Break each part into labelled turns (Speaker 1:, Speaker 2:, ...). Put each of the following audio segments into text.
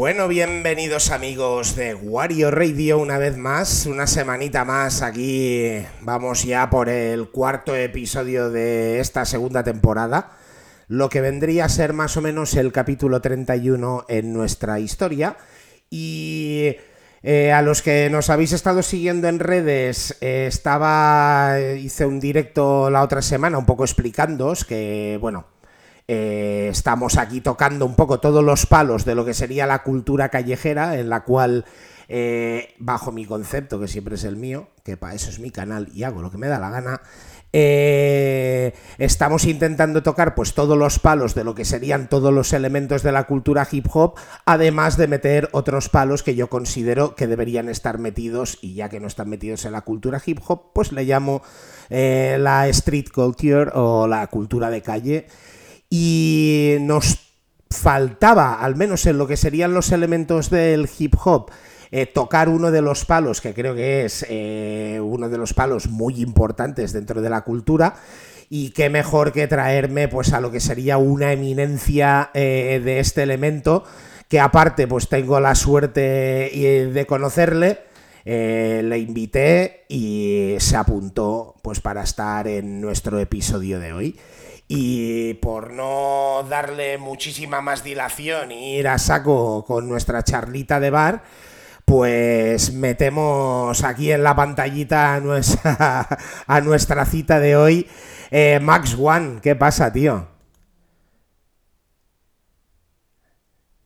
Speaker 1: Bueno, bienvenidos amigos de Wario Radio una vez más, una semanita más aquí, vamos ya por el cuarto episodio de esta segunda temporada, lo que vendría a ser más o menos el capítulo 31 en nuestra historia. Y eh, a los que nos habéis estado siguiendo en redes, eh, estaba, hice un directo la otra semana un poco explicándoos que, bueno, eh, estamos aquí tocando un poco todos los palos de lo que sería la cultura callejera, en la cual, eh, bajo mi concepto, que siempre es el mío, que para eso es mi canal y hago lo que me da la gana, eh, estamos intentando tocar pues todos los palos de lo que serían todos los elementos de la cultura hip hop, además de meter otros palos que yo considero que deberían estar metidos y ya que no están metidos en la cultura hip hop, pues le llamo la street culture o la cultura de calle y nos faltaba, al menos en lo que serían los elementos del hip hop, eh, tocar uno de los palos, que creo que es eh, uno de los palos muy importantes dentro de la cultura. Y qué mejor que traerme pues a lo que sería una eminencia eh, de este elemento, que aparte pues tengo la suerte de conocerle. le invité y se apuntó pues para estar en nuestro episodio de hoy. Y por no darle muchísima más dilación ir a saco con nuestra charlita de bar, pues metemos aquí en la pantallita a nuestra, a nuestra cita de hoy. Eh, Max One, ¿qué pasa, tío?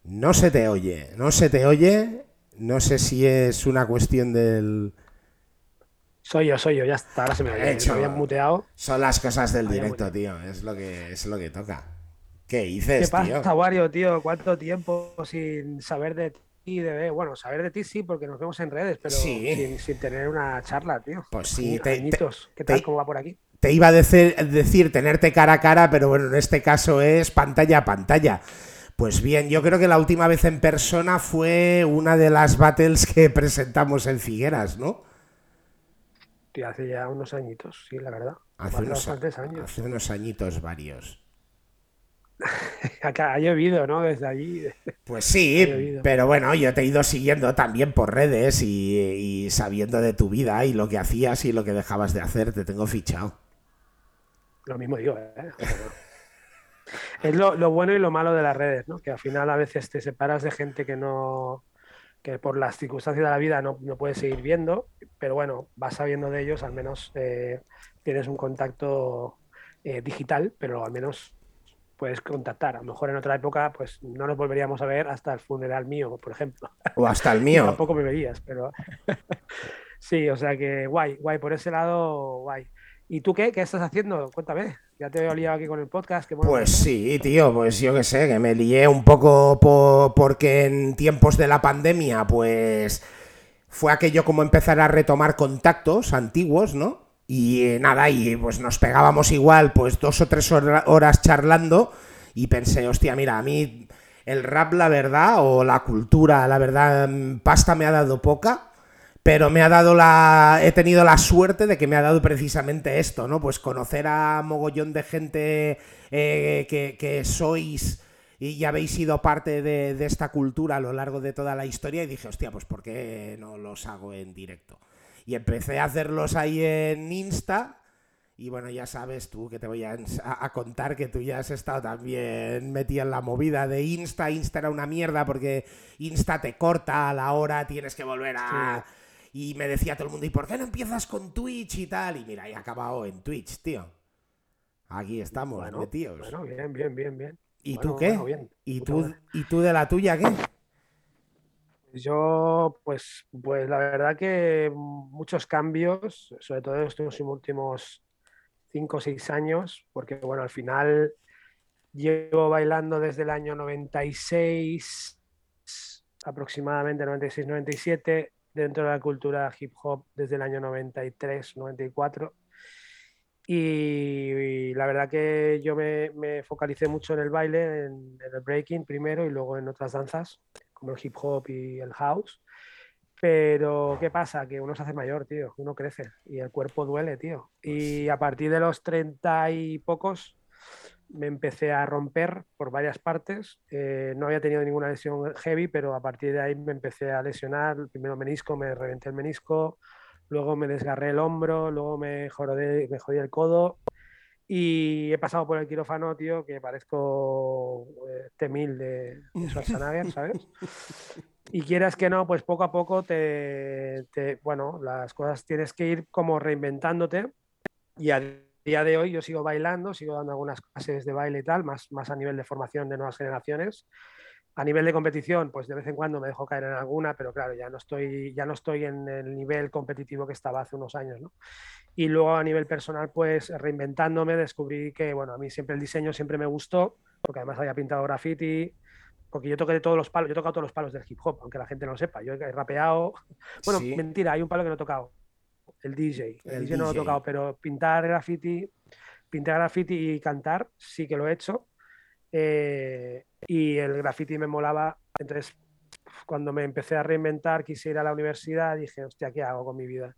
Speaker 1: No se te oye, no se te oye. No sé si es una cuestión del,
Speaker 2: soy yo, soy yo, ya está, ahora se me había, hecho, me habían muteado.
Speaker 1: Son las cosas del directo, tío, es lo que, es lo que toca. ¿Qué dices,
Speaker 2: ¿Qué pasa, tío? Wario, tío? ¿Cuánto tiempo sin saber de ti? De, bueno, saber de ti sí, porque nos vemos en redes, pero sin, tener una charla, tío.
Speaker 1: Pues sí,
Speaker 2: te, ¿Qué tal? ¿Cómo va por aquí?
Speaker 1: Te iba a decir, decir tenerte cara a cara, pero bueno, en este caso es pantalla a pantalla. Pues bien, yo creo que la última vez en persona fue una de las battles que presentamos en Figueras, ¿no?
Speaker 2: Hace ya unos añitos, sí, la verdad.
Speaker 1: Hace unos, años. Hace unos añitos varios.
Speaker 2: ha llovido, ¿no? Desde allí.
Speaker 1: Pues sí, pero bueno, yo te he ido siguiendo también por redes y, sabiendo de tu vida y lo que hacías y lo que dejabas de hacer, te tengo fichado.
Speaker 2: Lo mismo digo, ¿eh? es lo, lo, bueno y lo malo de las redes, ¿no? Que al final a veces te separas de gente que no, que por las circunstancias de la vida no, no puedes seguir viendo, pero bueno, vas sabiendo de ellos, al menos eh, tienes un contacto eh, digital, pero al menos puedes contactar. A lo mejor en otra época, pues no nos volveríamos a ver hasta el funeral mío, por ejemplo.
Speaker 1: O hasta el mío.
Speaker 2: Tampoco me verías, pero sí, o sea que guay, guay, por ese lado, guay. ¿Y tú qué? ¿Qué estás haciendo? Cuéntame. Ya te he liado aquí con el podcast.
Speaker 1: pues sí, tío, pues yo qué sé, que me lié un poco porque en tiempos de la pandemia, pues fue aquello como empezar a retomar contactos antiguos, ¿no? Y eh, nada, y pues nos pegábamos igual, pues dos o tres horas charlando y pensé, hostia, mira, a mí el rap, la verdad, o la cultura, la verdad, mm, pasta me ha dado poca pero me ha dado la. He tenido la suerte de que me ha dado precisamente esto, ¿no? Pues conocer a mogollón de gente eh, que, sois y ya habéis sido parte de, esta cultura a lo largo de toda la historia y dije, hostia, pues ¿por qué no los hago en directo? Y empecé a hacerlos ahí en Insta. Y bueno, ya sabes tú que te voy a, contar que tú ya has estado también metida en la movida de Insta. Insta era una mierda porque Insta te corta a la hora, tienes que volver a... Y me decía todo el mundo, ¿y por qué no empiezas con Twitch y tal? Y mira, he acabado en Twitch, tío. Aquí estamos,
Speaker 2: bueno,
Speaker 1: metidos.
Speaker 2: Bueno, bien, bien, bien, bien.
Speaker 1: ¿Y tú qué? ¿Y, tú, ¿Y tú de la tuya qué?
Speaker 2: Yo, pues, pues la verdad que muchos cambios, sobre todo estos últimos cinco o seis años, porque bueno, al final llevo bailando desde el año 96, aproximadamente 96-97, dentro de la cultura hip hop desde el año 93, 94. Y, la verdad que yo me, focalicé mucho en el baile, en, el breaking primero y luego en otras danzas, como el hip hop y el house. Pero, ¿qué pasa? Que uno se hace mayor, tío, uno crece y el cuerpo duele, tío. Y a partir de los 30 y pocos, me empecé a romper por varias partes. Eh, no había tenido ninguna lesión heavy, pero a partir de ahí me empecé a lesionar. Primero menisco, me reventé el menisco, luego me desgarré el hombro, luego me jodí, me jodí el codo y he pasado por el quirófano, tío, que parezco eh, T-1000 de, de Schwarzenegger, ¿sabes? Y quieras que no, pues poco a poco te, te, bueno, las cosas tienes que ir como reinventándote y a día de hoy yo sigo bailando, sigo dando algunas clases de baile y tal, más, más a nivel de formación de nuevas generaciones. A nivel de competición, pues de vez en cuando me dejo caer en alguna, pero claro, ya no estoy, ya no estoy en el nivel competitivo que estaba hace unos años, ¿no? Y luego a nivel personal, pues reinventándome, descubrí que, bueno, a mí siempre el diseño siempre me gustó, porque además había pintado graffiti, porque yo toqué de todos los palos, yo he tocado todos los palos del hip hop, aunque la gente no lo sepa, yo he rapeado, bueno, sí. mentira, hay un palo que no he tocado, el DJ. El, el DJ no lo he tocado, pero pintar graffiti, pintar graffiti y cantar sí que lo he hecho. Eh, y el graffiti me molaba. Entonces, cuando me empecé a reinventar, quise ir a la universidad, dije, hostia, ¿qué hago con mi vida?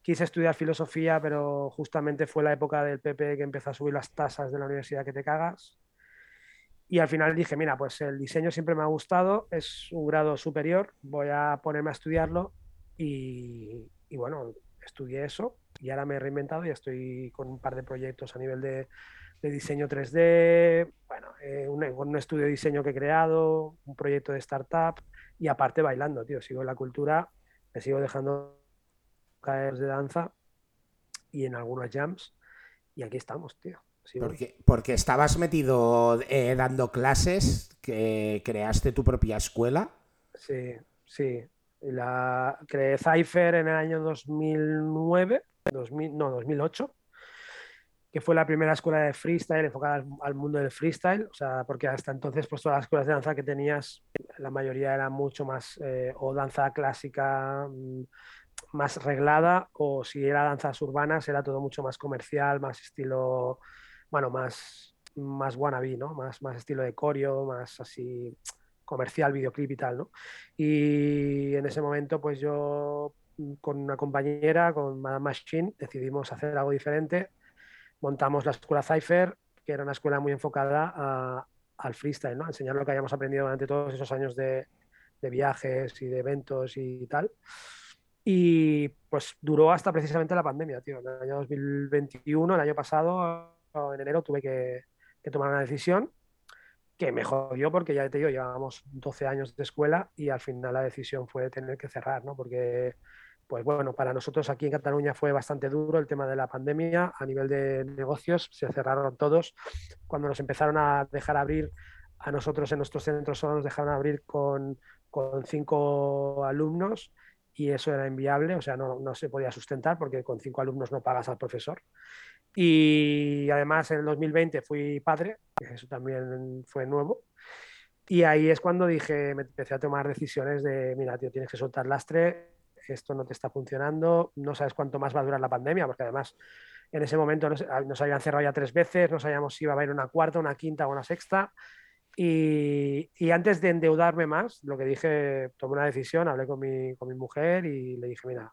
Speaker 2: Quise estudiar filosofía, pero justamente fue la época del PP que empezó a subir las tasas de la universidad que te cagas. Y al final dije, mira, pues el diseño siempre me ha gustado, es un grado superior, voy a ponerme a estudiarlo y, y bueno, estudié eso y ahora me he reinventado y estoy con un par de proyectos a nivel de, de diseño 3D, bueno, eh, un, un, estudio de diseño que he creado, un proyecto de startup y aparte bailando, tío, sigo en la cultura, me sigo dejando caer de danza y en algunos jams y aquí estamos, tío.
Speaker 1: Porque, porque, estabas metido eh, dando clases, que creaste tu propia escuela.
Speaker 2: Sí, sí. La creé Cypher en el año 2009, 2000, no, 2008, que fue la primera escuela de freestyle enfocada al, mundo del freestyle, o sea, porque hasta entonces pues todas las escuelas de danza que tenías, la mayoría eran mucho más eh, o danza clásica mm, más reglada o si era danzas urbanas era todo mucho más comercial, más estilo, bueno, más, más wannabe, ¿no? Más, más estilo de coreo, más así comercial, videoclip y tal, ¿no? Y en ese momento, pues yo con una compañera, con Madame Machine, decidimos hacer algo diferente. Montamos la escuela Cypher, que era una escuela muy enfocada a, al freestyle, ¿no? Enseñar lo que habíamos aprendido durante todos esos años de, de viajes y de eventos y tal. Y pues duró hasta precisamente la pandemia, tío. En el año 2021, el año pasado, en enero, tuve que, que tomar una decisión que me jodió porque ya te digo, llevábamos 12 años de escuela y al final la decisión fue tener que cerrar, ¿no? Porque, pues bueno, para nosotros aquí en Cataluña fue bastante duro el tema de la pandemia. A nivel de negocios se cerraron todos. Cuando nos empezaron a dejar abrir, a nosotros en nuestros centros solo nos dejaron abrir con, con cinco alumnos y eso era inviable, o sea, no, no se podía sustentar porque con cinco alumnos no pagas al profesor. Y además en el 2020 fui padre, eso también fue nuevo. Y ahí es cuando dije, me empecé a tomar decisiones de, mira, tío, tienes que soltar lastre, esto no te está funcionando, no sabes cuánto más va a durar la pandemia, porque además en ese momento nos, nos habían cerrado ya tres veces, no sabíamos si iba a haber una cuarta, una quinta o una sexta. Y, y, antes de endeudarme más, lo que dije, tomé una decisión, hablé con mi, con mi mujer y le dije, mira,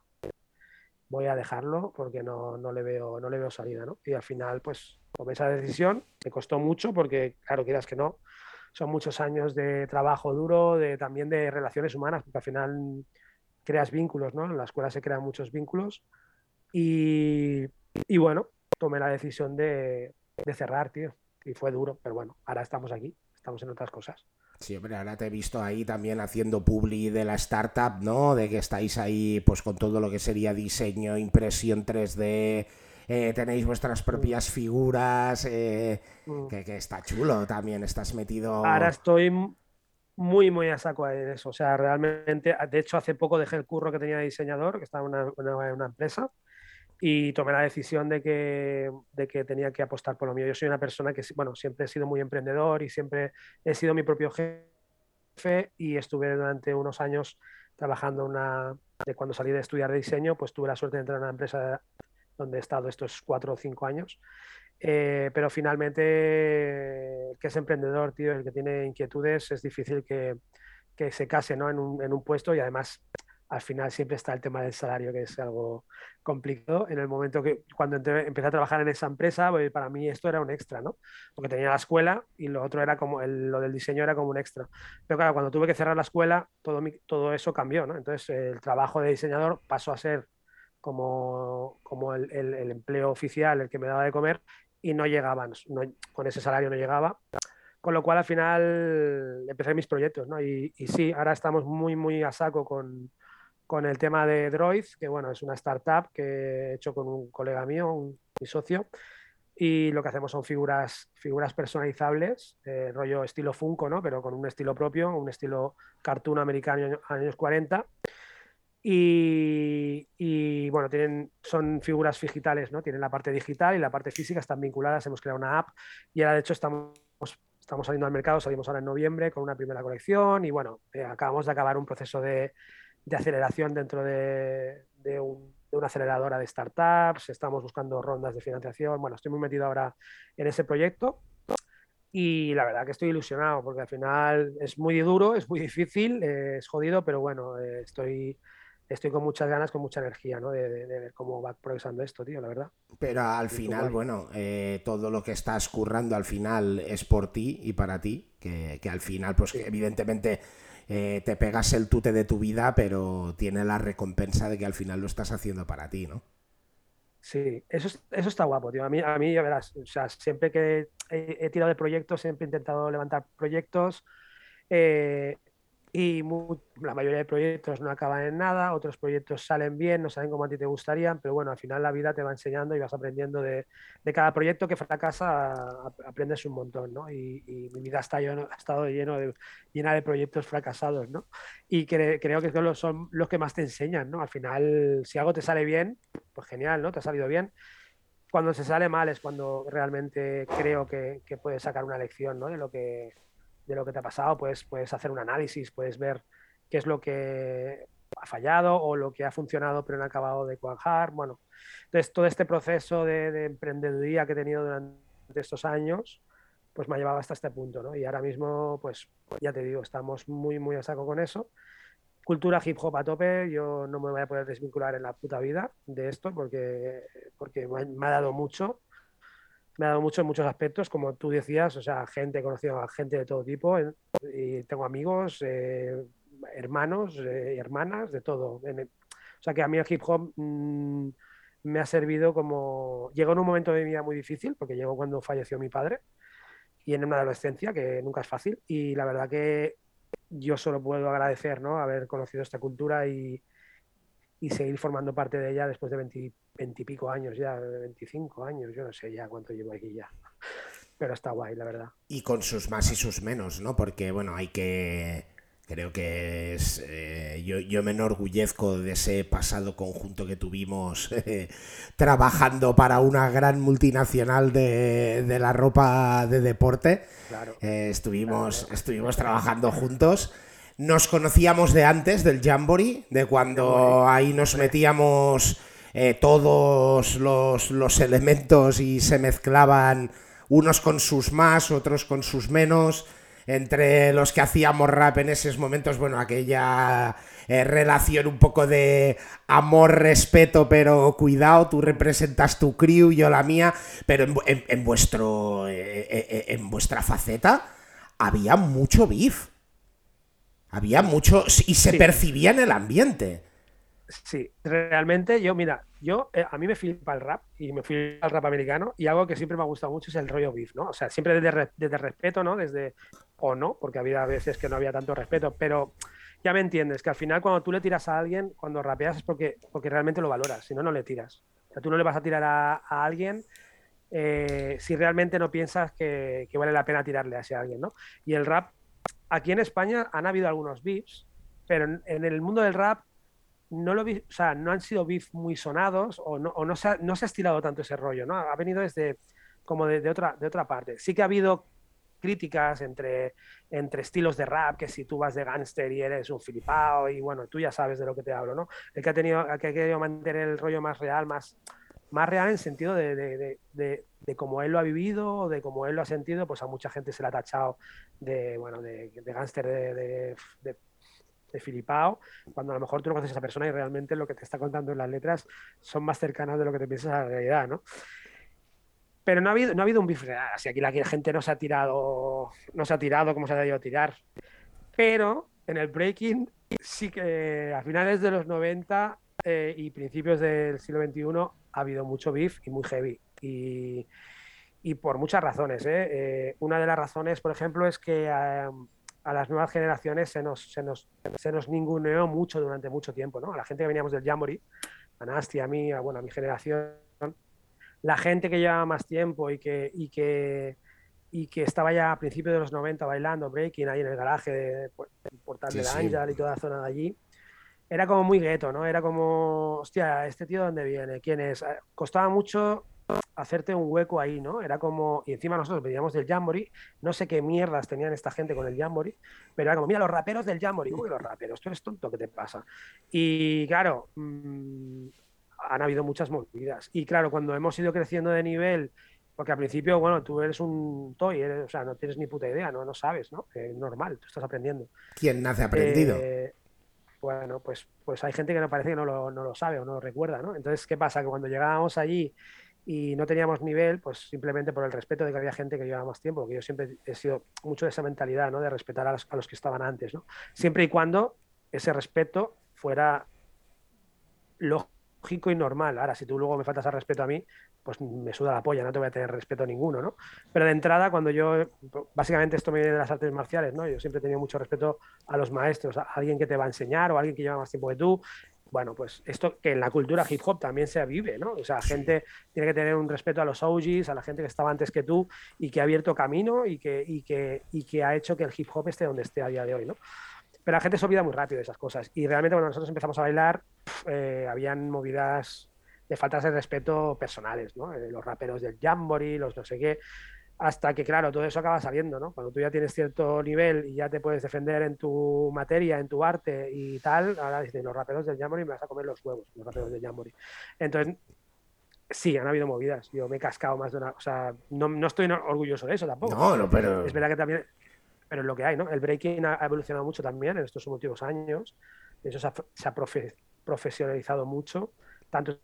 Speaker 2: voy a dejarlo porque no, no, le, veo, no le veo salida, ¿no? Y al final, pues, tomé esa decisión, me costó mucho porque, claro, quieras que no, son muchos años de trabajo duro, de, también de relaciones humanas, porque al final creas vínculos, ¿no? En la escuela se crean muchos vínculos y, y bueno, tomé la decisión de, de cerrar, tío. Y fue duro, pero bueno, ahora estamos aquí, estamos en otras cosas.
Speaker 1: Sí, hombre, ahora te he visto ahí también haciendo publi de la startup, ¿no? De que estáis ahí pues con todo lo que sería diseño, impresión 3D, eh, tenéis vuestras propias figuras, eh, mm. que, que, está chulo también, estás metido...
Speaker 2: Ahora estoy muy, muy a saco de eso, o sea, realmente, de hecho hace poco dejé el curro que tenía de diseñador, que estaba en una, una, una empresa, y tomé la decisión de que, de que tenía que apostar por lo mío. Yo soy una persona que, bueno, siempre he sido muy emprendedor y siempre he sido mi propio jefe y estuve durante unos años trabajando una, de cuando salí de estudiar diseño, pues tuve la suerte de entrar en una empresa donde he estado estos cuatro o cinco años. Eh, pero finalmente, que es emprendedor, tío, el que tiene inquietudes, es difícil que, que se case ¿no? en, un, en un puesto y además al final siempre está el tema del salario, que es algo complicado. En el momento que cuando empecé a trabajar en esa empresa, pues, para mí esto era un extra, ¿no? Porque tenía la escuela y lo otro era como, lo del diseño era como un extra. Pero claro, cuando tuve que cerrar la escuela, todo, todo eso cambió, ¿no? Entonces el trabajo de diseñador pasó a ser como, como el, el, empleo oficial, el que me daba de comer, y no llegaban, con ese salario no llegaba. Con lo cual al final empecé mis proyectos, ¿no? Y, y sí, ahora estamos muy, muy a saco con, con el tema de Droid, que bueno, es una startup que he hecho con un colega mío, un, mi socio, y lo que hacemos son figuras, figuras personalizables, eh, rollo estilo Funko, ¿no? Pero con un estilo propio, un estilo cartoon americano años 40. Y, y, bueno, tienen, son figuras digitales, ¿no? Tienen la parte digital y la parte física, están vinculadas, hemos creado una app y ahora de hecho estamos, estamos saliendo al mercado, salimos ahora en noviembre con una primera colección y bueno, eh, acabamos de acabar un proceso de, de aceleración dentro de, una aceleradora de startups, estamos buscando rondas de financiación, bueno, estoy muy metido ahora en ese proyecto y la verdad que estoy ilusionado porque al final es muy duro, es muy difícil, es jodido, pero bueno, eh, estoy, estoy con muchas ganas, con mucha energía, ¿no? De, ver cómo va progresando esto, tío, la verdad.
Speaker 1: Pero al final, bueno, eh, todo lo que estás currando al final es por ti y para ti, que, al final, pues evidentemente eh, te pegas el tute de tu vida, pero tiene la recompensa de que al final lo estás haciendo para ti, ¿no?
Speaker 2: Sí, eso, eso está guapo, tío. A mí, a mí, ya verás, o sea, siempre que he, tirado de proyectos, siempre he intentado levantar proyectos. Eh, y la mayoría de proyectos no acaban en nada, otros proyectos salen bien, no salen como a ti te gustarían, pero bueno, al final la vida te va enseñando y vas aprendiendo de, de cada proyecto que fracasa, aprendes un montón, ¿no? Y, mi vida está ha estado lleno de, llena de proyectos fracasados, ¿no? Y creo que son los que más te enseñan, ¿no? Al final, si algo te sale bien, pues genial, ¿no? Te ha salido bien. Cuando se sale mal es cuando realmente creo que, que puedes sacar una lección, ¿no? De lo que de lo que te ha pasado, pues puedes hacer un análisis, puedes ver qué es lo que ha fallado o lo que ha funcionado pero no ha acabado de cuajar. Bueno, entonces todo este proceso de, de emprendeduría que he tenido durante estos años, pues me ha llevado hasta este punto, ¿no? Y ahora mismo, pues ya te digo, estamos muy, muy a saco con eso. Cultura hip hop a tope, yo no me voy a poder desvincular en la puta vida de esto porque, porque me ha dado mucho me ha dado mucho en muchos aspectos, como tú decías, o sea, gente, he conocido a gente de todo tipo, y tengo amigos, eh, hermanos eh, hermanas, de todo. o sea, que a mí el hip hop mm, me ha servido como... Llegó en un momento de mi vida muy difícil, porque llegó cuando falleció mi padre, y en una adolescencia, que nunca es fácil, y la verdad que yo solo puedo agradecer, ¿no? Haber conocido esta cultura y, y seguir formando parte de ella después de 20, veintipico años ya, 25 años, yo no sé ya cuánto llevo aquí ya. Pero está guay, la verdad.
Speaker 1: Y con sus más y sus menos, ¿no? Porque, bueno, hay que... Creo que es... Eh, yo, yo, me enorgullezco de ese pasado conjunto que tuvimos trabajando para una gran multinacional de, de la ropa de deporte. Claro. Eh, estuvimos, estuvimos trabajando juntos. Nos conocíamos de antes, del Jamboree, de cuando ahí nos metíamos eh, todos los, elementos y se mezclaban unos con sus más, otros con sus menos. Entre los que hacíamos rap en esos momentos, bueno, aquella eh, relación un poco de amor, respeto, pero cuidado, tú representas tu crew, yo la mía, pero en, vuestro, eh, en vuestra faceta había mucho beef. Había mucho y se percibía en el ambiente.
Speaker 2: Sí, realmente yo, mira, yo eh, a mí me flipa el rap y me flipa el rap americano y algo que siempre me ha gustado mucho es el rollo beef, ¿no? O sea, siempre desde, desde respeto, ¿no? Desde, o no, porque había veces que no había tanto respeto, pero ya me entiendes, que al final cuando tú le tiras a alguien, cuando rapeas es porque, porque realmente lo valoras, si no, no le tiras. O sea, tú no le vas a tirar a, alguien eh, si realmente no piensas que, vale la pena tirarle a ese alguien, ¿no? Y el rap, aquí en España han habido algunos beefs, pero en el mundo del rap no lo o sea, no han sido beef muy sonados o no, o no, se ha, no se ha estirado tanto ese rollo, ¿no? Ha venido desde como de, otra, de otra parte. Sí que ha habido críticas entre, entre estilos de rap, que si tú vas de gángster y eres un filipao, y bueno, tú ya sabes de lo que te hablo, ¿no? El que ha tenido, que ha querido mantener el rollo más real, más, más real en sentido de, de, de, cómo él lo ha vivido, de cómo él lo ha sentido, pues a mucha gente se le ha tachado de, bueno, de gángster, de, de filipao, cuando a lo mejor tú no conoces a esa persona y realmente lo que te está contando en las letras son más cercanas de lo que te piensas a la realidad, ¿no? Pero no ha habido, no ha habido un beef real, así aquí la gente no se ha tirado, no se ha tirado como se ha debido tirar. Pero en el breaking sí que a finales de los 90 eh, y principios del siglo XXI ha habido mucho beef y muy heavy. Y, y por muchas razones. ¿eh? Eh, una de las razones, por ejemplo, es que a, las nuevas generaciones se nos, se, nos, se nos ninguneó mucho durante mucho tiempo. ¿no? A la gente que veníamos del Jamboree, a Nasti, a mí, a, bueno, a mi generación, la gente que llevaba más tiempo y que, y que, y que estaba ya a principios de los 90 bailando breaking ahí en el garaje de, Portal de Ángel y toda la zona de allí, era como muy gueto, ¿no? Era como, hostia, ¿este tío dónde viene? ¿Quién es? Costaba mucho hacerte un hueco ahí, ¿no? Era como, y encima nosotros veníamos del Jamboree, no sé qué mierdas tenían esta gente con el Jamboree, pero era como, mira, los raperos del Jamboree, uy, los raperos, tú eres tonto, ¿qué te pasa? Y claro, mmm, han habido muchas movidas. Y claro, cuando hemos ido creciendo de nivel, porque al principio, bueno, tú eres un toy, o sea, no tienes ni puta idea, no, no sabes, ¿no? Es normal, tú estás aprendiendo.
Speaker 1: ¿Quién nace aprendido?
Speaker 2: Eh, bueno, pues, pues hay gente que me parece que no lo, no lo sabe o no lo recuerda, ¿no? Entonces, ¿qué pasa? Que cuando llegábamos allí y no teníamos nivel, pues simplemente por el respeto de que había gente que llevaba más tiempo, porque yo siempre he sido mucho de esa mentalidad, ¿no? De respetar a los, a los que estaban antes, ¿no? Siempre y cuando ese respeto fuera lógico y normal. Ahora, si tú luego me faltas al respeto a mí, pues me suda la polla, no te voy a tener respeto ninguno, ¿no? Pero de entrada, cuando yo, básicamente esto me viene de las artes marciales, ¿no? Yo siempre he tenido mucho respeto a los maestros, a alguien que te va a enseñar o a alguien que lleva más tiempo que tú, bueno, pues esto que en la cultura hip hop también se vive, ¿no? O sea, gente tiene que tener un respeto a los OGs, a la gente que estaba antes que tú y que ha abierto camino y que, y que, y que ha hecho que el hip hop esté donde esté a día de hoy, ¿no? Pero la gente se olvida muy rápido de esas cosas. Y realmente cuando nosotros empezamos a bailar, eh, habían movidas de faltas de respeto personales, ¿no? Eh, los raperos del Jamboree, los no sé qué hasta que, claro, todo eso acaba saliendo, ¿no? Cuando tú ya tienes cierto nivel y ya te puedes defender en tu materia, en tu arte y tal, ahora dices, los raperos del Jamboree me vas a comer los huevos, los raperos del Jamboree. Entonces, sí, han habido movidas. Yo me he cascado más de una... O sea, no, no estoy orgulloso de eso tampoco.
Speaker 1: No, no, pero...
Speaker 2: Es verdad que también... Pero es lo que hay, ¿no? El breaking ha evolucionado mucho también en estos últimos años. De hecho, se ha, se ha profesionalizado mucho. Tanto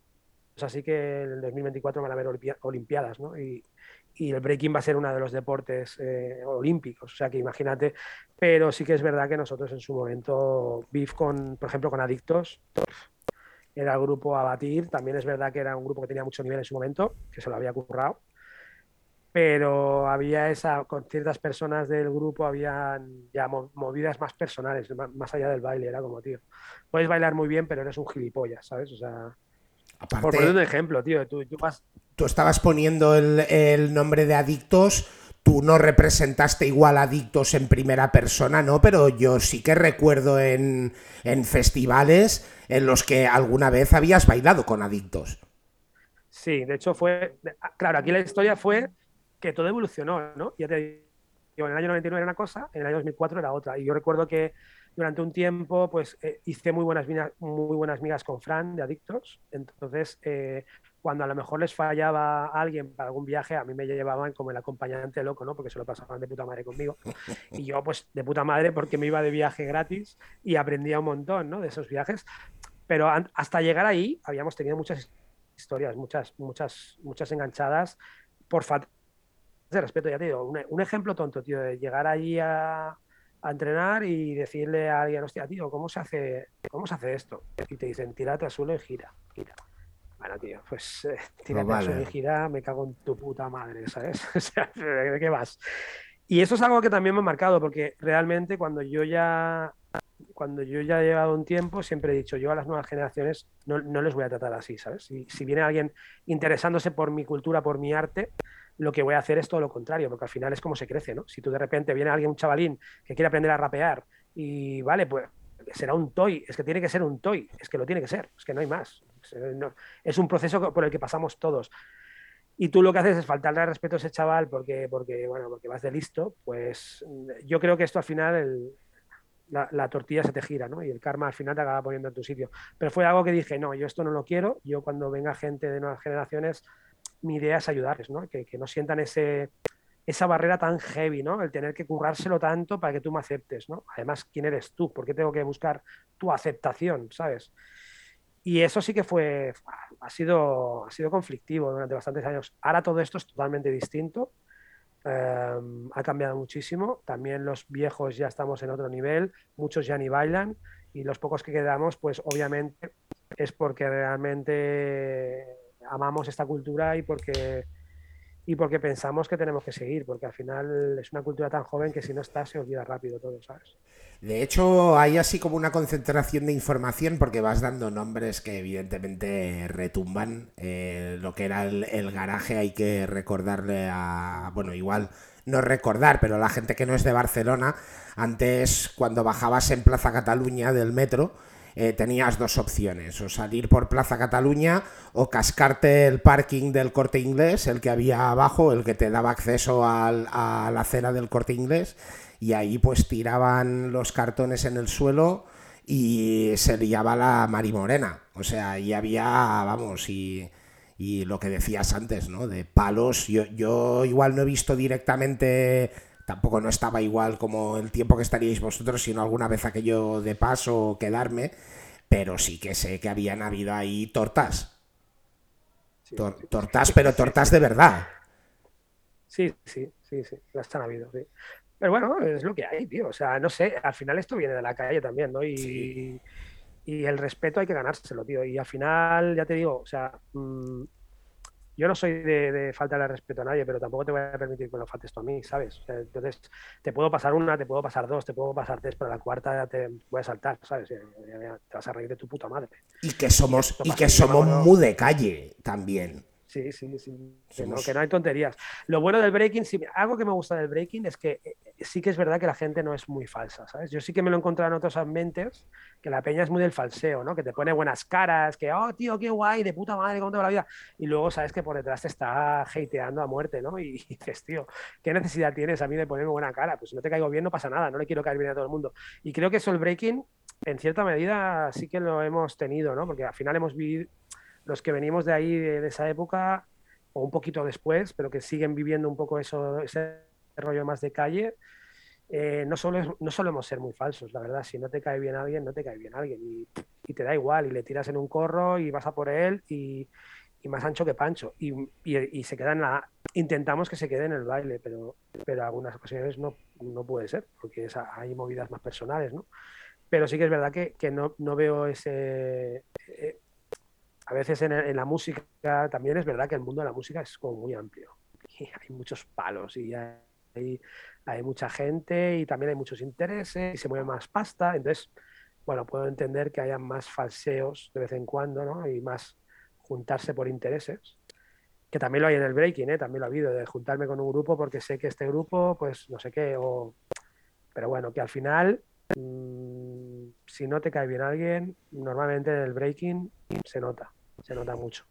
Speaker 2: es así que en el 2024 van a haber Olimpiadas, ¿no? Y, y el breaking va a ser uno de los deportes eh, olímpicos, o sea que imagínate, pero sí que es verdad que nosotros en su momento, BIF con, por ejemplo, con Adictos, era el grupo a batir, también es verdad que era un grupo que tenía mucho nivel en su momento, que se lo había currado, pero había esa, con ciertas personas del grupo habían ya movidas más personales, más, allá del baile, era como, tío, puedes bailar muy bien, pero eres un gilipollas, ¿sabes? O sea, por poner un ejemplo, tío, tú, tú vas
Speaker 1: tú estabas poniendo el, nombre de adictos, tú no representaste igual adictos en primera persona, ¿no? Pero yo sí que recuerdo en, festivales en los que alguna vez habías bailado con adictos.
Speaker 2: Sí, de hecho fue, claro, aquí la historia fue que todo evolucionó, ¿no? Ya te digo, en el año 99 era una cosa, en el año 2004 era otra. Y yo recuerdo que durante un tiempo, pues eh, hice muy buenas, muy buenas migas con Fran de Adictos. Entonces, eh, cuando a lo mejor les fallaba alguien para algún viaje, a mí me llevaban como el acompañante loco, ¿no? Porque se lo pasaban de puta madre conmigo. Y yo, pues, de puta madre porque me iba de viaje gratis y aprendía un montón, ¿no? De esos viajes. Pero hasta llegar ahí habíamos tenido muchas historias, muchas, muchas, muchas enganchadas por falta de respeto. Ya te digo, un, ejemplo tonto, tío, de llegar allí a, a entrenar y decirle a alguien, hostia, tío, ¿cómo se hace, cómo se hace esto? Y te dicen, tírate al suelo y gira, gira. Bueno, tío, pues eh, tírate y gira, me cago en tu puta madre, ¿sabes? o sea, ¿de qué vas? Y eso es algo que también me ha marcado, porque realmente cuando yo ya cuando yo ya he llevado un tiempo, siempre he dicho, yo a las nuevas generaciones no, no les voy a tratar así, ¿sabes? Si, si, viene alguien interesándose por mi cultura, por mi arte, lo que voy a hacer es todo lo contrario, porque al final es como se crece, ¿no? Si tú de repente viene alguien, un chavalín, que quiere aprender a rapear y, vale, pues será un toy, es que tiene que ser un toy, es que lo tiene que ser, es que no hay más. Es un proceso por el que pasamos todos. Y tú lo que haces es faltarle respeto a ese chaval porque, porque, bueno, porque vas de listo, pues yo creo que esto al final la, tortilla se te gira, ¿no? Y el karma al final te acaba poniendo en tu sitio. Pero fue algo que dije, no, yo esto no lo quiero, yo cuando venga gente de nuevas generaciones, mi idea es ayudarles, ¿no? Que, que no sientan ese, esa barrera tan heavy, ¿no? El tener que currárselo tanto para que tú me aceptes, ¿no? Además, ¿quién eres tú? ¿Por qué tengo que buscar tu aceptación, ¿sabes? Y eso sí que fue, ha sido, ha sido conflictivo durante bastantes años. Ahora todo esto es totalmente distinto. Em, ha cambiado muchísimo. También los viejos ya estamos en otro nivel. Muchos ya ni bailan. Y los pocos que quedamos, pues obviamente es porque realmente amamos esta cultura y porque y porque pensamos que tenemos que seguir, porque al final es una cultura tan joven que si no está se olvida rápido todo, ¿sabes?
Speaker 1: De hecho, hay así como una concentración de información porque vas dando nombres que evidentemente retumban. Eh, lo que era el, garaje hay que recordarle a, bueno, igual no recordar, pero la gente que no es de Barcelona, antes cuando bajabas en Plaza Cataluña del metro, eh, tenías dos opciones, o salir por Plaza Cataluña o cascarte el parking del corte inglés, el que había abajo, el que te daba acceso a la acera del corte inglés, y ahí pues tiraban los cartones en el suelo y se liaba la marimorena. O sea, ahí había, vamos, y, y lo que decías antes, ¿no? De palos. Yo, yo igual no he visto directamente tampoco no estaba igual como el tiempo que estaríais vosotros, sino alguna vez aquello de paso quedarme, pero sí que sé que habían habido ahí tortas. tortas, pero tortas de verdad.
Speaker 2: Sí, sí, sí, sí, las han habido, sí. Pero bueno, es lo que hay, tío. O sea, no sé, al final esto viene de la calle también, ¿no? Y, y el respeto hay que ganárselo, tío. Y al final, ya te digo, o sea, mm, yo no soy de, de faltarle respeto a nadie, pero tampoco te voy a permitir que lo faltes tú a mí, ¿sabes? entonces, te puedo pasar una, te puedo pasar dos, te puedo pasar tres, pero la cuarta te voy a saltar, ¿sabes? Te vas a reír de tu puta madre.
Speaker 1: Y que somos, y, que somos muy de calle también.
Speaker 2: Sí, sí, sí. Que, no, que no hay tonterías. Lo bueno del breaking, sí, algo que me gusta del breaking es que eh, sí que es verdad que la gente no es muy falsa, ¿sabes? Yo sí que me lo he encontrado en otros ambientes, que la peña es muy del falseo, ¿no? Que te pone buenas caras, que, oh, tío, qué guay, de puta madre, cómo te va la vida. Y luego sabes que por detrás te está hateando a muerte, ¿no? Y, dices, tío, ¿qué necesidad tienes a mí de ponerme buena cara? Pues si no te caigo bien, no pasa nada, no le quiero caer bien a todo el mundo. Y creo que eso el breaking, en cierta medida, sí que lo hemos tenido, ¿no? Porque al final hemos vivido los que venimos de ahí, de, esa época, o un poquito después, pero que siguen viviendo un poco eso, ese rollo más de calle, eh, no, solemos ser muy falsos, la verdad. Si no te cae bien alguien, no te cae bien alguien. Y, te da igual, y le tiras en un corro y vas a por él y, más ancho que pancho. Y, se queda en la. Intentamos que se quede en el baile, pero, pero algunas ocasiones no, no puede ser, porque hay movidas más personales, ¿no? Pero sí que es verdad que, que no, no, veo ese. Eh, a veces en, la música también es verdad que el mundo de la música es como muy amplio. Hay muchos palos y hay, hay mucha gente y también hay muchos intereses y se mueve más pasta. Entonces, bueno, puedo entender que haya más falseos de vez en cuando, ¿no? Y más juntarse por intereses. Que también lo hay en el breaking, ¿eh? También lo ha habido, de juntarme con un grupo porque sé que este grupo, pues no sé qué, o... Pero bueno, que al final, mm, si no te cae bien alguien, normalmente en el breaking se nota se nota mucho.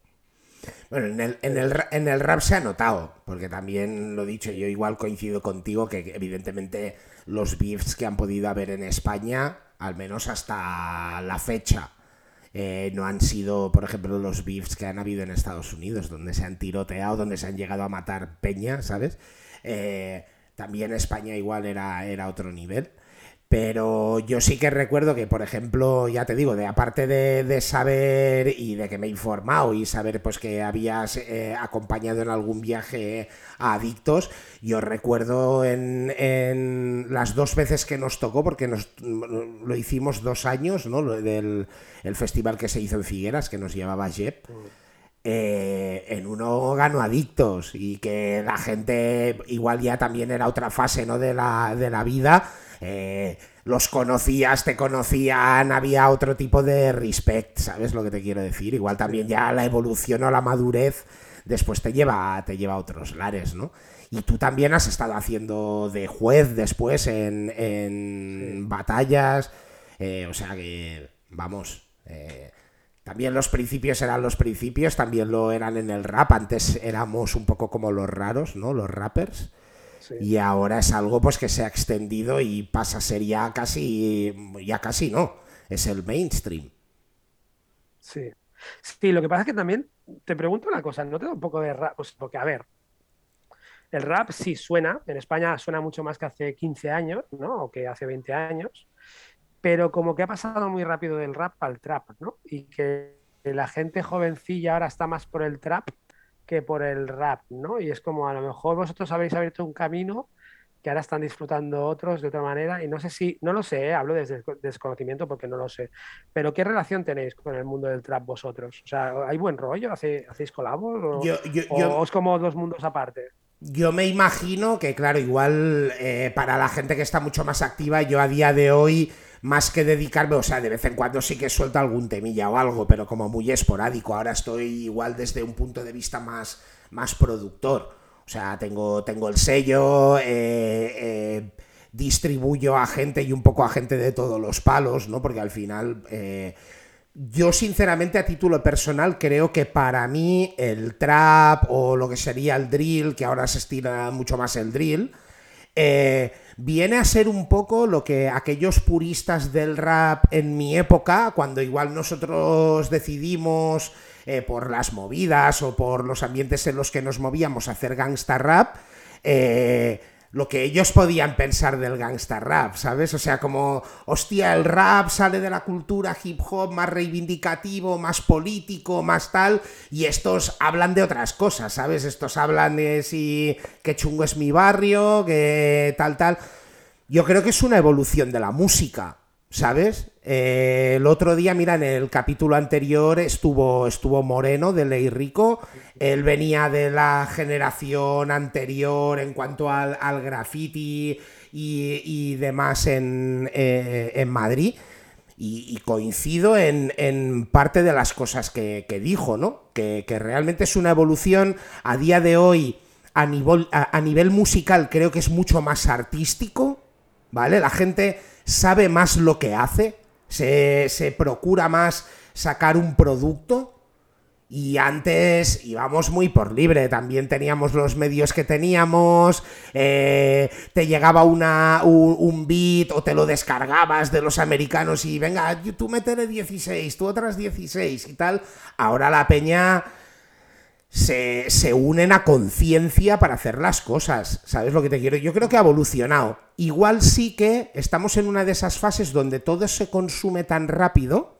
Speaker 1: Bueno, en el, en, el, en el rap se ha notado, porque también lo he dicho, yo igual coincido contigo que evidentemente los beefs que han podido haber en España, al menos hasta la fecha, eh, no han sido, por ejemplo, los beefs que han habido en Estados Unidos, donde se han tiroteado, donde se han llegado a matar peña, ¿sabes? Eh, también España igual era, era otro nivel. Pero yo sí que recuerdo que, por ejemplo, ya te digo, de aparte de, saber y de que me he informado y saber pues que habías eh, acompañado en algún viaje a adictos, yo recuerdo en, las dos veces que nos tocó, porque nos, lo hicimos dos años, ¿no? Del el festival que se hizo en Figueras, que nos llevaba Jep. Eh, en uno ganó adictos y que la gente igual ya también era otra fase ¿no? de, la, de la vida eh, los conocías, te conocían, había otro tipo de respect, ¿sabes lo que te quiero decir? Igual también ya la evolución o la madurez después te lleva, te lleva a otros lares, ¿no? Y tú también has estado haciendo de juez después en, batallas, eh, o sea que, vamos, eh, también los principios eran los principios, también lo eran en el rap, antes éramos un poco como los raros, ¿no? Los rappers. Y ahora es algo pues que se ha extendido y pasa a ser ya casi, ya casi no, es el mainstream.
Speaker 2: Sí. Sí, lo que pasa es que también te pregunto una cosa, ¿no te da un poco de rap? Pues porque, a ver, el rap sí suena, en España suena mucho más que hace 15 años, ¿no? O que hace 20 años, pero como que ha pasado muy rápido del rap al trap, ¿no? Y que la gente jovencilla ahora está más por el trap que por el rap, ¿no? Y es como a lo mejor vosotros habéis abierto un camino que ahora están disfrutando otros de otra manera y no sé si, no lo sé, ¿eh? hablo desde desconocimiento porque no lo sé, pero ¿qué relación tenéis con el mundo del trap vosotros? O sea, ¿hay buen rollo? ¿Hacéis colabos? ¿O, o es como dos mundos aparte?
Speaker 1: Yo me imagino que, claro, igual eh, para la gente que está mucho más activa, yo a día de hoy, más que dedicarme, o sea, de vez en cuando sí que suelto algún temilla o algo, pero como muy esporádico. Ahora estoy igual desde un punto de vista más, más productor. O sea, tengo, tengo el sello, eh, eh, distribuyo a gente y un poco a gente de todos los palos, ¿no? Porque al final yo sinceramente a título personal creo que para mí el trap o lo que sería el drill, que ahora se estira mucho más el drill, eh, viene a ser un poco lo que aquellos puristas del rap en mi época, cuando igual nosotros decidimos eh, por las movidas o por los ambientes en los que nos movíamos hacer gangsta rap, eh, lo que ellos podían pensar del gangsta rap, ¿sabes? O sea, como, hostia, el rap sale de la cultura hip hop más reivindicativo, más político, más tal, y estos hablan de otras cosas, ¿sabes? Estos hablan de si que chungo es mi barrio, que tal, tal. Yo creo que es una evolución de la música. ¿Sabes? Eh, el otro día, mira, en el capítulo anterior estuvo, estuvo Moreno de Ley Rico. Él venía de la generación anterior en cuanto al, graffiti y, demás en, eh, Madrid. Y, coincido en, parte de las cosas que, dijo, ¿no? Que, realmente es una evolución a día de hoy a nivel, a nivel musical, creo que es mucho más artístico, ¿vale? La gente sabe más lo que hace, se, procura más sacar un producto. Y antes íbamos muy por libre, también teníamos los medios que teníamos, eh, te llegaba una, un, beat o te lo descargabas de los americanos y venga, tú métele 16, tú otras 16 y tal. Ahora la peña se, unen a conciencia para hacer las cosas. ¿Sabes lo que te quiero? Yo creo que ha evolucionado. Igual sí que estamos en una de esas fases donde todo se consume tan rápido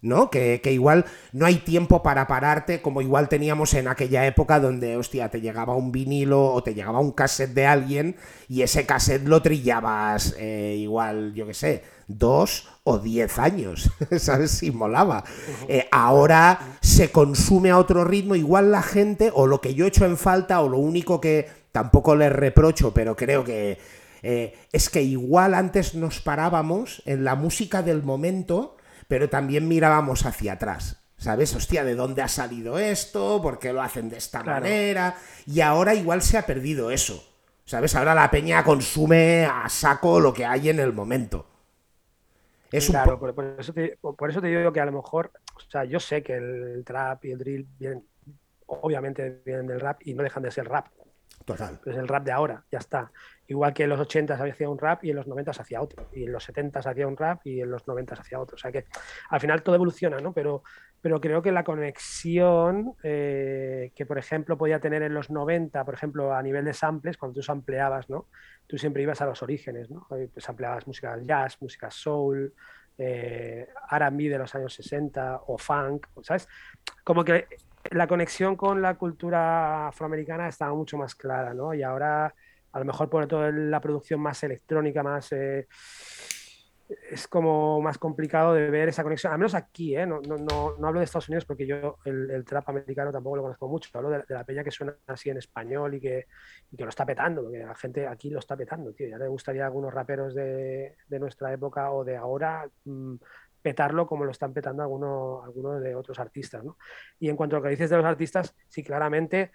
Speaker 1: ¿no? Que, igual no hay tiempo para pararte como igual teníamos en aquella época donde, hostia, te llegaba un vinilo o te llegaba un cassette de alguien y ese cassette lo trillabas eh, igual, yo qué sé, dos o diez años, ¿sabes? Si molaba. Eh, ahora se consume a otro ritmo, igual la gente, o lo que yo he hecho en falta, o lo único que tampoco les reprocho, pero creo que... Eh, es que igual antes nos parábamos en la música del momento pero también mirábamos hacia atrás. ¿Sabes? Hostia, ¿de dónde ha salido esto? ¿Por qué lo hacen de esta manera? Y ahora igual se ha perdido eso. ¿Sabes? Ahora la peña consume a saco lo que hay en el momento.
Speaker 2: Es claro, por, eso te, por, eso te, digo que a lo mejor, o sea, yo sé que el trap y el drill vienen, obviamente vienen del rap y no dejan de ser rap.
Speaker 1: Total.
Speaker 2: Es el rap de ahora, ya está. Igual que en los 80 hacía un rap y en los 90 hacía otro. Y en los 70 hacía un rap y en los 90 hacía otro. O sea que al final todo evoluciona, ¿no? Pero, pero creo que la conexión eh, que, por ejemplo, podía tener en los 90, por ejemplo, a nivel de samples, cuando tú sampleabas, ¿no? Tú siempre ibas a los orígenes, ¿no? Pues sampleabas música jazz, música soul, eh, R&B de los años 60 o funk, ¿sabes? Como que la conexión con la cultura afroamericana estaba mucho más clara, ¿no? Y ahora a lo mejor por todo la producción más electrónica, más eh, es como más complicado de ver esa conexión, al menos aquí, ¿eh? no, no, no, hablo de Estados Unidos porque yo el, trap americano tampoco lo conozco mucho, hablo de, la peña que suena así en español y que, y que, lo está petando, porque la gente aquí lo está petando, tío, ya me gustaría algunos raperos de, de nuestra época o de ahora mm, petarlo como lo están petando algunos, algunos de otros artistas, ¿no? Y en cuanto a lo que dices de los artistas, sí, claramente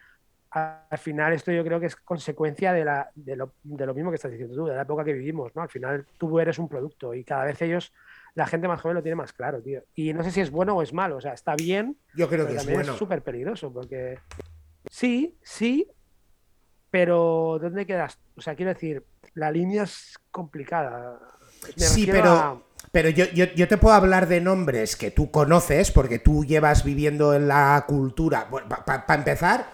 Speaker 2: al final esto yo creo que es consecuencia de, la, de, lo, de, lo, mismo que estás diciendo tú, de la época que vivimos, ¿no? Al final tú eres un producto y cada vez ellos, la gente más joven lo tiene más claro, tío. Y no sé si es bueno o es malo, o sea, está bien.
Speaker 1: Yo creo que es bueno.
Speaker 2: súper peligroso porque sí, sí, pero ¿dónde quedas? O sea, quiero decir, la línea es complicada.
Speaker 1: sí, pero... Pero yo, yo, yo, te puedo hablar de nombres que tú conoces, porque tú llevas viviendo en la cultura. Bueno, para empezar,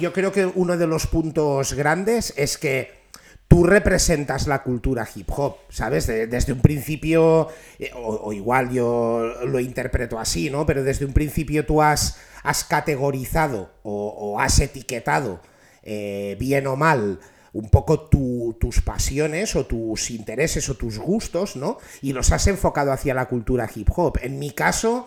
Speaker 1: yo, creo que uno de los puntos grandes es que tú representas la cultura hip hop, ¿sabes? desde un principio, eh, o, igual yo lo interpreto así, ¿no? Pero desde un principio tú has, has categorizado o, has etiquetado, eh, bien o mal, un poco tus pasiones o tus intereses o tus gustos, ¿no? Y los has enfocado hacia la cultura hip hop. En mi caso,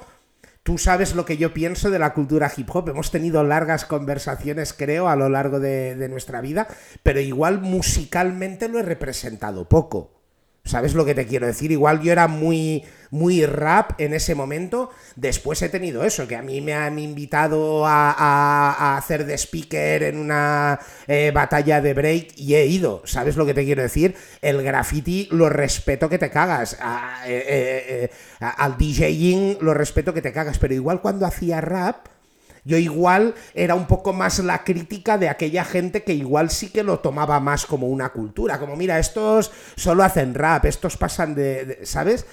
Speaker 1: Tú sabes lo que yo pienso de la cultura hip hop. Hemos tenido largas conversaciones, creo, a lo largo de, nuestra vida, pero igual musicalmente lo he representado poco. ¿Sabes lo que te quiero decir? Igual yo era muy, muy rap en ese momento. Después he tenido eso, que a mí me han invitado a, hacer de speaker en una eh, batalla de break y he ido. ¿Sabes lo que te quiero decir? El graffiti lo respeto que te cagas. Eh, eh, al DJing lo respeto que te cagas. Pero igual cuando hacía rap yo igual era un poco más la crítica de aquella gente que igual sí que lo tomaba más como una cultura, como mira, estos solo hacen rap, estos pasan de, ¿sabes?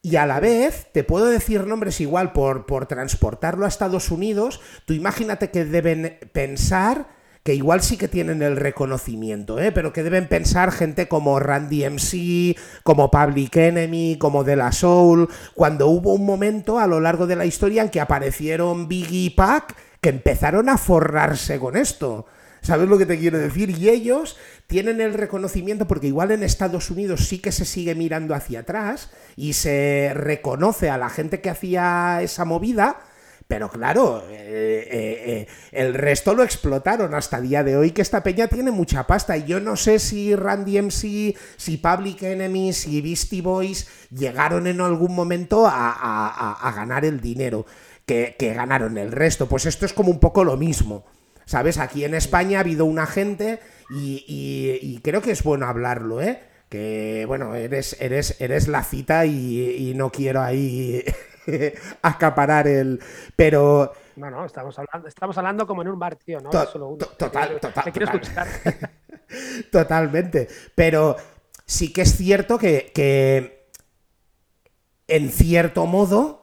Speaker 1: Y a la vez, te puedo decir nombres igual por, por transportarlo a Estados Unidos, tú imagínate que deben pensar que igual sí que tienen el reconocimiento, ¿eh? pero que deben pensar gente como Randy MC, como Public Enemy, como De La Soul, cuando hubo un momento a lo largo de la historia en que aparecieron Biggie y Pac que empezaron a forrarse con esto. ¿Sabes lo que te quiero decir? Y ellos tienen el reconocimiento porque igual en Estados Unidos sí que se sigue mirando hacia atrás y se reconoce a la gente que hacía esa movida, pero claro, eh, eh, eh, el resto lo explotaron hasta día de hoy, que esta peña tiene mucha pasta. Y yo no sé si Randy MC, si Public Enemy, si Beastie Boys llegaron en algún momento a, ganar el dinero que, ganaron el resto. Pues esto es como un poco lo mismo. ¿Sabes? Aquí en España ha habido una gente y, creo que es bueno hablarlo, ¿eh? Que bueno, eres, eres, eres la cita y no quiero ahí acaparar el. Pero.
Speaker 2: No, no, estamos hablando, estamos hablando como en un bar, tío, ¿no?
Speaker 1: total, total. Totalmente. Pero sí que es cierto que, que en cierto modo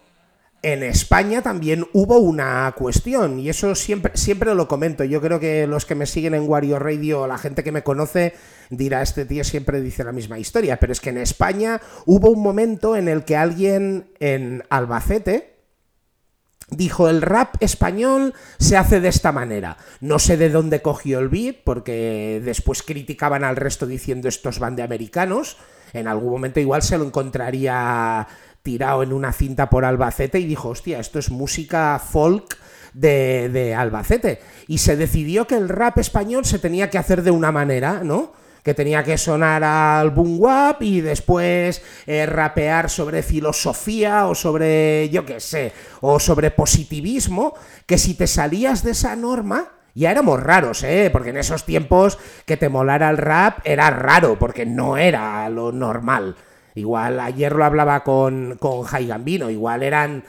Speaker 1: en España también hubo una cuestión, y eso siempre, siempre lo comento. Yo creo que los que me siguen en Wario Radio, la gente que me conoce, dirá, este tío siempre dice la misma historia, pero es que en España hubo un momento en el que alguien en Albacete, dijo el rap español se hace de esta manera. No sé de dónde cogió el beat, porque después criticaban al resto diciendo estos van de americanos. En algún momento igual se lo encontraría tirado en una cinta por Albacete y dijo, hostia, esto es música folk de, Albacete. Y se decidió que el rap español se tenía que hacer de una manera, ¿no? que tenía que sonar al boom y después eh, rapear sobre filosofía o sobre, yo qué sé, o sobre positivismo, que si te salías de esa norma, ya éramos raros, ¿eh? Porque en esos tiempos que te molara el rap era raro, porque no era lo normal. Igual ayer lo hablaba con, con Jai Gambino, igual eran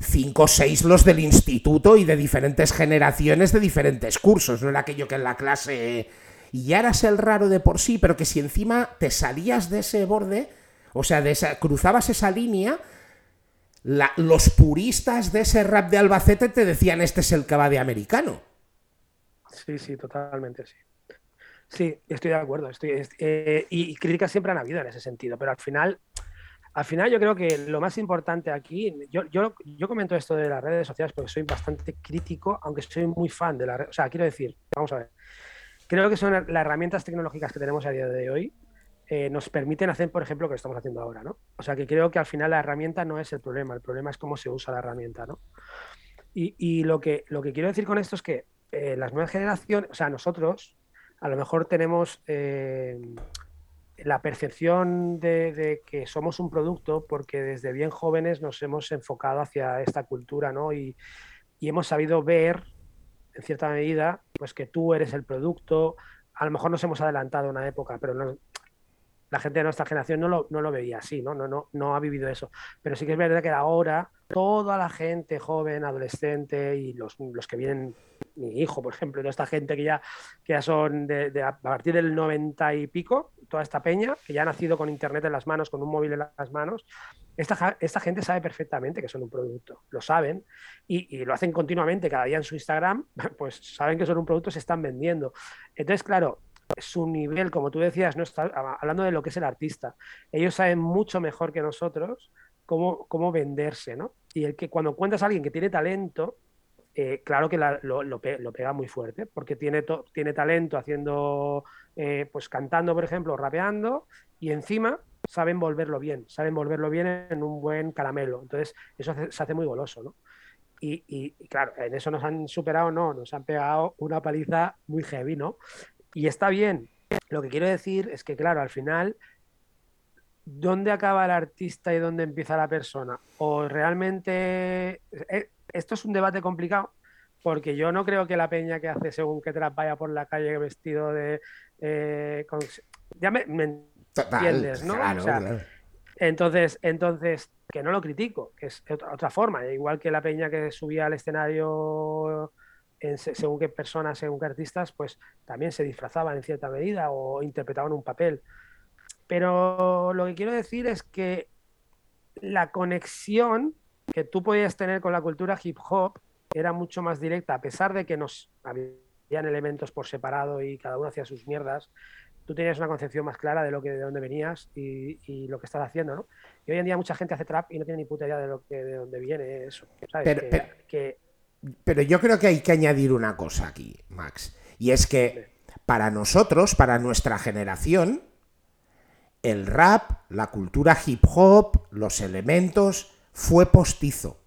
Speaker 1: cinco o seis los del instituto y de diferentes generaciones de diferentes cursos, no era aquello que en la clase y ya eras el raro de por sí, pero que si encima te salías de ese borde, o sea, de esa, cruzabas esa línea, los puristas de ese rap de Albacete te decían este es el que va de americano.
Speaker 2: Sí, sí, totalmente, sí. Sí, estoy de acuerdo. Estoy, eh, y, críticas siempre han habido en ese sentido, pero al final, al final yo creo que lo más importante aquí, yo, yo, yo comento esto de las redes sociales porque soy bastante crítico, aunque soy muy fan de las redes. O sea, quiero decir, vamos a ver, creo que son las herramientas tecnológicas que tenemos a día de hoy. Eh, nos permiten hacer, por ejemplo, lo que estamos haciendo ahora, ¿no? O sea, que creo que al final la herramienta no es el problema, el problema es cómo se usa la herramienta, ¿no? Y, y lo, que, lo que quiero decir con esto es que eh, las nuevas generaciones, o sea, nosotros, a lo mejor tenemos eh, la percepción de, que somos un producto porque desde bien jóvenes nos hemos enfocado hacia esta cultura, ¿no? Y, hemos sabido ver, en cierta medida, pues que tú eres el producto. A lo mejor nos hemos adelantado una época, pero la gente de nuestra generación no lo, no lo veía así, ¿no? No, no, no ha vivido eso. Pero sí que es verdad que ahora toda la gente joven, adolescente y los, los que vienen mi hijo, por ejemplo, toda esta gente que ya, que ya son de, a partir del 90 y pico, toda esta peña, que ya ha nacido con internet en las manos, con un móvil en las manos, esta, esta, gente sabe perfectamente que son un producto, lo saben y, y, lo hacen continuamente cada día en su Instagram, pues saben que son un producto, se están vendiendo. Entonces, claro, su nivel, como tú decías, no está hablando de lo que es el artista. Ellos saben mucho mejor que nosotros cómo, cómo venderse, ¿no? Y el que cuando cuentas a alguien que tiene talento, eh, claro que lo, lo, pega muy fuerte, porque tiene, tiene talento haciendo, eh, pues cantando, por ejemplo, rapeando, y encima saben volverlo bien, saben volverlo bien en un buen caramelo. Entonces, eso se hace muy goloso, ¿no? Y, y, claro, en eso nos han superado, no, nos han pegado una paliza muy heavy, ¿no? Y está bien. Lo que quiero decir es que, claro, al final, ¿dónde acaba el artista y dónde empieza la persona? O realmente. Eh, esto es un debate complicado, porque yo no creo que la peña que hace según que te vaya por la calle vestido de. Eh, ya me, entiendes, ¿no? Entonces, entonces, que no lo critico, que es otra, otra forma. Igual que la peña que subía al escenario según qué personas, según qué artistas, pues también se disfrazaban en cierta medida o interpretaban un papel. Pero lo que quiero decir es que la conexión que tú podías tener con la cultura hip hop era mucho más directa, a pesar de que nos habían elementos por separado y cada uno hacía sus mierdas, tú tenías una concepción más clara de lo que de dónde venías y, lo que estás haciendo, ¿no? Y hoy en día mucha gente hace trap y no tiene ni puta idea de lo que de dónde viene eso, ¿sabes? que,
Speaker 1: pero yo creo que hay que añadir una cosa aquí, Max. Y es que para nosotros, para nuestra generación, el rap, la cultura hip hop, los elementos, fue postizo.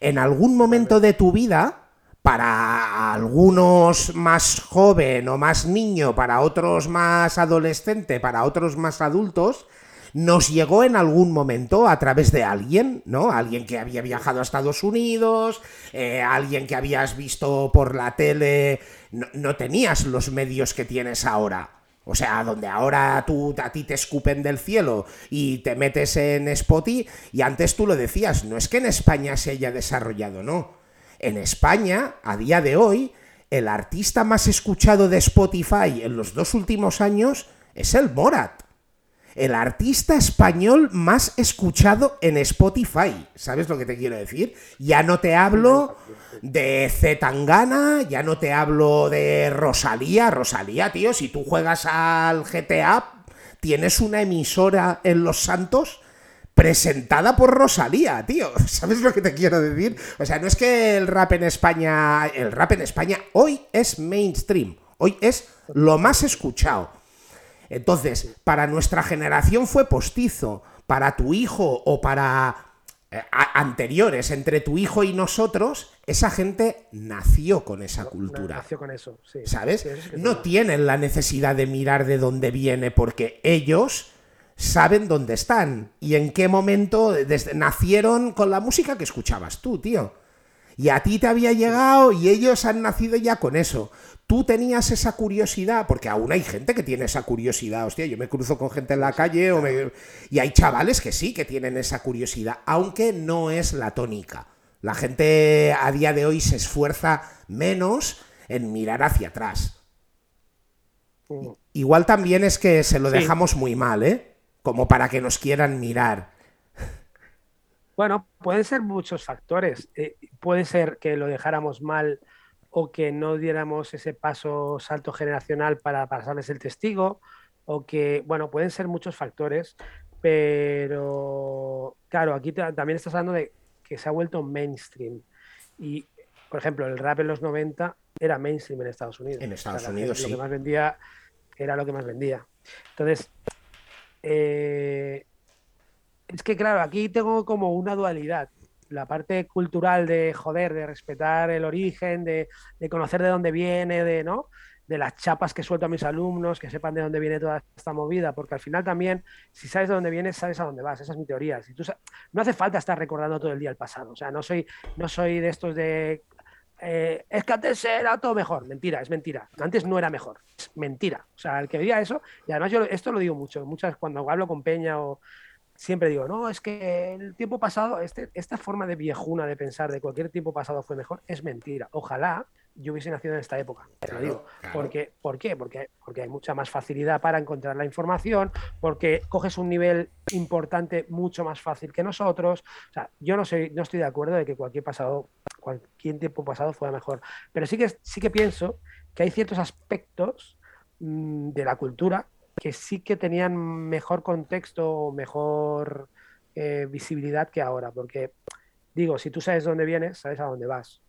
Speaker 1: En algún momento de tu vida, para algunos más joven o más niño, para otros más adolescente, para otros más adultos, nos llegó en algún momento a través de alguien, ¿no? Alguien que había viajado a Estados Unidos, eh, alguien que habías visto por la tele, no, tenías los medios que tienes ahora. O sea, donde ahora tú, a ti te escupen del cielo y te metes en Spotify, y antes tú lo decías, no es que en España se haya desarrollado, no. En España, a día de hoy, el artista más escuchado de Spotify en los dos últimos años es el Morat el artista español más escuchado en Spotify. ¿Sabes lo que te quiero decir? Ya no te hablo de Zetangana, ya no te hablo de Rosalía. Rosalía, tío, si tú juegas al GTA, tienes una emisora en Los Santos presentada por Rosalía, tío. ¿Sabes lo que te quiero decir? O sea, no es que el rap en España, el rap en España hoy es mainstream, hoy es lo más escuchado. Entonces, para nuestra generación fue postizo, para tu hijo o para eh, anteriores, entre tu hijo y nosotros, esa gente nació con esa cultura.
Speaker 2: Nació con eso, sí.
Speaker 1: ¿Sabes? no tienen la necesidad de mirar de dónde viene porque ellos saben dónde están y en qué momento nacieron con la música que escuchabas tú, tío. Y a ti te había llegado y ellos han nacido ya con eso tú tenías esa curiosidad, porque aún hay gente que tiene esa curiosidad, hostia, yo me cruzo con gente en la calle y hay chavales que sí que tienen esa curiosidad, aunque no es la tónica. La gente a día de hoy se esfuerza menos en mirar hacia atrás. Mm. Igual también es que se lo dejamos muy mal, ¿eh? Como para que nos quieran mirar.
Speaker 2: Bueno, pueden ser muchos factores. Eh, puede ser que lo dejáramos mal o que no diéramos ese paso salto generacional para pasarles el testigo, o que, bueno, pueden ser muchos factores, pero claro, aquí también estás hablando de que se ha vuelto mainstream. Y, por ejemplo, el rap en los 90 era mainstream en Estados Unidos.
Speaker 1: En Estados Unidos,
Speaker 2: sí.
Speaker 1: Lo
Speaker 2: que más vendía era lo que más vendía. Entonces, eh, es que claro, aquí tengo como una dualidad la parte cultural de joder, de respetar el origen, de, conocer de dónde viene, de, ¿no? de las chapas que suelto a mis alumnos, que sepan de dónde viene toda esta movida, porque al final también, si sabes de dónde vienes, sabes a dónde vas, esa es mi teoría. Si tú, no hace falta estar recordando todo el día el pasado, o sea, no soy, no soy de estos de... Eh, es que antes era todo mejor, mentira, es mentira. Antes no era mejor, es mentira. O sea, el que diga eso, y además yo esto lo digo mucho, muchas cuando hablo con Peña o, siempre digo, no, es que el tiempo pasado, este, esta forma de viejuna de pensar de cualquier tiempo pasado fue mejor, es mentira. Ojalá yo hubiese nacido en esta época, te lo digo. Porque, ¿Por qué? Porque, porque hay mucha más facilidad para encontrar la información, porque coges un nivel importante mucho más fácil que nosotros. O sea, yo no, soy, no estoy de acuerdo de que cualquier pasado, cualquier tiempo pasado fuera mejor, pero sí que, sí que pienso que hay ciertos aspectos mm, de la cultura que sí que tenían mejor contexto, mejor eh, visibilidad que ahora, porque digo, si tú sabes dónde vienes, sabes a dónde vas.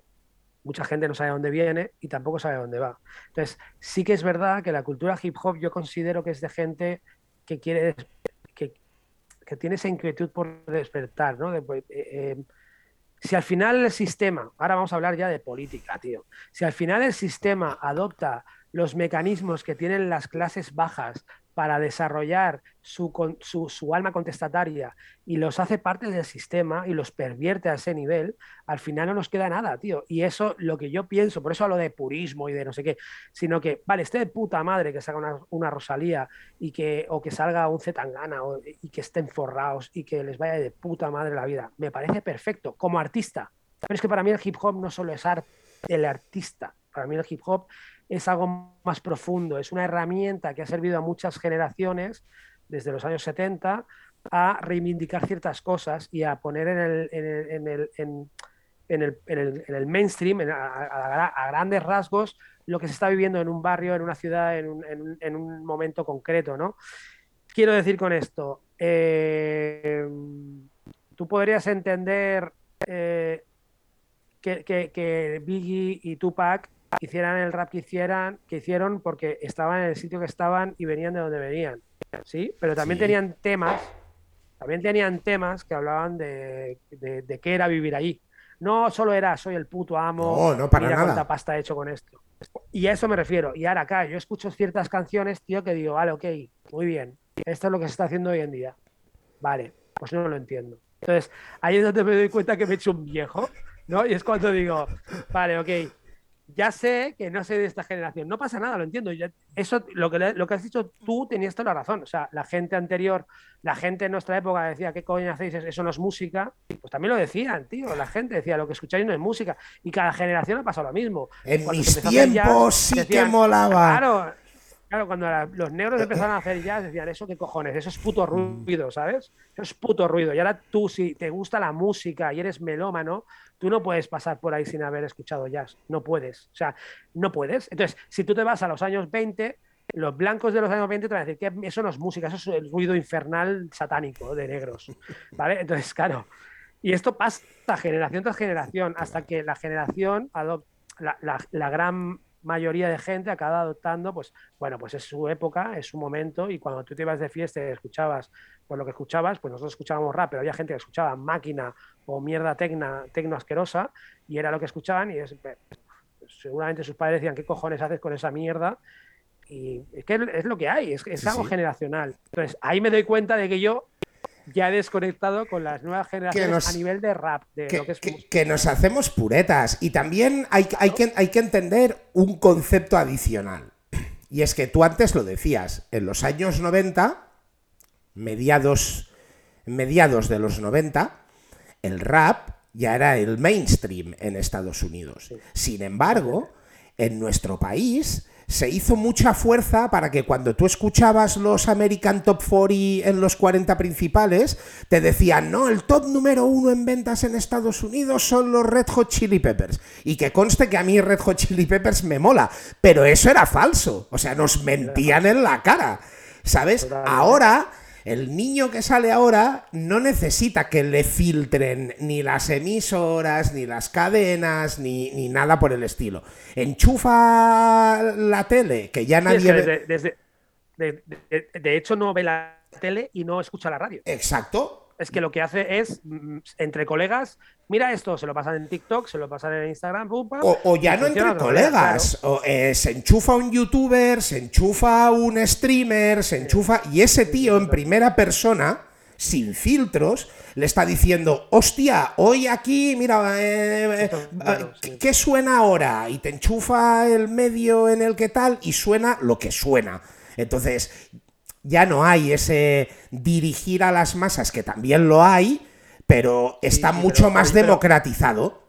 Speaker 2: Mucha gente no sabe dónde viene y tampoco sabe dónde va. Entonces, sí que es verdad que la cultura hip hop yo considero que es de gente que quiere, que, que tiene esa inquietud por despertar, ¿no? Pues, eh, eh, si al final el sistema, ahora vamos a hablar ya de política, tío, si al final el sistema adopta los mecanismos que tienen las clases bajas para desarrollar su, su, alma contestataria y los hace parte del sistema y los pervierte a ese nivel, al final no nos queda nada, tío. Y eso, lo que yo pienso, por eso hablo de purismo y de no sé qué, sino que, vale, esté de puta madre que salga una, Rosalía y que, o que salga un Zetangana o, y que estén forrados y que les vaya de puta madre la vida. Me parece perfecto, como artista. Pero es que para mí el hip hop no solo es arte, el artista. Para mí el hip hop es algo más profundo, es una herramienta que ha servido a muchas generaciones desde los años 70 a reivindicar ciertas cosas y a poner en el, en el, en el, en el, mainstream, a, grandes rasgos, lo que se está viviendo en un barrio, en una ciudad, en un, en momento concreto, ¿no? Quiero decir con esto, eh, tú podrías entender eh, que, que, que Biggie y Tupac hicieran el rap que hicieran, que hicieron porque estaban en el sitio que estaban y venían de donde venían. ¿Sí? Pero también tenían temas, también tenían temas que hablaban de, de, qué era vivir allí. No solo era soy el puto amo,
Speaker 1: no, no para
Speaker 2: mira
Speaker 1: nada.
Speaker 2: cuánta pasta he hecho con esto. Y a eso me refiero. Y ahora acá, yo escucho ciertas canciones, tío, que digo, vale, ok, muy bien. Esto es lo que se está haciendo hoy en día. Vale, pues no lo entiendo. Entonces, ahí es donde me doy cuenta que me he hecho un viejo, ¿no? Y es cuando digo, vale, ok, ya sé que no soy de esta generación. No pasa nada, lo entiendo. eso, lo que, lo que has dicho tú, tenías toda la razón. O sea, la gente anterior, la gente en nuestra época decía, ¿qué coño hacéis? Eso no es música. Pues también lo decían, tío. La gente decía, lo que escucháis no es música. Y cada generación ha pasado lo mismo.
Speaker 1: En mis tiempos sí que molaba.
Speaker 2: Claro, Claro, cuando los negros empezaron a hacer jazz, decían, ¿eso qué cojones? Eso es puto ruido, ¿sabes? Eso es puto ruido. Y ahora tú, si te gusta la música y eres melómano, tú no puedes pasar por ahí sin haber escuchado jazz. No puedes. O sea, no puedes. Entonces, si tú te vas a los años 20, los blancos de los años 20 te van a decir que eso no es música, eso es el ruido infernal satánico de negros. ¿Vale? Entonces, claro. Y esto pasa generación tras generación, hasta que la generación adopta la, la, la gran mayoría de gente acaba adoptando, pues bueno, pues es su época, es su momento y cuando tú te ibas de fiesta y escuchabas pues lo que escuchabas, pues nosotros escuchábamos rap, pero había gente que escuchaba máquina o mierda tecna, tecno asquerosa y era lo que escuchaban y es, pues, seguramente sus padres decían, ¿qué cojones haces con esa mierda? Y es que es lo que hay, es, algo generacional. Entonces ahí me doy cuenta de que yo ya desconectado con las nuevas generaciones a nivel de rap. De
Speaker 1: que,
Speaker 2: lo que, es
Speaker 1: que, nos hacemos puretas. Y también hay, hay, que, hay que entender un concepto adicional. Y es que tú antes lo decías, en los años 90, mediados, mediados de los 90, el rap ya era el mainstream en Estados Unidos. Sin embargo, en nuestro país se hizo mucha fuerza para que cuando tú escuchabas los American Top 40 en los 40 principales, te decían, no, el top número uno en ventas en Estados Unidos son los Red Hot Chili Peppers. Y que conste que a mí Red Hot Chili Peppers me mola, pero eso era falso. O sea, nos mentían en la cara. ¿Sabes? Ahora el niño que sale ahora no necesita que le filtren ni las emisoras, ni las cadenas, ni, nada por el estilo. Enchufa la tele, que ya nadie...
Speaker 2: desde, de, hecho, no ve la tele y no escucha la radio.
Speaker 1: Exacto
Speaker 2: es que lo que hace es, mm, entre colegas, mira esto, se lo pasan en TikTok, se lo pasan en Instagram,
Speaker 1: o, ya no entre colegas, o, eh, se enchufa un youtuber, se enchufa un streamer, se enchufa, y ese tío en primera persona, sin filtros, le está diciendo, hostia, hoy aquí, mira, eh, eh, ¿qué suena ahora? Y te enchufa el medio en el que tal y suena lo que suena. Entonces, ya no hay ese dirigir a las masas, que también lo hay, pero está mucho más democratizado.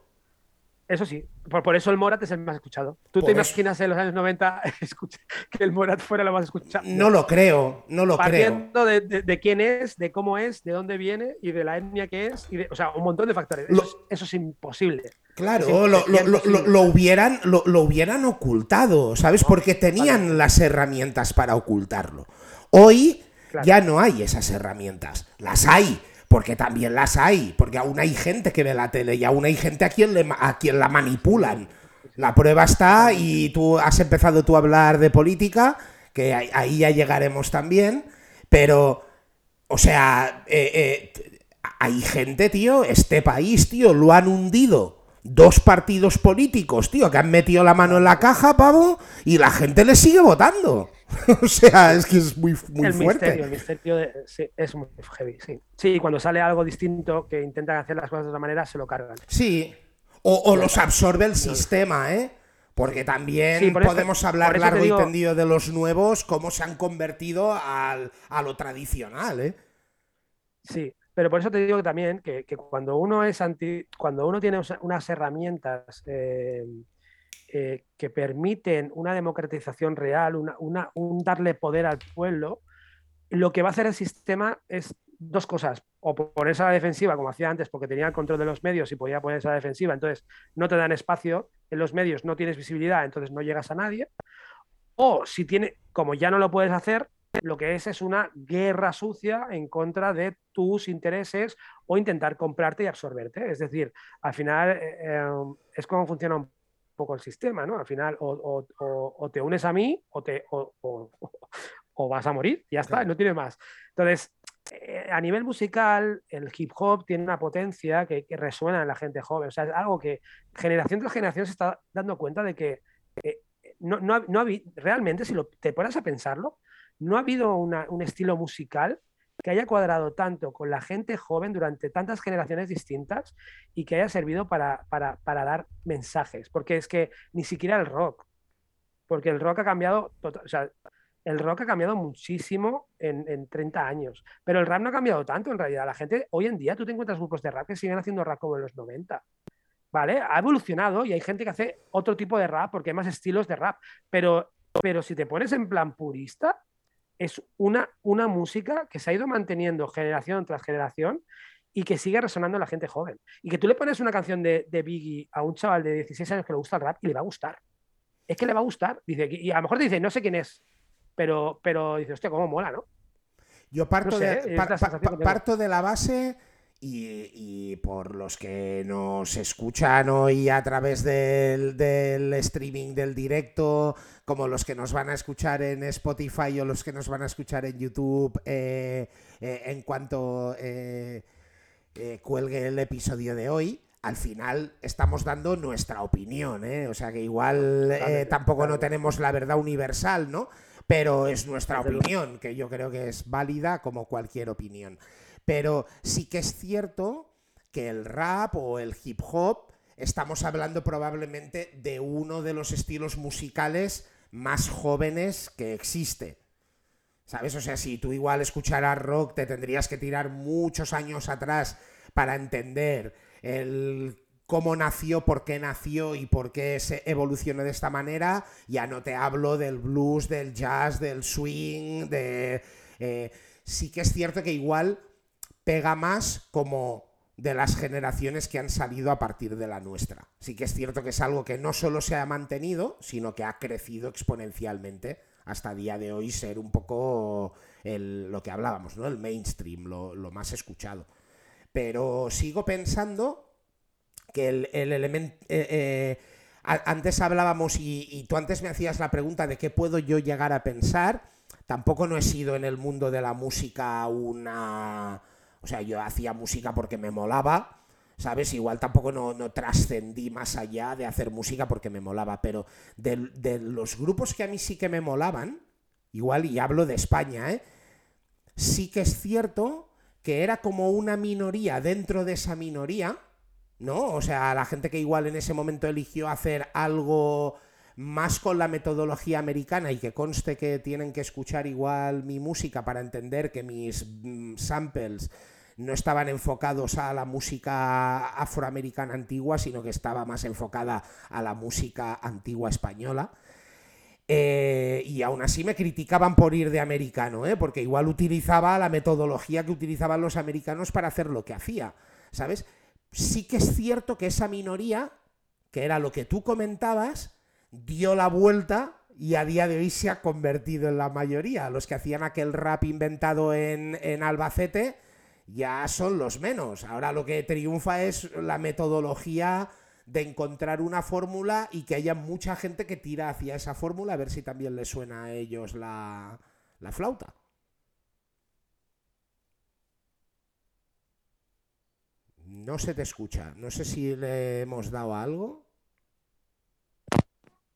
Speaker 2: Eso sí, por, eso el Morat es el más escuchado. ¿Tú te imaginas en los años 90 que el Morat fuera lo más escuchado?
Speaker 1: No lo creo, no lo
Speaker 2: creo. De, de, quién es, de cómo es, de dónde viene y de la etnia que es, y o sea, un montón de factores. Eso, es, imposible.
Speaker 1: Claro, lo, hubieran, lo, hubieran ocultado, ¿sabes? Porque tenían las herramientas para ocultarlo. Hoy ya no hay esas herramientas. Las hay, porque también las hay, porque aún hay gente que ve la tele y aún hay gente a quien, le, a quien la manipulan. La prueba está y tú has empezado tú a hablar de política, que ahí ya llegaremos también, pero, o sea, eh, eh, hay gente, tío, este país, tío, lo han hundido dos partidos políticos, tío, que han metido la mano en la caja, pavo, y la gente le sigue votando. o sea, es que es muy, muy
Speaker 2: el
Speaker 1: fuerte.
Speaker 2: Misterio, el misterio sí, es muy heavy, sí. Sí, cuando sale algo distinto que intentan hacer las cosas de otra manera, se lo cargan.
Speaker 1: Sí, o, los absorbe el sistema, ¿eh? Porque también podemos hablar largo y tendido de los nuevos, cómo se han convertido al, a lo tradicional, ¿eh?
Speaker 2: Sí, pero por eso te digo que también que, cuando uno es anti, cuando uno tiene unas herramientas eh, eh, que permiten una democratización real, un darle poder al pueblo, lo que va a hacer el sistema es dos cosas. O ponerse a la defensiva, como hacía antes, porque tenía el control de los medios y podía ponerse a la defensiva, entonces no te dan espacio en los medios, no tienes visibilidad, entonces no llegas a nadie. O si tiene, como ya no lo puedes hacer, lo que es es una guerra sucia en contra de tus intereses o intentar comprarte y absorberte. Es decir, al final eh, eh, es como funciona un poco el sistema, ¿no? Al final o, te unes a mí o, te, o, vas a morir, ya está, no tiene más. Entonces, eh, a nivel musical, el hip hop tiene una potencia que, resuena en la gente joven. O sea, es algo que generación tras generación se está dando cuenta de que eh, no, no, no realmente, si lo, te pones a pensarlo, no ha habido un estilo musical que haya cuadrado tanto con la gente joven durante tantas generaciones distintas y que haya servido para, dar mensajes. Porque es que ni siquiera el rock, porque el rock ha cambiado, o sea, el rock ha cambiado muchísimo en, en, 30 años, pero el rap no ha cambiado tanto en realidad. La gente, hoy en día tú te encuentras grupos de rap que siguen haciendo rap como en los 90. ¿Vale? Ha evolucionado y hay gente que hace otro tipo de rap porque hay más estilos de rap, pero, pero si te pones en plan purista, es una, una música que se ha ido manteniendo generación tras generación y que sigue resonando en la gente joven. Y que tú le pones una canción de, de, Biggie a un chaval de 16 años que le gusta el rap y le va a gustar. Es que le va a gustar. Dice, y a lo mejor te dice, no sé quién es, pero, pero dice, hostia, cómo mola, ¿no?
Speaker 1: Yo parto, de, parto de la base y, por los que nos escuchan hoy a través del, streaming del directo, como los que nos van a escuchar en Spotify o los que nos van a escuchar en YouTube eh, eh, en cuanto eh, cuelgue el episodio de hoy, al final estamos dando nuestra opinión, O sea que igual tampoco no tenemos la verdad universal, ¿no? Pero es nuestra opinión, que yo creo que es válida como cualquier opinión. Pero sí que es cierto que el rap o el hip hop, estamos hablando probablemente de uno de los estilos musicales más jóvenes que existe. ¿Sabes? O sea, si tú igual escucharas rock, te tendrías que tirar muchos años atrás para entender el cómo nació, por qué nació y por qué se evolucionó de esta manera. Ya no te hablo del blues, del jazz, del swing, de... Eh, sí que es cierto que igual pega más como de las generaciones que han salido a partir de la nuestra. Sí que es cierto que es algo que no solo se ha mantenido, sino que ha crecido exponencialmente hasta día de hoy ser un poco lo que hablábamos, ¿no? El mainstream, lo, más escuchado. Pero sigo pensando que el, elemento... Eh, eh, antes hablábamos y, y, tú antes me hacías la pregunta de qué puedo yo llegar a pensar. Tampoco no he sido en el mundo de la música una o sea, yo hacía música porque me molaba, ¿sabes? Igual tampoco no, trascendí más allá de hacer música porque me molaba, pero de, los grupos que a mí sí que me molaban, igual, y hablo de España, ¿eh? Sí que es cierto que era como una minoría dentro de esa minoría, ¿no? O sea, la gente que igual en ese momento eligió hacer algo más con la metodología americana y que conste que tienen que escuchar igual mi música para entender que mis mm, samples no estaban enfocados a la música afroamericana antigua, sino que estaba más enfocada a la música antigua española. Eh, y aún así me criticaban por ir de americano, ¿eh? porque igual utilizaba la metodología que utilizaban los americanos para hacer lo que hacía, ¿sabes? Sí que es cierto que esa minoría, que era lo que tú comentabas, dio la vuelta y a día de hoy se ha convertido en la mayoría. Los que hacían aquel rap inventado en, en Albacete ya son los menos. Ahora lo que triunfa es la metodología de encontrar una fórmula y que haya mucha gente que tira hacia esa fórmula a ver si también le suena a ellos la, la flauta. No se te escucha. No sé si le hemos dado algo.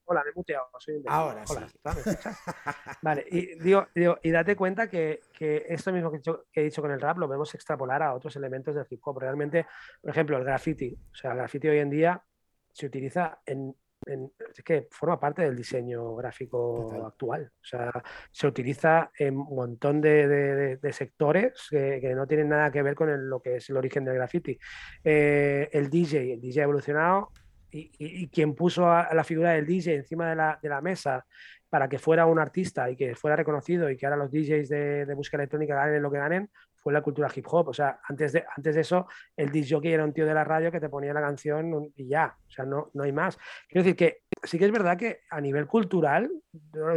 Speaker 2: Hola, me he muteado. Soy
Speaker 1: Ahora
Speaker 2: Hola,
Speaker 1: sí.
Speaker 2: Vale, y, digo, digo, y date cuenta que, que esto mismo que he, dicho, que he, dicho, con el rap lo vemos extrapolar a otros elementos del hip hop. Realmente, por ejemplo, el graffiti. O sea, el graffiti hoy en día se utiliza en. en es que forma parte del diseño gráfico Total. actual. O sea, se utiliza en un montón de, de, de sectores que, que, no tienen nada que ver con el, lo que es el origen del graffiti. Eh, el DJ, el DJ ha evolucionado y, quien puso a la figura del DJ encima de la, mesa para que fuera un artista y que fuera reconocido y que ahora los DJs de, de, música electrónica ganen lo que ganen, fue la cultura hip hop. O sea, antes de, antes de eso, el disc era un tío de la radio que te ponía la canción y ya. O sea, no, no hay más. Quiero decir que sí que es verdad que a nivel cultural,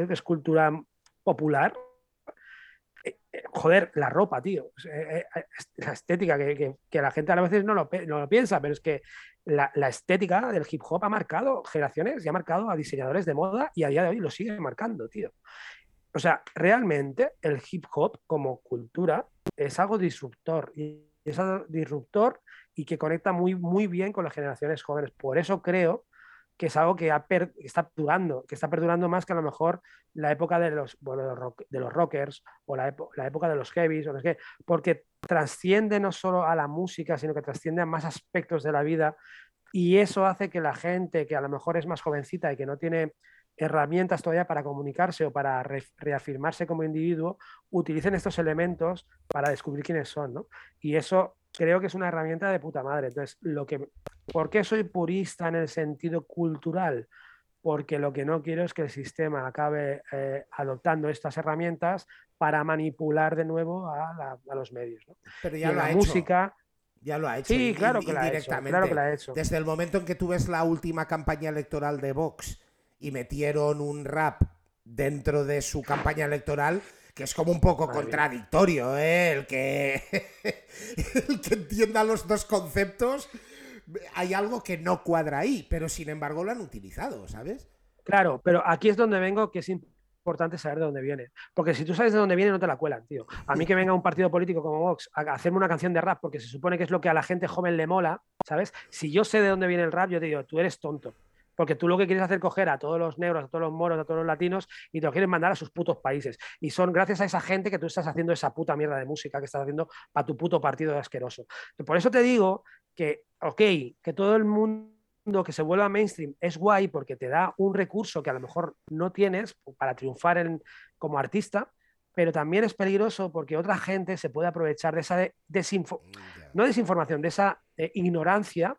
Speaker 2: es cultura popular, joder, la ropa, tío. Eh, eh, la estética, que, la gente a veces no lo, no lo piensa, pero es que la, la, estética del hip hop ha marcado generaciones y ha marcado a diseñadores de moda y a día de hoy lo sigue marcando, tío. O sea, realmente el hip hop como cultura es algo disruptor y es algo disruptor y que conecta muy, muy bien con las generaciones jóvenes. Por eso creo que es algo que, que está perdurando, que está perdurando más que a lo mejor la época de los, de los, los rockers o la, época de los heavies, o no sé qué, porque trasciende no solo a la música, sino que trasciende a más aspectos de la vida y eso hace que la gente que a lo mejor es más jovencita y que no tiene herramientas todavía para comunicarse o para re reafirmarse como individuo, utilicen estos elementos para descubrir quiénes son, ¿no? Y eso creo que es una herramienta de puta madre. Entonces, lo que, ¿por qué soy purista en el sentido cultural? Porque lo que no quiero es que el sistema acabe eh, adoptando estas herramientas para manipular de nuevo a, la, a los medios. ¿no?
Speaker 1: Pero ya
Speaker 2: y
Speaker 1: lo
Speaker 2: la
Speaker 1: ha
Speaker 2: música.
Speaker 1: Ya lo ha hecho.
Speaker 2: Sí, claro que, la ha hecho, claro que la ha hecho.
Speaker 1: Desde el momento en que tú ves la última campaña electoral de Vox y metieron un rap dentro de su campaña electoral, que es como un poco Madre contradictorio, ¿eh? El que, el que entienda los dos conceptos, hay algo que no cuadra ahí, pero sin embargo lo han utilizado, ¿sabes?
Speaker 2: Claro, pero aquí es donde vengo, que es importante saber de dónde viene. Porque si tú sabes de dónde viene, no te la cuelan, tío. A mí que venga un partido político como Vox a hacerme una canción de rap, porque se supone que es lo que a la gente joven le mola, ¿sabes? Si yo sé de dónde viene el rap, yo te digo, tú eres tonto. Porque tú lo que quieres hacer es coger a todos los negros, a todos los moros, a todos los latinos y te lo quieres mandar a sus putos países. Y son gracias a esa gente que tú estás haciendo esa puta mierda de música que estás haciendo para tu puto partido asqueroso. Por eso te digo que, ok, que todo el mundo que se vuelva mainstream es guay porque te da un recurso que a lo mejor no tienes para triunfar en, como artista, pero también es peligroso porque otra gente se puede aprovechar de esa desinfo no desinformación, de esa eh, ignorancia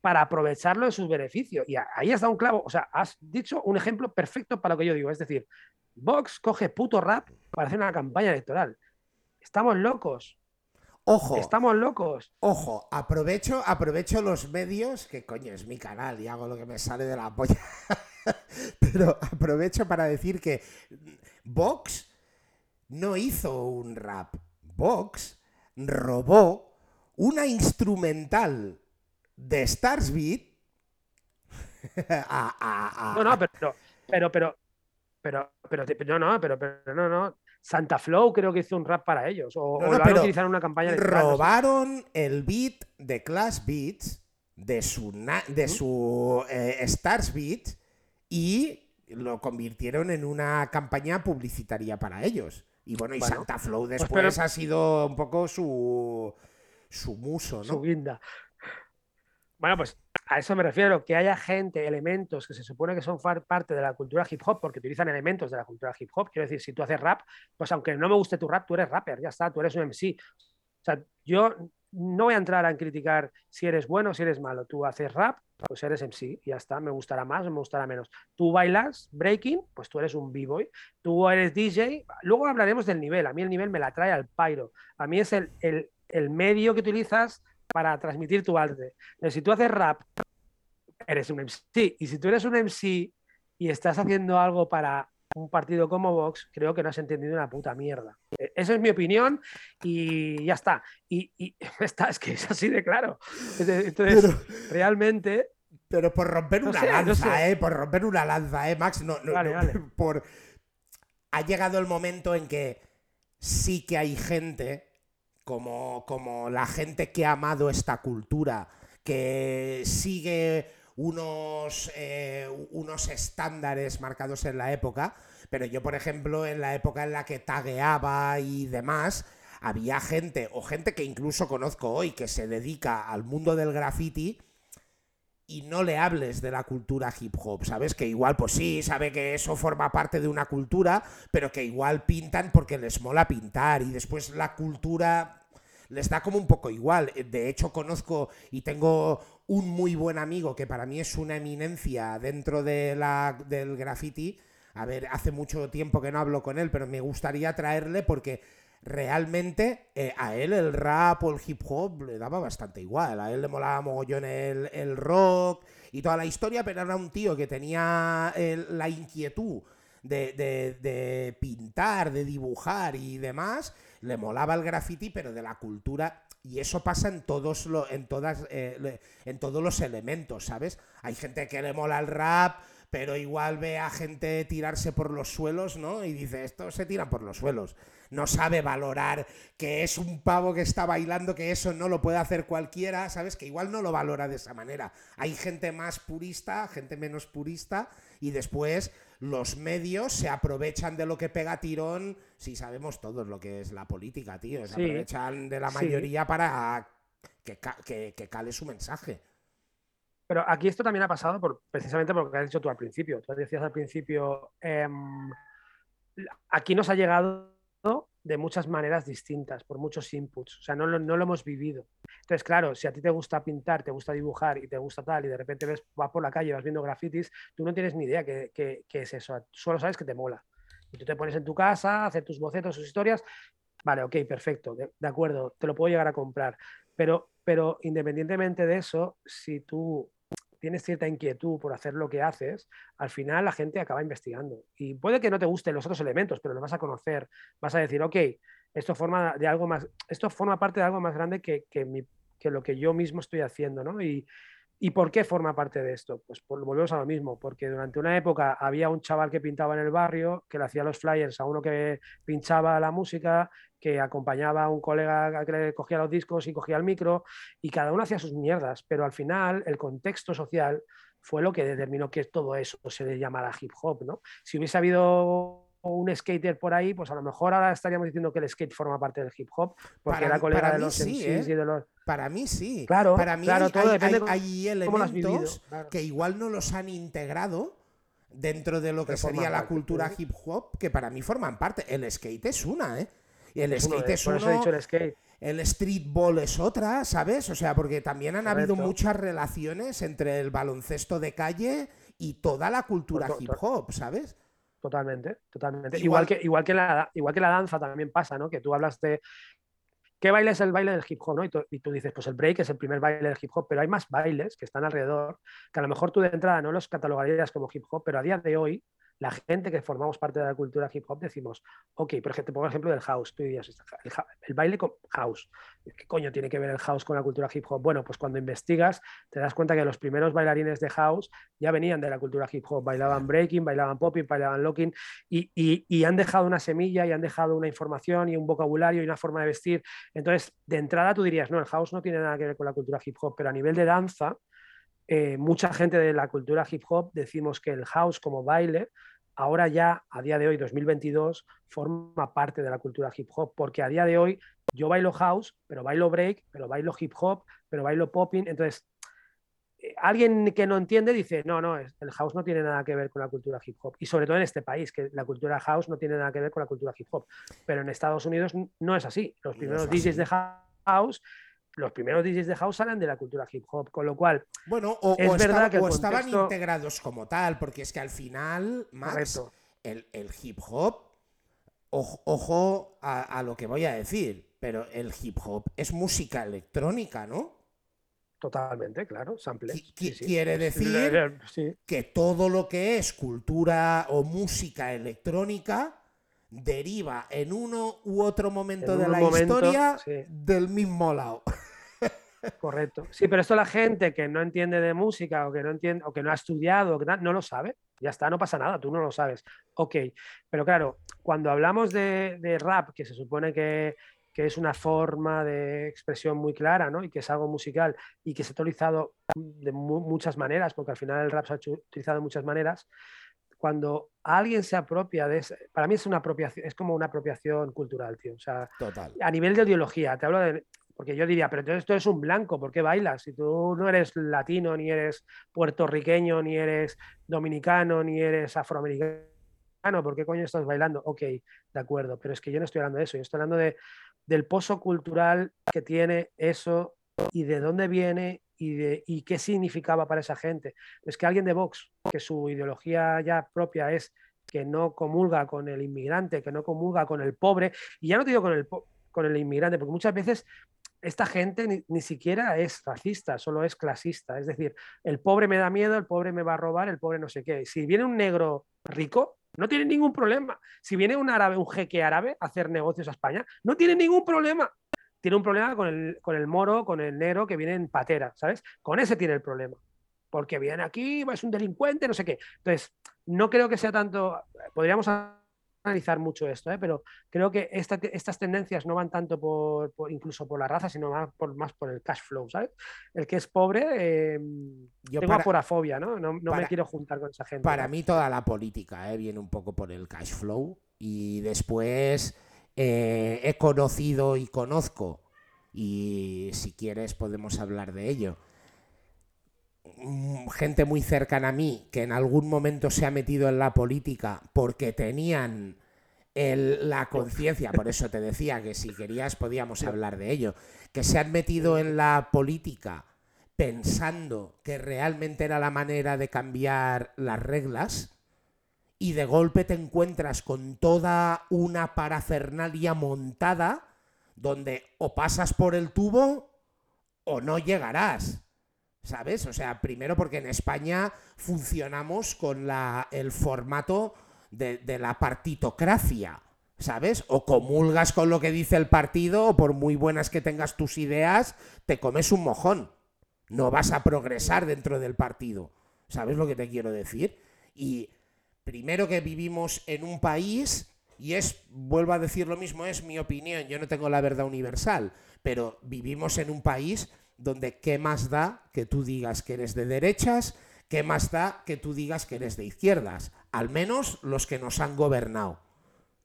Speaker 2: para aprovecharlo en sus beneficios. Y ahí has dado un clavo, o sea, has dicho un ejemplo perfecto para lo que yo digo. Es decir, Vox coge puto rap para hacer una campaña electoral. Estamos locos.
Speaker 1: Ojo.
Speaker 2: Estamos locos.
Speaker 1: Ojo, aprovecho, aprovecho los medios, que coño es mi canal y hago lo que me sale de la polla. Pero aprovecho para decir que Vox no hizo un rap. Vox robó una instrumental de Stars Beat a, a, a,
Speaker 2: no, no, pero, pero, pero, pero, pero, pero, no, no, pero, pero, no, no. Santa Flow creo que hizo un rap para ellos. O,
Speaker 1: no,
Speaker 2: o
Speaker 1: no,
Speaker 2: lo en una campaña de
Speaker 1: Robaron el beat de Class Beats de su, de su eh, Stars Beat y lo convirtieron en una campaña publicitaria para ellos. Y bueno, y
Speaker 2: Bueno,
Speaker 1: Santa Flow
Speaker 2: pues
Speaker 1: después
Speaker 2: pero-
Speaker 1: ha sido un poco su, su muso, ¿no?
Speaker 2: su guinda. Bueno, pues a eso me refiero, que haya gente, elementos que se supone que son parte de la cultura hip hop, porque utilizan elementos de la cultura hip hop. Quiero decir, si tú haces rap, pues aunque no me guste tu rap, tú eres rapper, ya está, tú eres un MC. O sea, yo no voy a entrar a criticar si eres bueno o si eres malo. Tú haces rap, pues eres MC ya está, me gustará más o me gustará menos. Tú bailas breaking, pues tú eres un b-boy. Tú eres DJ, luego hablaremos del nivel. A mí el nivel me la trae al pyro. A mí es el, el, medio que utilizas para transmitir tu arte. si tú haces rap, eres un MC. Y si tú eres un MC y estás haciendo algo para un partido como Vox, creo que no has entendido una puta mierda. E, esa es mi opinión y ya está. Y, está, es que es así de claro. Entonces, realmente.
Speaker 1: Pero por romper una lanza, ¿eh? Por romper una lanza, ¿eh, Max? No, vale, vale. Por... Ha llegado el momento en que sí que hay gente, como, como la gente que ha amado esta cultura, que sigue unos, eh, unos estándares marcados en la época, pero yo, por ejemplo, en la época en la que tagueaba y demás, había gente, o gente que incluso conozco hoy, que se dedica al mundo del graffiti, y no le hables de la cultura hip hop, ¿sabes? Que igual, pues sí, sabe que eso forma parte de una cultura, pero que igual pintan porque les mola pintar y después la cultura les da como un poco igual. De hecho, conozco y tengo un muy buen amigo que para mí es una eminencia dentro de la, del graffiti. A ver, hace mucho tiempo que no hablo con él, pero me gustaría traerle porque realmente eh, a él el rap o el hip hop le daba bastante igual. A él le molaba mogollón el, el rock y toda la historia, pero era un tío que tenía la inquietud de, de, de, pintar, de dibujar y demás. Le molaba el graffiti, pero de la cultura y eso pasa en todos, en, todas, eh, en todos los elementos, ¿sabes? Hay gente que le mola el rap, pero igual ve a gente tirarse por los suelos, ¿no? Y dice, esto se tiran por los suelos. No sabe valorar que es un pavo que está bailando, que eso no lo puede hacer cualquiera, ¿sabes? Que igual no lo valora de esa manera. Hay gente más purista, gente menos purista, y después los medios se aprovechan de lo que pega tirón, si sabemos todos lo que es la política, tío, se aprovechan de la mayoría para que, que, cale su mensaje.
Speaker 2: Pero aquí esto también ha pasado por, precisamente por lo que has dicho tú al principio. Tú decías al principio, em, aquí nos ha llegado de muchas maneras distintas, por muchos inputs. O sea, no, no, lo hemos vivido. Entonces, claro, si a ti te gusta pintar, te gusta dibujar y te gusta tal, y de repente ves, vas por la calle, vas viendo grafitis, tú no tienes ni idea qué, qué, es eso. Solo sabes que te mola. Y tú te pones en tu casa, hacer tus bocetos, tus historias. Vale, ok, perfecto, de, de acuerdo, te lo puedo llegar a comprar. Pero, pero independientemente de eso, si tú tienes cierta inquietud por hacer lo que haces, al final la gente acaba investigando. Y puede que no te gusten los otros elementos, pero lo vas a conocer, vas a decir, ok, esto forma, de algo más, esto forma parte de algo más grande que, que, lo que yo mismo estoy haciendo, ¿no? ¿Y por qué forma parte de esto? Pues volvemos a lo mismo, porque durante una época había un chaval que pintaba en el barrio, que le hacía los flyers a uno que pinchaba la música, que acompañaba a un colega que cogía los discos y cogía el micro, y cada uno hacía sus mierdas, pero al final el contexto social fue lo que determinó que todo eso se le llamara hip hop, ¿no? Si hubiese habido un skater por ahí, pues a lo mejor ahora estaríamos diciendo que el skate forma parte del hip hop, porque era colega de los sí, ¿eh? y de los...
Speaker 1: Para mí sí.
Speaker 2: Claro,
Speaker 1: para mí
Speaker 2: claro,
Speaker 1: hay,
Speaker 2: todo
Speaker 1: depende hay, elementos que igual no los han integrado dentro de lo que sería la cultura hip hop, que para mí forman parte. El skate es una, ¿eh? Y el skate es uno.
Speaker 2: el, skate.
Speaker 1: el streetball es otra, ¿sabes? O sea, porque también han habido muchas relaciones entre el baloncesto de calle y toda la cultura hip hop, ¿sabes?
Speaker 2: Totalmente, totalmente. Igual, que, igual, que la, igual que la danza también pasa, ¿no? Que tú hablas de ¿Qué baile es el baile del hip hop? ¿no? Y, tú, dices, pues el break es el primer baile del hip hop, pero hay más bailes que están alrededor, que a lo mejor tú de entrada no los catalogarías como hip hop, pero a día de hoy la gente que formamos parte de la cultura hip hop decimos, ok, por ejemplo, pongo el ejemplo del house, tú dirías, el, baile con house, ¿qué coño tiene que ver el house con la cultura hip hop? Bueno, pues cuando investigas te das cuenta que los primeros bailarines de house ya venían de la cultura hip hop, bailaban breaking, bailaban popping, bailaban locking y, y han dejado una semilla y han dejado una información y un vocabulario y una forma de vestir. Entonces, de entrada tú dirías, no, el house no tiene nada que ver con la cultura hip hop, pero a nivel de danza, eh, mucha gente de la cultura hip hop decimos que el house como baile, ahora ya a día de hoy, 2022, forma parte de la cultura hip hop, porque a día de hoy yo bailo house, pero bailo break, pero bailo hip hop, pero bailo popping, entonces eh, alguien que no entiende dice, no, no, el house no tiene nada que ver con la cultura hip hop. Y sobre todo en este país, que la cultura house no tiene nada que ver con la cultura hip hop. Pero en Estados Unidos no es así. Los primeros DJs de house, los primeros DJs de house salen de la cultura hip hop, con lo cual
Speaker 1: bueno, o,
Speaker 2: es verdad
Speaker 1: estaba-
Speaker 2: que
Speaker 1: estaban integrados como tal, porque es que al final, Max, el, el hip hop, ojo, ojo a, a lo que voy a decir, pero el hip hop es música electrónica, ¿no?
Speaker 2: Totalmente, claro, sample.
Speaker 1: Qui- qui- quiere decir
Speaker 2: Sí,
Speaker 1: que todo lo que es cultura o música electrónica deriva en uno u otro momento
Speaker 2: En
Speaker 1: de la
Speaker 2: momento,
Speaker 1: historia
Speaker 2: sí.
Speaker 1: del mismo lado.
Speaker 2: correcto. Sí, pero esto la gente que no entiende de música o que no entiende o que no ha estudiado, que no lo sabe. Ya está, no pasa nada, tú no lo sabes. Ok, pero claro, cuando hablamos de, de rap, que se supone que, que es una forma de expresión muy clara, ¿no? Y que es algo musical y que se ha utilizado de mu- muchas maneras, porque al final el rap se ha utilizado de muchas maneras. Cuando alguien se apropia de ese, para mí es una apropiación, es como una apropiación cultural, tío. O sea,
Speaker 1: Total.
Speaker 2: a nivel de ideología, te hablo de. Porque yo diría, pero entonces tú eres un blanco, ¿por qué bailas? Si tú no eres latino, ni eres puertorriqueño, ni eres dominicano, ni eres afroamericano, ¿por qué coño estás bailando? Ok, de acuerdo, pero es que yo no estoy hablando de eso, yo estoy hablando de, del pozo cultural que tiene eso y de dónde viene y, de, qué significaba para esa gente. Es que alguien de Vox, que su ideología ya propia es que no comulga con el inmigrante, que no comulga con el pobre, y ya no te digo con el, con el inmigrante, porque muchas veces esta gente ni, ni siquiera es racista, solo es clasista. Es decir, el pobre me da miedo, el pobre me va a robar, el pobre no sé qué. Si viene un negro rico, no tiene ningún problema. Si viene un árabe, un jeque árabe a hacer negocios a España, no tiene ningún problema. Tiene un problema con el, con el moro, con el negro que viene en patera, ¿sabes? Con ese tiene el problema. Porque viene aquí, es un delincuente, no sé qué. Entonces, no creo que sea tanto. Podríamos analizar mucho esto, ¿eh? pero creo que esta- estas tendencias no van tanto por, por- incluso por la raza, sino más por, más por el cash flow, ¿sabes? El que es pobre, eh,
Speaker 1: Yo
Speaker 2: tengo
Speaker 1: para-
Speaker 2: aporafobia, ¿no? No, no
Speaker 1: para-
Speaker 2: me quiero juntar con esa gente.
Speaker 1: Para
Speaker 2: ¿no?
Speaker 1: mí toda la política eh, viene un poco por el cash flow y después eh, he conocido y conozco y si quieres podemos hablar de ello. Mm, Gente muy cercana a mí que en algún momento se ha metido en la política porque tenían el- la conciencia, por eso te decía que si querías podíamos hablar de ello, que se han metido en la política pensando que realmente era la manera de cambiar las reglas y de golpe te encuentras con toda una parafernalia montada donde o pasas por el tubo o no llegarás. ¿Sabes? O sea, primero porque en España funcionamos con la, el formato de, de la partitocracia. ¿Sabes? O comulgas con lo que dice el partido, o por muy buenas que tengas tus ideas, te comes un mojón. No vas a progresar dentro del partido. ¿Sabes lo que te quiero decir? Y primero que vivimos en un país, y es, vuelvo a decir lo mismo, es mi opinión, yo no tengo la verdad universal, pero vivimos en un país donde qué más da que tú digas que eres de derechas, qué más da que tú digas que eres de izquierdas, al menos los que nos han gobernado.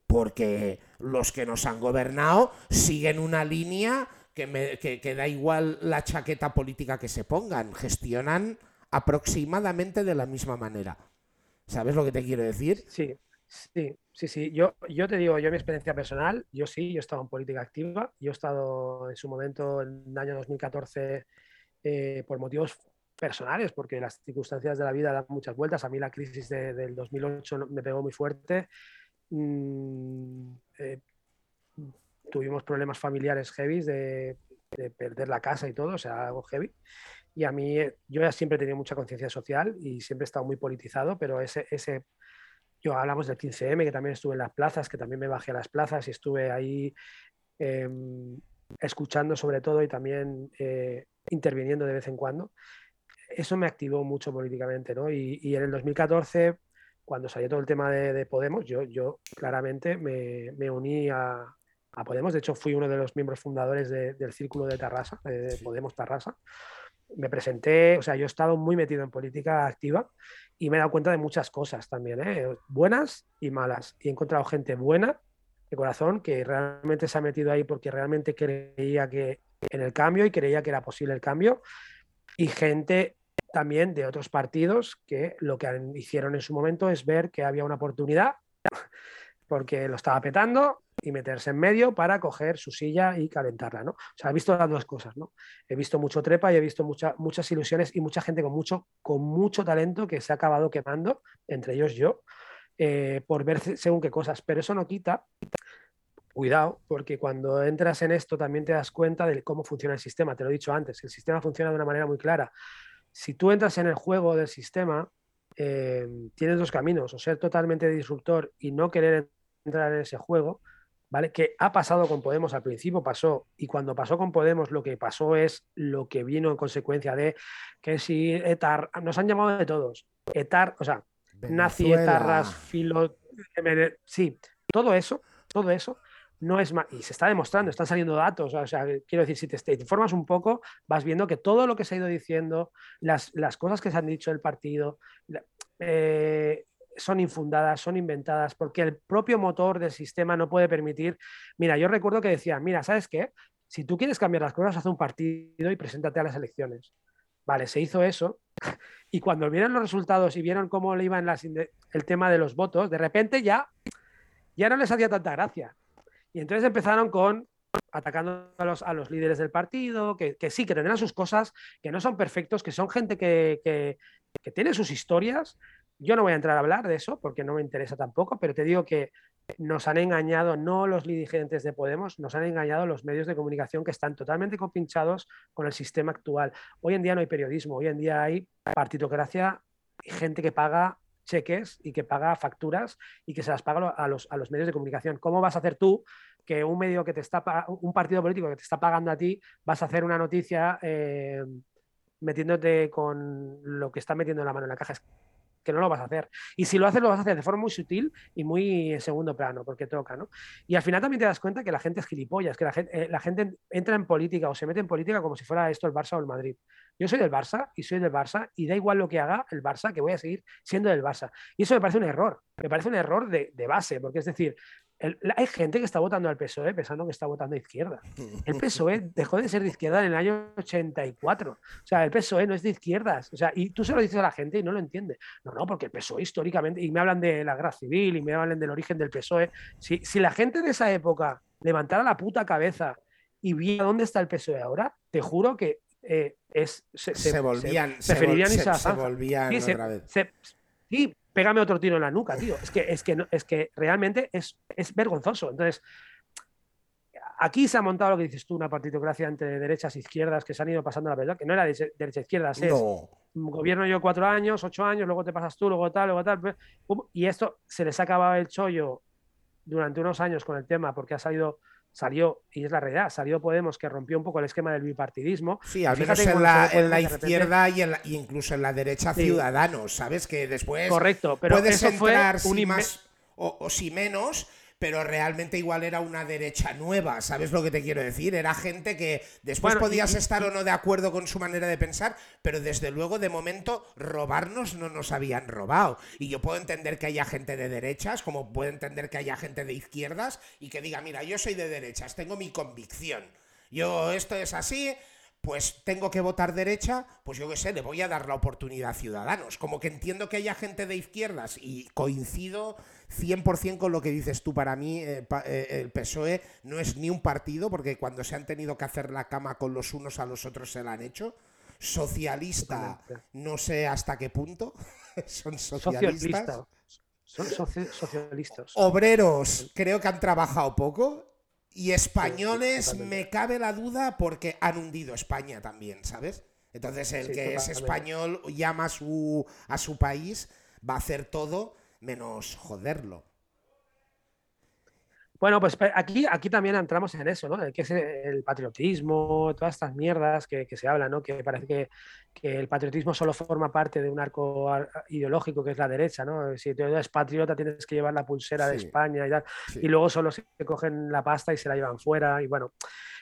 Speaker 1: Porque los que nos han gobernado siguen una línea que, me- que- da igual la chaqueta política que se pongan, gestionan aproximadamente de la misma manera. ¿Sabes lo que te quiero decir?
Speaker 2: Sí, sí, sí, sí. Yo, yo te digo, yo mi experiencia personal, yo sí, yo he estado en política activa, yo he estado en su momento, en el año 2014, eh, por motivos personales, porque las circunstancias de la vida dan muchas vueltas. A mí la crisis de- del 2008 no- me pegó muy fuerte. Mm, eh, tuvimos problemas familiares heavy de, de perder la casa y todo, o sea, algo heavy. Y a mí, eh, yo ya siempre he tenido mucha conciencia social y siempre he estado muy politizado, pero ese, ese, yo hablamos del 15M, que también estuve en las plazas, que también me bajé a las plazas y estuve ahí eh, escuchando sobre todo y también eh, interviniendo de vez en cuando. Eso me activó mucho políticamente, ¿no? Y, y en el 2014, cuando salió todo el tema de, de Podemos, yo, yo claramente me, me uní a, a Podemos. De hecho, fui uno de los miembros fundadores de- del Círculo de Tarrasa, de. Podemos Tarrasa. Me presenté, o sea, yo he estado muy metido en política activa y me he dado cuenta de muchas cosas también, ¿eh? buenas y malas. Y he encontrado gente buena de corazón que realmente se ha metido ahí porque realmente creía que en el cambio y creía que era posible el cambio. Y gente también de otros partidos que lo que hicieron en su momento es ver que había una oportunidad porque lo estaba petando y meterse en medio para coger su silla y calentarla, ¿no? O sea, he visto las dos cosas, ¿no? He visto mucho trepa y he visto muchas ilusiones y mucha gente con mucho, con mucho talento que se ha acabado quemando, entre ellos yo, eh, por ver según qué cosas. Pero eso no quita, cuidado, porque cuando entras en esto también te das cuenta de cómo funciona el sistema. Te lo he dicho antes, el sistema funciona de una manera muy clara. Si tú entras en el juego del sistema, eh, tienes dos caminos, o ser totalmente disruptor y no querer entrar en ese juego, ¿vale? Que ha pasado con Podemos al principio, pasó, y cuando pasó con Podemos lo que pasó es lo que vino en consecuencia de que si ETAR, nos han llamado de todos, ETAR, o sea, nazi, etarras, filo, sí, todo eso, todo eso no es más, y se está demostrando, están saliendo datos, o sea, quiero decir, si te, informas un poco, vas viendo que todo lo que se ha ido diciendo, las, las cosas que se han dicho del partido, eh, son infundadas, son inventadas, porque el propio motor del sistema no puede permitir. Mira, yo recuerdo que decía, mira, ¿sabes qué? Si tú quieres cambiar las cosas, haz un partido y preséntate a las elecciones. Vale, se hizo eso. Y cuando vieron los resultados y vieron cómo le iban las, el tema de los votos, de repente ya, ya no les hacía tanta gracia. Y entonces empezaron con atacando a los, a los líderes del partido, que, que, sí, que tendrán sus cosas, que no son perfectos, que son gente que, que, que tiene sus historias. Yo no voy a entrar a hablar de eso porque no me interesa tampoco, pero te digo que nos han engañado no los dirigentes de Podemos, nos han engañado los medios de comunicación que están totalmente compinchados con el sistema actual. Hoy en día no hay periodismo, hoy en día hay partitocracia y gente que paga cheques y que paga facturas y que se las paga a los, a los medios de comunicación. ¿Cómo vas a hacer tú que un medio que te está un partido político que te está pagando a ti vas a hacer una noticia eh, metiéndote con lo que está metiendo la mano en la caja? Que no lo vas a hacer. Y si lo haces, lo vas a hacer de forma muy sutil y muy en segundo plano, porque toca, ¿no? Y al final también te das cuenta que la gente es gilipollas, que la gente, eh, la gente entra en política o se mete en política como si fuera esto el Barça o el Madrid. Yo soy del Barça y soy del Barça y da igual lo que haga el Barça, que voy a seguir siendo del Barça. Y eso me parece un error, me parece un error de, base, porque es decir, hay gente que está votando al PSOE pensando que está votando a izquierda. El PSOE dejó de ser de izquierda en el año 84. O sea, el PSOE no es de izquierdas. O sea, y tú se lo dices a la gente y no lo entiende. No, no, porque el PSOE históricamente, y me hablan de la guerra civil y me hablan del origen del PSOE. Si, si la gente de esa época levantara la puta cabeza y viera dónde está el PSOE ahora, te juro que eh, es,
Speaker 1: se, volvían, se, preferirían se, se, volvían otra vez.
Speaker 2: sí, pégame otro tiro en la nuca, tío. Es que, es que, es que realmente es, es vergonzoso. Entonces, aquí se ha montado lo que dices tú, una partitocracia entre derechas e izquierdas que se han ido pasando la verdad, que no era derecha e izquierdas, es gobierno yo cuatro años, ocho años, luego te pasas tú, luego tal, luego tal. Pues, y esto se les ha acabado el chollo durante unos años con el tema porque ha salido salió, y es la realidad, salió Podemos que rompió un poco el esquema del bipartidismo.
Speaker 1: Sí, al menos en la, en la izquierda y, en incluso en la derecha Ciudadanos, ¿sabes? Que después
Speaker 2: Correcto, pero
Speaker 1: puedes entrar fue más o, o si menos, pero realmente igual era una derecha nueva, ¿sabes lo que te quiero decir? Era gente que después podías estar o no de acuerdo con su manera de pensar, pero desde luego de momento robarnos no nos habían robado. Y yo puedo entender que haya gente de derechas, como puedo entender que haya gente de izquierdas y que diga, mira, yo soy de derechas, tengo mi convicción. Yo esto es así, pues tengo que votar derecha, pues yo qué sé, le voy a dar la oportunidad a Ciudadanos. Como que entiendo que haya gente de izquierdas y coincido 100% con lo que dices tú. Para mí, eh, eh, el PSOE no es ni un partido, porque cuando se han tenido que hacer la cama con los unos a los otros se la han hecho. Socialista, no sé hasta qué punto. Son socialistas.
Speaker 2: Son socialistas.
Speaker 1: Obreros, creo que han trabajado poco. Y españoles, me cabe la duda porque han hundido España también, ¿sabes? Entonces, el que es español llama su, a su país, va a hacer todo menos joderlo.
Speaker 2: Bueno, pues aquí, aquí también entramos en eso, ¿no? Que es el patriotismo, todas estas mierdas que, se hablan, ¿no? Que parece que, el patriotismo solo forma parte de un arco ideológico que es la derecha, ¿no? Si tú eres patriota tienes que llevar la pulsera de España y tal, y luego solo se cogen la pasta y se la llevan fuera, y bueno.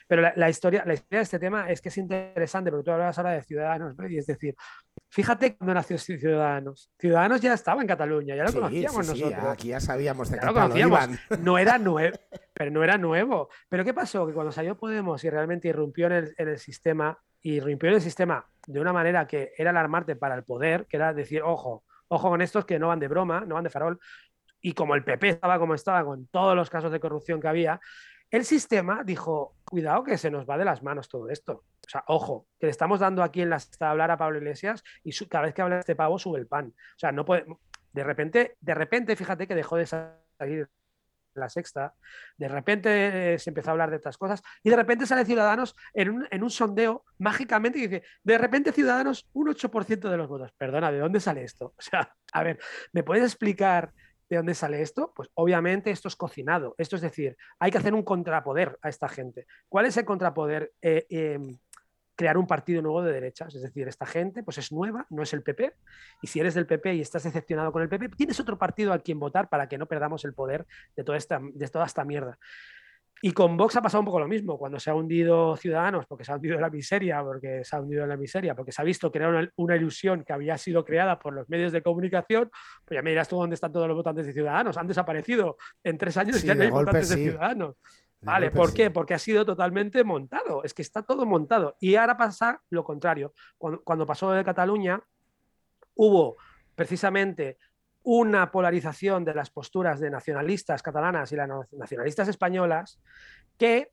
Speaker 2: Pero la, historia, la historia de este tema es que es interesante, porque tú hablabas ahora de ciudadanos, ¿no? Y es decir, fíjate cuando nació Ciudadanos. Ciudadanos ya estaba en Cataluña, ya lo conocíamos nosotros.
Speaker 1: Aquí ya sabíamos de
Speaker 2: ya lo conocíamos. No era nuevo, pero no era nuevo. Pero ¿qué pasó? Que cuando salió Podemos y realmente irrumpió en el, en el sistema, irrumpió en el sistema de una manera que era alarmarte para el poder, que era decir, ojo, ojo con estos que no van de broma, no van de farol, y como el PP estaba como estaba con todos los casos de corrupción que había, el sistema dijo, cuidado que se nos va de las manos todo esto. O sea, ojo, que le estamos dando aquí en la a hablar a Pablo Iglesias y cada vez que habla este pavo sube el pan. O sea, no puede... De repente, de repente, fíjate que dejó de salir la sexta, de repente eh, se empezó a hablar de estas cosas y de repente sale Ciudadanos en un, en un sondeo mágicamente y dice, de repente Ciudadanos un 8% de los votos. Perdona, ¿de dónde sale esto? O sea, a ver, ¿me puedes explicar ¿De dónde sale esto? Pues obviamente esto es cocinado. Esto es decir, hay que hacer un contrapoder a esta gente. ¿Cuál es el contrapoder? Eh, em, crear un partido nuevo de derechas. Es decir, esta gente pues es nueva, no es el PP. Y si eres del PP y estás decepcionado con el PP, tienes otro partido al quien votar para que no perdamos el poder de toda esta, de toda esta mierda. Y con Vox ha pasado un poco lo mismo, cuando se ha hundido Ciudadanos, porque se ha hundido en la miseria, porque se ha hundido en la miseria, porque se ha visto era una, ilusión que había sido creada por los medios de comunicación, pues ya me dirás tú dónde están todos los votantes de Ciudadanos. Han desaparecido en tres años y ya no hay votantes de Ciudadanos. vale, ¿por qué? Porque ha sido totalmente montado, es que está todo montado. Y ahora pasa lo contrario. Cuando, cuando pasó de Cataluña, hubo precisamente una polarización de las posturas de nacionalistas catalanas y las nacionalistas españolas que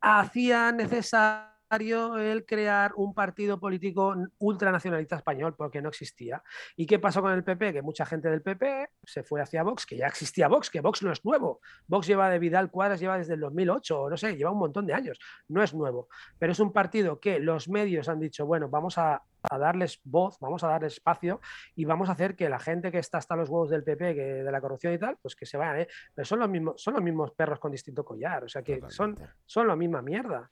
Speaker 2: hacía necesario el crear un partido político ultranacionalista español porque no existía. ¿Y qué pasó con el PP? Que mucha gente del PP se fue hacia Vox, que ya existía Vox, que Vox no es nuevo. Vox lleva de Vidal Cuadras, lleva desde el 2008, o no sé, lleva un montón de años. No es nuevo, pero es un partido que los medios han dicho, bueno, vamos a, darles voz, vamos a darles espacio y vamos a hacer que la gente que está hasta los huevos del PP, que de la corrupción y tal, pues que se vayan, ¿eh? pero son los mismos, son los mismos perros con distinto collar, o sea que son, son la misma mierda.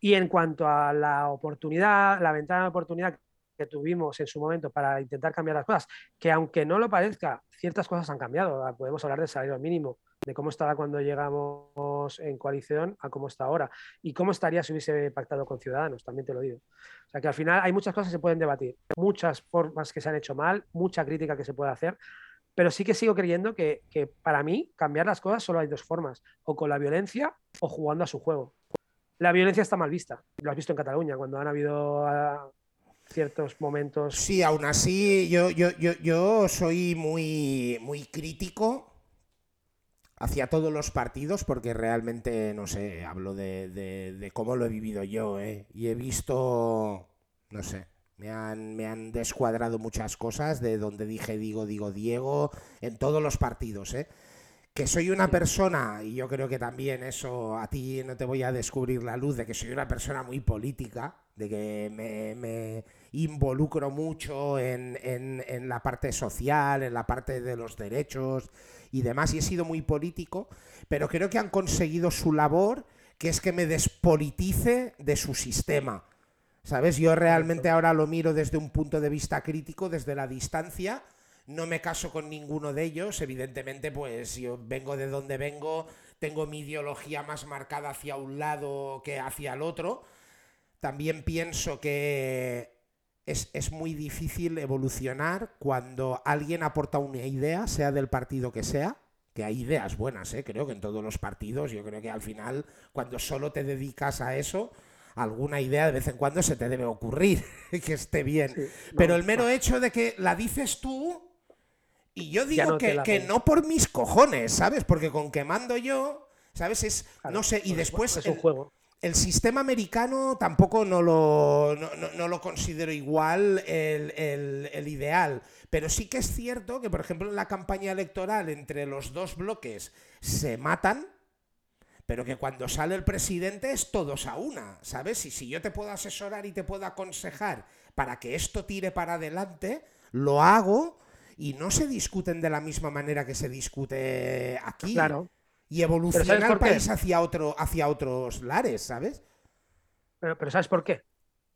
Speaker 2: Y en cuanto a la oportunidad, la ventana de oportunidad que tuvimos en su momento para intentar cambiar las cosas, que aunque no lo parezca, ciertas cosas han cambiado. Ah, podemos hablar del salario mínimo, de cómo estaba cuando llegamos en coalición a cómo está ahora y cómo estaría si hubiese pactado con Ciudadanos, también te lo digo. O sea que al final hay muchas cosas que se pueden debatir, muchas formas que se han hecho mal, mucha crítica que se puede hacer, pero sí que sigo creyendo que, que para mí cambiar las cosas solo hay dos formas, o con la violencia o jugando a su juego la violencia está mal vista. Lo has visto en Cataluña, cuando han habido ah, ciertos momentos.
Speaker 1: Sí, aún así, yo, yo, yo, yo soy muy, muy crítico hacia todos los partidos, porque realmente, no sé, hablo de, cómo lo he vivido yo, ¿eh? Y he visto, no sé, me han, me han descuadrado muchas cosas de donde dije digo, digo Diego, en todos los partidos, ¿eh? Que soy una persona, y yo creo que también eso a ti no te voy a descubrir la luz, de que soy una persona muy política, de que me, involucro mucho en, en, la parte social, en la parte de los derechos y demás, y he sido muy político, pero creo que han conseguido su labor, que es que me despolitice de su sistema. ¿Sabes? Yo realmente ahora lo miro desde un punto de vista crítico, desde la distancia, no me caso con ninguno de ellos, evidentemente pues yo vengo de donde vengo, tengo mi ideología más marcada hacia un lado que hacia el otro. También pienso que es, muy difícil evolucionar cuando alguien aporta una idea, sea del partido que sea, que hay ideas buenas, ¿eh? creo que en todos los partidos, yo creo que al final, cuando solo te dedicas a eso, alguna idea de vez en cuando se te debe ocurrir que esté bien. Pero el mero hecho de que la dices tú, y yo digo que, no por mis cojones, ¿sabes? Porque con que mando yo, ¿sabes? Es, no sé, y después...
Speaker 2: Es un juego.
Speaker 1: El sistema americano tampoco no lo, no, lo considero igual el, ideal, pero sí que es cierto que, por ejemplo, en la campaña electoral entre los dos bloques se matan, pero que cuando sale el presidente es todos a una, ¿sabes? Y si yo te puedo asesorar y te puedo aconsejar para que esto tire para adelante, lo hago y no se discuten de la misma manera que se discute aquí.
Speaker 2: Claro.
Speaker 1: Y evoluciona el país hacia, otro, hacia otros lares, ¿sabes?
Speaker 2: Pero, pero ¿sabes por qué?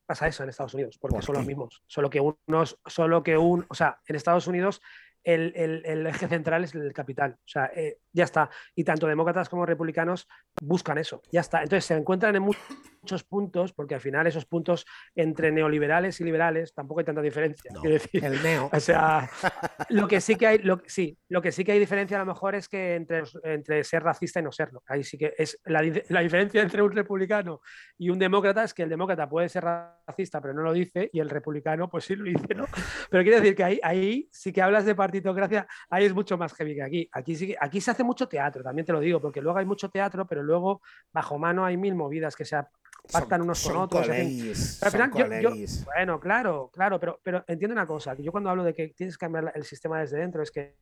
Speaker 2: Pasa eso en Estados Unidos, porque son los mismos. Solo que unos, solo que un, o sea, en Estados Unidos el, eje central es el capital. O sea, eh, ya está. Y tanto demócratas como republicanos buscan eso. Ya está. Entonces se encuentran en muchos puntos, porque al final esos puntos entre neoliberales y liberales tampoco hay tanta diferencia. decir.
Speaker 1: El neo.
Speaker 2: O sea, lo que sí que hay, lo, sí, lo que sí que hay diferencia a lo mejor es que entre, entre ser racista y no serlo. Ahí sí que es la, la diferencia entre un republicano y un demócrata es que el demócrata puede ser racista, pero no lo dice, y el republicano, pues sí lo dice, ¿no? Pero quiero decir que ahí, ahí sí que hablas de partitocracia, ahí es mucho más heavy que aquí. Aquí, sí, aquí se hace mucho teatro, también te lo digo, porque luego hay mucho teatro, pero luego bajo mano hay mil movidas que se pactan unos con otros. bueno, claro, claro, pero, pero entiendo una cosa, que yo cuando hablo de que tienes que cambiar el sistema desde dentro es que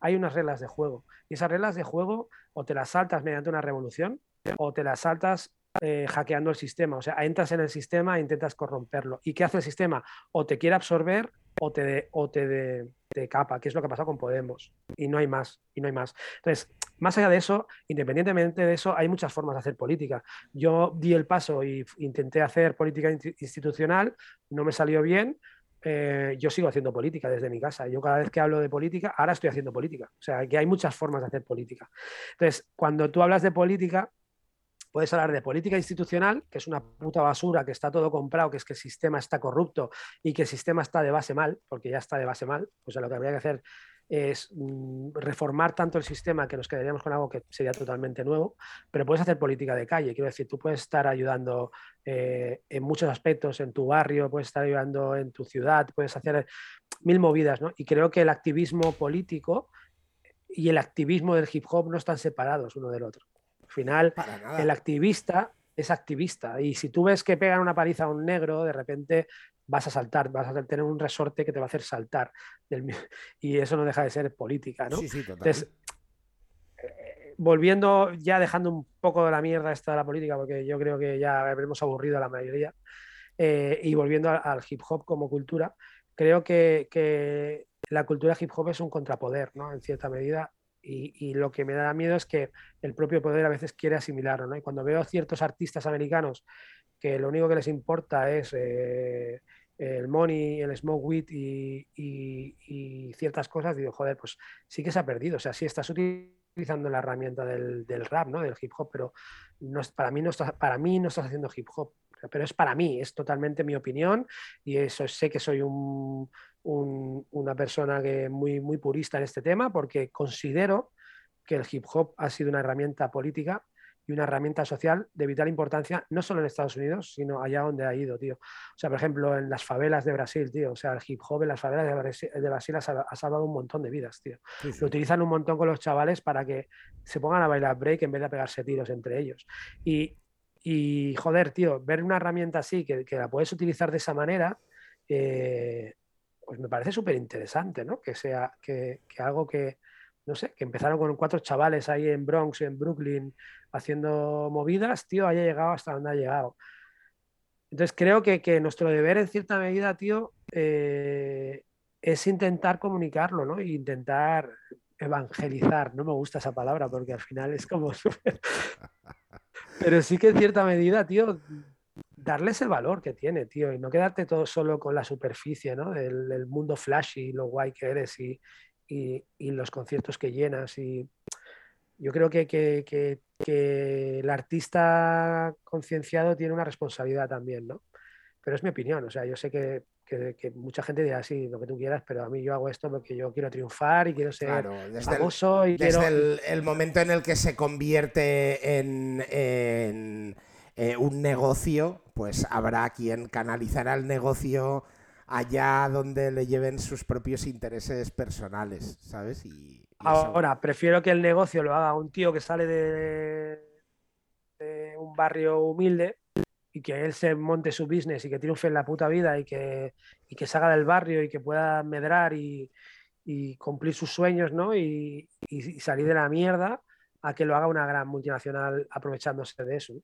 Speaker 2: hay unas reglas de juego y esas reglas de juego o te las saltas mediante una revolución o te las saltas eh, hackeando el sistema. O sea, entras en el sistema e intentas corromperlo. ¿Y qué hace el sistema? O te quiere absorber o te, de, capa, que es lo que ha pasado con Podemos. Y no hay más, y no hay más. Entonces, más allá de eso, independientemente de eso, hay muchas formas de hacer política. Yo di el paso y intenté hacer política institucional, no me salió bien. Eh, yo sigo haciendo política desde mi casa. Yo cada vez que hablo de política, ahora estoy haciendo política. O sea, que hay muchas formas de hacer política. Entonces, cuando tú hablas de política, puedes hablar de política institucional, que es una puta basura, que está todo comprado, que es que el sistema está corrupto y que el sistema está de base mal, porque ya está de base mal. O sea, lo que habría que hacer es mm, reformar tanto el sistema que nos quedaríamos con algo que sería totalmente nuevo, pero puedes hacer política de calle. Quiero decir, tú puedes estar ayudando eh, en muchos aspectos en tu barrio, puedes estar ayudando en tu ciudad, puedes hacer mil movidas, ¿no? Y creo que el activismo político y el activismo del hip hop no están separados uno del otro. Al final, el activista es activista. Y si tú ves que pegan una paliza a un negro, de repente vas a saltar, vas a tener un resorte que te va a hacer saltar. y eso no deja de ser política, ¿no? Entonces, eh, volviendo, ya dejando un poco de la mierda esta de la política, porque yo creo que ya habremos aburrido a la mayoría, eh, y volviendo al, hip hop como cultura, creo que, que, la cultura hip hop es un contrapoder, ¿no? En cierta medida, y, lo que me da miedo es que el propio poder a veces quiere asimilarlo. ¿no? Y cuando veo ciertos artistas americanos que lo único que les importa es eh, el money, el smoke weed y, ciertas cosas, digo, joder, pues sí que se ha perdido. O sea, sí estás utilizando la herramienta del, rap, ¿no? del hip hop, pero no, para, mí no estás, para mí no estás haciendo hip hop. Pero es para mí, es totalmente mi opinión y eso sé que soy un, una persona que muy, muy purista en este tema porque considero que el hip hop ha sido una herramienta política y una herramienta social de vital importancia, no solo en Estados Unidos, sino allá donde ha ido, tío. O sea, por ejemplo, en las favelas de Brasil, tío. O sea, el hip hop en las favelas de Brasil, ha, salvado un montón de vidas, tío. Lo utilizan un montón con los chavales para que se pongan a bailar break en vez de pegarse tiros entre ellos. Y, y joder, tío, ver una herramienta así, que, que la puedes utilizar de esa manera, eh, pues me parece súper interesante, ¿no? Que sea que, algo que, no sé, que empezaron con cuatro chavales ahí en Bronx, en Brooklyn, haciendo movidas, tío, haya llegado hasta donde ha llegado. Entonces creo que, nuestro deber en cierta medida, tío, eh, es intentar comunicarlo, ¿no? E intentar evangelizar. No me gusta esa palabra porque al final es como súper... Pero sí que en cierta medida, tío, darles el valor que tiene, tío, y no quedarte todo solo con la superficie, ¿no? Del, mundo flashy, lo guay que eres y, los conciertos que llenas. Y yo creo que, que, el artista concienciado tiene una responsabilidad también, ¿no? Pero es mi opinión, o sea, yo sé que, mucha gente dirá así, lo que tú quieras, pero a mí yo hago esto porque yo quiero triunfar y quiero ser famoso. y
Speaker 1: desde el, momento en el que se convierte en eh, un negocio, pues habrá quien canalizará el negocio allá donde le lleven sus propios intereses personales, ¿sabes? Y,
Speaker 2: Ahora, prefiero que el negocio lo haga un tío que sale de, un barrio humilde y que él se monte su business y que triunfe en la puta vida y que, y que salga del barrio y que pueda medrar y, cumplir sus sueños, ¿no? Y, y, salir de la mierda a que lo haga una gran multinacional aprovechándose de eso.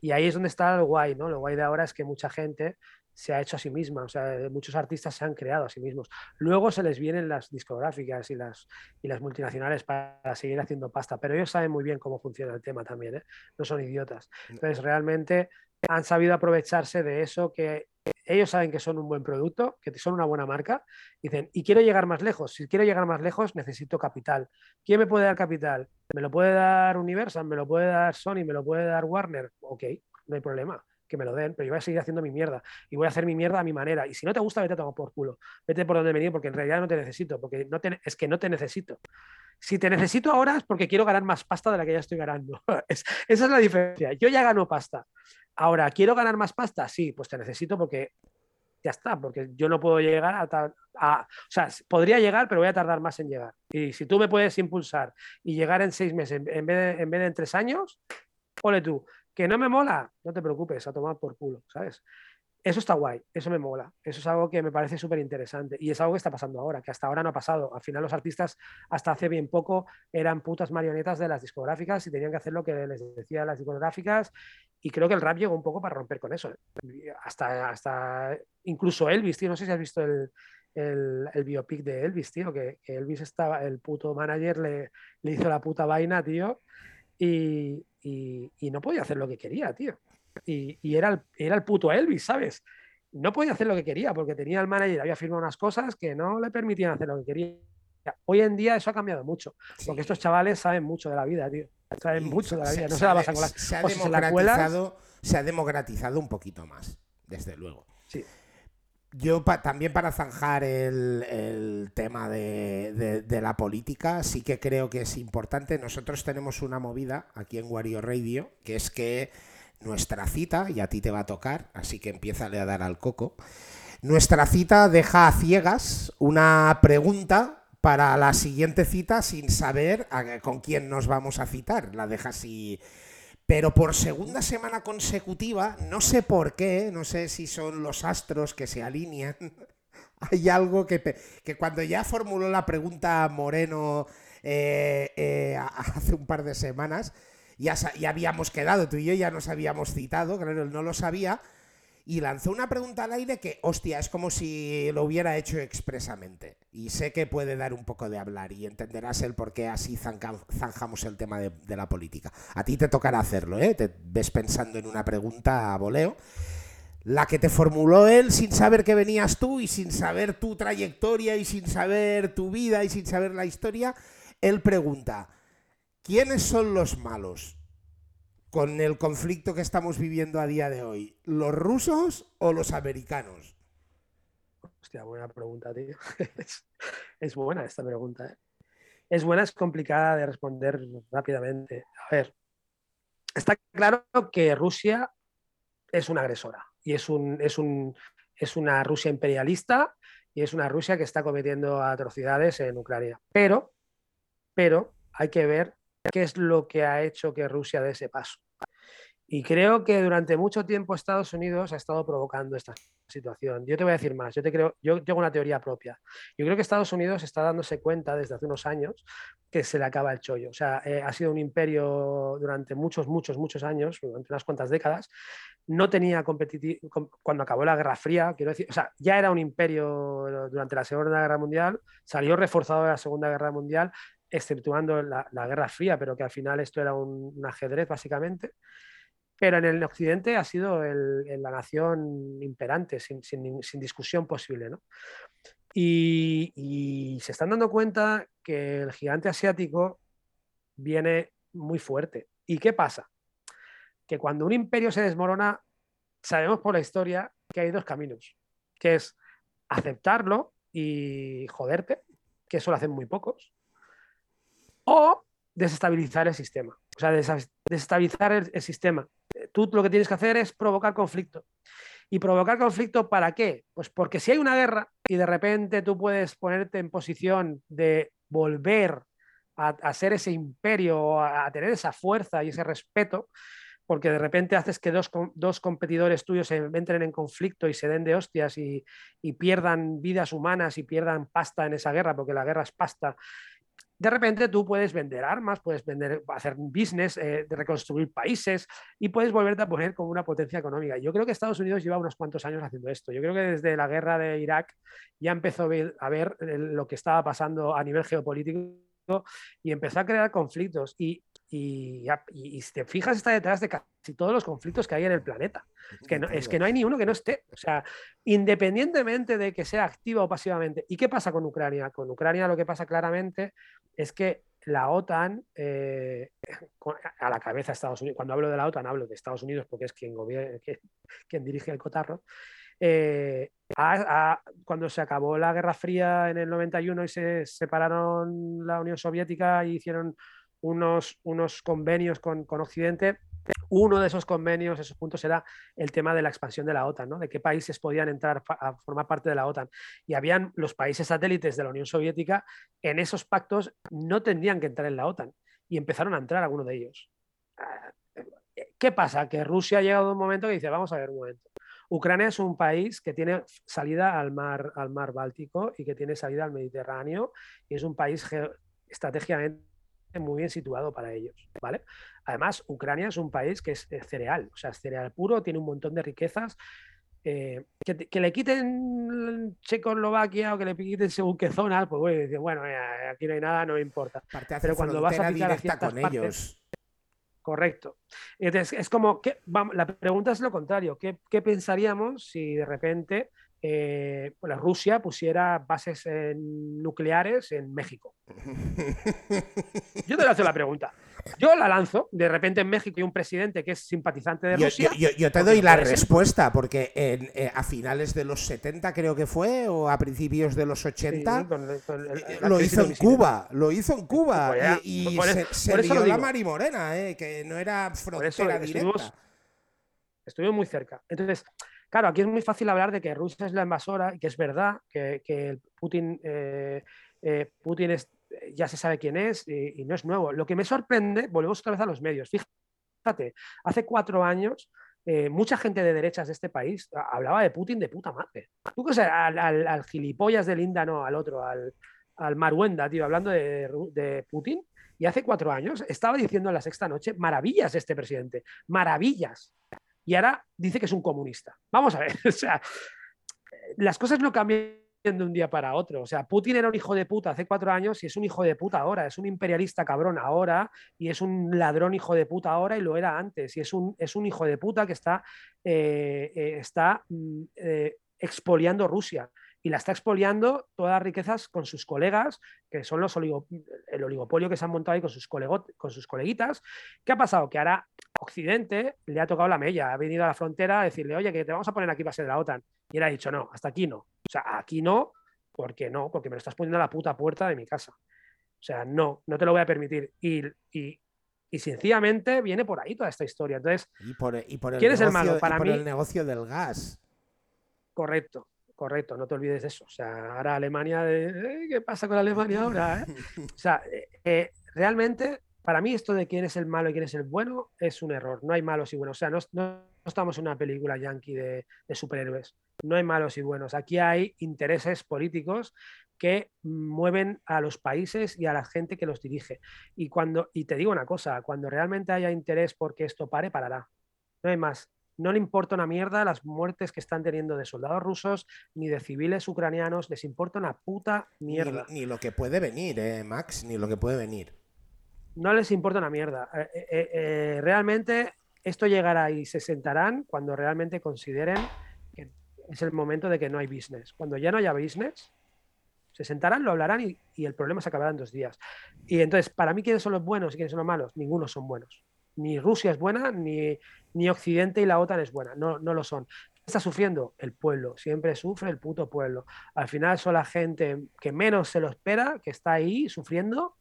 Speaker 2: Y ahí es donde está lo guay, ¿no? Lo guay de ahora es que mucha gente se ha hecho a sí misma, o sea, muchos artistas se han creado a sí mismos. Luego se les vienen las discográficas y las, y las multinacionales para seguir haciendo pasta, pero ellos saben muy bien cómo funciona el tema también, ¿eh? no son idiotas. Entonces, realmente han sabido aprovecharse de eso que ellos saben que son un buen producto, que son una buena marca, dicen, y quiero llegar más lejos. Si quiero llegar más lejos, necesito capital. ¿Quién me puede dar capital? ¿Me lo puede dar Universal? ¿Me lo puede dar Sony? ¿Me lo puede dar Warner? Ok, no hay problema. Que me lo den, pero yo voy a seguir haciendo mi mierda y voy a hacer mi mierda a mi manera. Y si no te gusta, vete a tomar por culo. Vete por donde venir porque en realidad no te necesito, porque no te, es que no te necesito. Si te necesito ahora es porque quiero ganar más pasta de la que ya estoy ganando. esa es la diferencia. Yo ya gano pasta. Ahora, ¿quiero ganar más pasta? Sí, pues te necesito porque ya está, porque yo no puedo llegar a, a, O sea, podría llegar, pero voy a tardar más en llegar. Y si tú me puedes impulsar y llegar en seis meses en vez de en, vez de en tres años, ole tú. Que no me mola, no te preocupes, a tomar por culo, ¿sabes? Eso está guay, eso me mola, eso es algo que me parece súper interesante y es algo que está pasando ahora, que hasta ahora no ha pasado. Al final los artistas hasta hace bien poco eran putas marionetas de las discográficas y tenían que hacer lo que les decía las discográficas y creo que el rap llegó un poco para romper con eso. ¿eh? Hasta, hasta incluso Elvis, tío, no sé si has visto el, el, biopic de Elvis, tío, que, Elvis estaba, el puto manager le, le hizo la puta vaina, tío, y, y, no podía hacer lo que quería, tío. Y, y, era, el, era el puto Elvis, ¿sabes? No podía hacer lo que quería porque tenía el manager, había firmado unas cosas que no le permitían hacer lo que quería. Hoy en día eso ha cambiado mucho, porque estos chavales saben mucho de la vida, tío. Saben mucho de la vida, no se, la las
Speaker 1: se ha, democratizado, se ha democratizado un poquito más, desde luego.
Speaker 2: Sí.
Speaker 1: Yo también para zanjar el, tema de, la política, sí que creo que es importante. Nosotros tenemos una movida aquí en Wario Radio, que es que nuestra cita, y a ti te va a tocar, así que empieza a dar al coco, nuestra cita deja a ciegas una pregunta para la siguiente cita sin saber con quién nos vamos a citar. La deja así pero por segunda semana consecutiva, no sé por qué, no sé si son los astros que se alinean, hay algo que, que cuando ya formuló la pregunta Moreno eh, eh, hace un par de semanas, ya, ya habíamos quedado, tú y yo ya nos habíamos citado, claro, él no lo sabía, y lanzó una pregunta al aire que, hostia, es como si lo hubiera hecho expresamente. Y sé que puede dar un poco de hablar y entenderás el por qué así zanjamos el tema de, la política. A ti te tocará hacerlo, ¿eh? Te ves pensando en una pregunta a voleo. La que te formuló él sin saber que venías tú y sin saber tu trayectoria y sin saber tu vida y sin saber la historia, él pregunta, ¿quiénes son los malos? Con el conflicto que estamos viviendo a día de hoy? ¿Los rusos o los americanos?
Speaker 2: Hostia, buena pregunta, tío. es, buena esta pregunta. ¿eh? Es buena, es complicada de responder rápidamente. A ver, está claro que Rusia es una agresora y es, un, es, un, es una Rusia imperialista y es una Rusia que está cometiendo atrocidades en Ucrania. Pero, pero hay que ver qué es lo que ha hecho que Rusia dé ese paso. Y creo que durante mucho tiempo Estados Unidos ha estado provocando esta situación. Yo te voy a decir más, yo te creo, yo tengo una teoría propia. Yo creo que Estados Unidos está dándose cuenta desde hace unos años que se le acaba el chollo. O sea, eh, ha sido un imperio durante muchos, muchos, muchos años, durante unas cuantas décadas. No tenía competitivo cuando acabó la Guerra Fría, quiero decir, o sea, ya era un imperio durante la Segunda Guerra Mundial, salió reforzado de la Segunda Guerra Mundial, exceptuando la, Guerra Fría, pero que al final esto era un ajedrez básicamente pero en el occidente ha sido la nación imperante, sin, discusión posible. ¿no? Y, se están dando cuenta que el gigante asiático viene muy fuerte. ¿Y qué pasa? Que cuando un imperio se desmorona, sabemos por la historia que hay dos caminos, que es aceptarlo y joderte, que eso lo hacen muy pocos, o desestabilizar el sistema. O sea, desestabilizar el sistema tú lo que tienes que hacer es provocar conflicto. ¿Y provocar conflicto para qué? Pues porque si hay una guerra y de repente tú puedes ponerte en posición de volver a, ser ese imperio, a, tener esa fuerza y ese respeto, porque de repente haces que dos, competidores tuyos se entren en conflicto y se den de hostias y pierdan vidas humanas y pierdan pasta en esa guerra, porque la guerra es pasta de repente tú puedes vender armas, puedes vender, hacer un business, eh, de reconstruir países y puedes volverte a poner como una potencia económica. Yo creo que Estados Unidos lleva unos cuantos años haciendo esto. Yo creo que desde la guerra de Irak ya empezó a ver lo que estaba pasando a nivel geopolítico y empezó a crear conflictos. Y y, si te fijas, está detrás de casi todos los conflictos que hay en el planeta. Es que, no, es que no hay ni uno que no esté. O sea, independientemente de que sea activa o pasivamente. ¿Y qué pasa con Ucrania? Con Ucrania lo que pasa claramente es que la OTAN, eh, a la cabeza de Estados Unidos, cuando hablo de la OTAN hablo de Estados Unidos porque es quien, dirige el cotarro, eh, cuando se acabó la Guerra Fría en el 91 y se separaron la Unión Soviética y hicieron unos, unos convenios con, con Occidente, uno de esos convenios, esos puntos era el tema de la expansión de la OTAN, ¿no? de qué países podían entrar a formar parte de la OTAN. Y habían los países satélites de la Unión Soviética, en esos pactos no tendrían que entrar en la OTAN y empezaron a entrar algunos de ellos. Ah, ¿Qué pasa? Que Rusia ha llegado a un momento que dice, vamos a ver un momento. Ucrania es un país que tiene salida al mar, al mar Báltico y que tiene salida al Mediterráneo y es un país estratégicamente muy bien situado para ellos, ¿vale? Además, Ucrania es un país que es cereal, o sea, es cereal puro, tiene un montón de riquezas. Eh, que, le quiten Checoslovaquia o que le quiten según qué zona, pues bueno, eh, aquí no hay nada, no me importa.
Speaker 1: Pero cuando vas a picar a con ellos.
Speaker 2: Correcto. Entonces, es como que la pregunta es lo contrario. ¿Qué, ¿Qué, pensaríamos si de repente eh, pues Rusia pusiera bases nucleares en México. Yo te lanzo la pregunta. Yo la lanzo. De repente en México hay un presidente que es simpatizante de Rusia.
Speaker 1: Yo, te doy la respuesta, porque eh, a finales de los 70 creo que fue, o a principios de los 80, eh, lo hizo en Cuba. Lo hizo en Cuba. Pues y, se, dio la Marimorena, que no era frontera directa.
Speaker 2: Estuvimos muy cerca. Entonces, Claro, aquí es muy fácil hablar de que Rusia es la invasora y que es verdad que, Putin, eh, eh, Putin ya se sabe quién es y, no es nuevo. Lo que me sorprende, volvemos otra vez a los medios. Fíjate, hace cuatro años eh, mucha gente de derechas de este país hablaba de Putin de puta madre. Tú que al, gilipollas de Linda, no, al otro, al, al Maruenda, tío, hablando de, de Putin. Y hace cuatro años estaba diciendo en la sexta noche maravillas de este presidente, maravillas y ahora dice que es un comunista. Vamos a ver, o sea, las cosas no cambian de un día para otro. O sea, Putin era un hijo de puta hace cuatro años y es un hijo de puta ahora, es un imperialista cabrón ahora y es un ladrón hijo de puta ahora y lo era antes. Y es un, es un hijo de puta que está, eh, eh, está mm, eh, expoliando Rusia y la está expoliando todas las riquezas con sus colegas, que son los el oligopolio que se han montado ahí con sus, con sus coleguitas. ¿Qué ha pasado? Que ahora Occidente le ha tocado la mella, ha venido a la frontera a decirle, oye, que te vamos a poner aquí base de la OTAN. Y él ha dicho, no, hasta aquí no. O sea, aquí no, ¿por qué no? Porque me lo estás poniendo a la puta puerta de mi casa. O sea, no, no te lo voy a permitir. Y, y, y sencillamente viene por ahí toda esta historia. Entonces,
Speaker 1: ¿quién es el malo? Para mí, el negocio del gas.
Speaker 2: Correcto, correcto, no te olvides de eso. O sea, ahora Alemania, de, ¿qué pasa con Alemania ahora? Eh? O sea, eh, eh, realmente para mí esto de quién es el malo y quién es el bueno es un error. No hay malos y buenos. O sea, no, estamos en una película yankee de, superhéroes. No hay malos y buenos. Aquí hay intereses políticos que mueven a los países y a la gente que los dirige. Y, cuando, y te digo una cosa, cuando realmente haya interés porque esto pare, parará. No hay más. No le importa una mierda las muertes que están teniendo de soldados rusos ni de civiles ucranianos. Les importa una puta mierda.
Speaker 1: Ni, lo que puede venir, eh, Max, ni lo que puede venir
Speaker 2: no les importa una mierda. Eh, eh, eh, realmente esto llegará y se sentarán cuando realmente consideren que es el momento de que no hay business. Cuando ya no haya business, se sentarán, lo hablarán y, el problema se acabará en dos días. Y entonces, para mí, ¿quiénes son los buenos y quiénes son los malos? Ninguno son buenos. Ni Rusia es buena, ni, ni Occidente y la OTAN es buena. No, no lo son. está sufriendo? El pueblo. Siempre sufre el puto pueblo. Al final son la gente que menos se lo espera, que está ahí sufriendo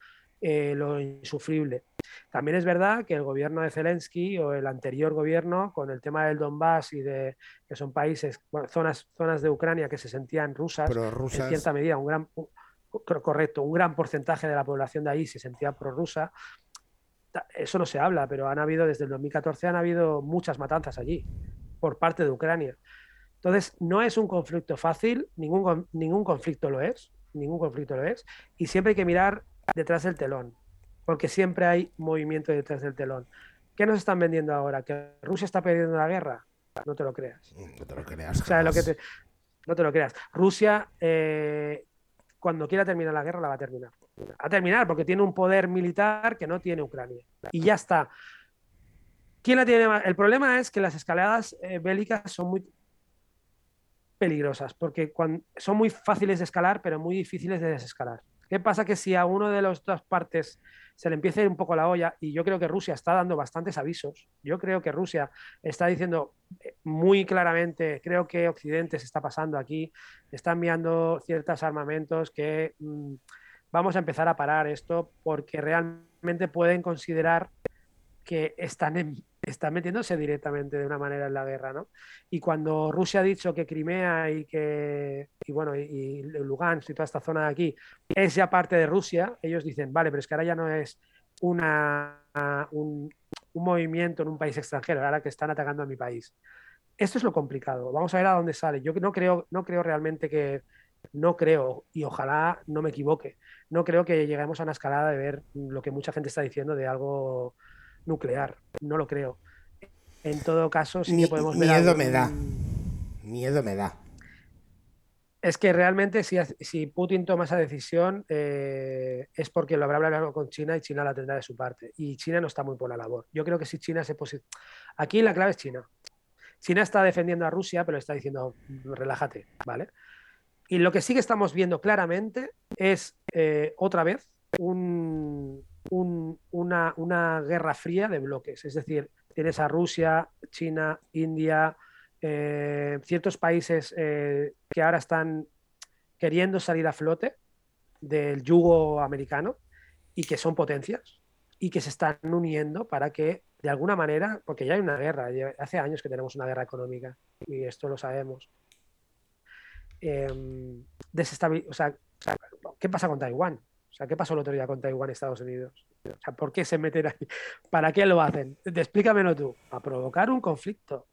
Speaker 2: eh, lo insufrible. También es verdad que el gobierno de Zelensky o el anterior gobierno, con el tema del Donbass y de que son países, zonas, zonas de Ucrania que se sentían rusas, en cierta medida, un gran, correcto, un gran porcentaje de la población de ahí se sentía prorrusa. Eso no se habla, pero han habido, desde el 2014 han habido muchas matanzas allí por parte de Ucrania. Entonces, no es un conflicto fácil, ningún, ningún conflicto lo es, ningún conflicto lo es, y siempre hay que mirar detrás del telón, porque siempre hay movimiento detrás del telón. ¿Qué nos están vendiendo ahora? ¿Que Rusia está perdiendo la guerra? No te lo creas.
Speaker 1: Mm, no te lo creas.
Speaker 2: O sea, lo que No te lo creas. Rusia, eh, cuando quiera terminar la guerra, la va a terminar. A terminar, porque tiene un poder militar que no tiene Ucrania. Y ya está. ¿Quién la tiene más? El problema es que las escaladas eh, bélicas son muy peligrosas, porque son muy fáciles de escalar, pero muy difíciles de desescalar. ¿Qué pasa que si a uno de las dos partes se le empieza a ir un poco la olla, y yo creo que Rusia está dando bastantes avisos, yo creo que Rusia está diciendo eh, muy claramente, creo que Occidente se está pasando aquí, está enviando ciertos armamentos que mmm, vamos a empezar a parar esto porque realmente pueden considerar que están, están metiéndose directamente de una manera en la guerra, ¿no? Y cuando Rusia ha dicho que Crimea y que, y bueno, y, y Lugansk y toda esta zona de aquí es ya parte de Rusia, ellos dicen, vale, pero es que ahora ya no es una, un, un movimiento en un país extranjero, ahora que están atacando a mi país. Esto es lo complicado. Vamos a ver a dónde sale. Yo no creo, no creo realmente que, no creo, y ojalá no me equivoque, no creo que lleguemos a una escalada de ver lo que mucha gente está diciendo de algo nuclear. No lo creo. En todo caso, sí que podemos ver.
Speaker 1: miedo
Speaker 2: algún-
Speaker 1: me da. Miedo me da.
Speaker 2: Es que realmente, si Putin toma esa decisión, eh, es porque lo habrá hablado con China y China la tendrá de su parte. Y China no está muy por la labor. Yo creo que si China se posiciona. Aquí la clave es China. China está defendiendo a Rusia, pero está diciendo, relájate, ¿vale? Y lo que sí que estamos viendo claramente es eh, otra vez un- un- una, guerra fría de bloques. Es decir, tienes a Rusia, China, India, eh, ciertos países eh, que ahora están queriendo salir a flote del yugo americano y que son potencias y que se están uniendo para que de alguna manera, porque ya hay una guerra, hace años que tenemos una guerra económica y esto lo sabemos. Eh, desestabil- o sea, o sea, ¿qué pasa con Taiwán? O sea, ¿qué pasó el otro día con Taiwán y Estados Unidos? O sea, ¿por qué se meten ahí? ¿Para qué lo hacen? Explícamelo tú. A provocar un conflicto.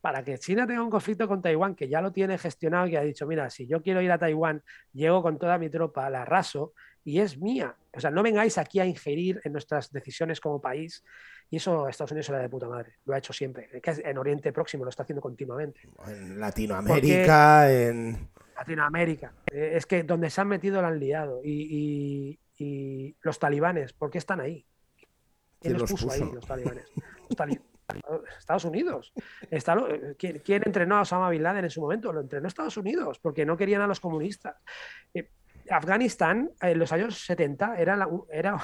Speaker 2: Para que China tenga un conflicto con Taiwán, que ya lo tiene gestionado, que ha dicho, mira, si yo quiero ir a Taiwán, llego con toda mi tropa, la arraso y es mía. O sea, no vengáis aquí a ingerir en nuestras decisiones como país. Y eso Estados Unidos da de puta madre. Lo ha hecho siempre. Que es- En Oriente Próximo lo está haciendo continuamente.
Speaker 1: En Latinoamérica, en.
Speaker 2: Latinoamérica. Eh, es que donde se han metido lo han liado. Y, y- y los talibanes, ¿por qué están ahí? ¿Quién
Speaker 1: ¿Quién
Speaker 2: los puso, ahí, los talibanes? Los Estados Unidos. Está ¿quién, quién entrenó a Osama Bin Laden en su momento? Lo entrenó Estados Unidos, porque no querían a los comunistas. Eh, Afganistán, en los años 70, era, la- era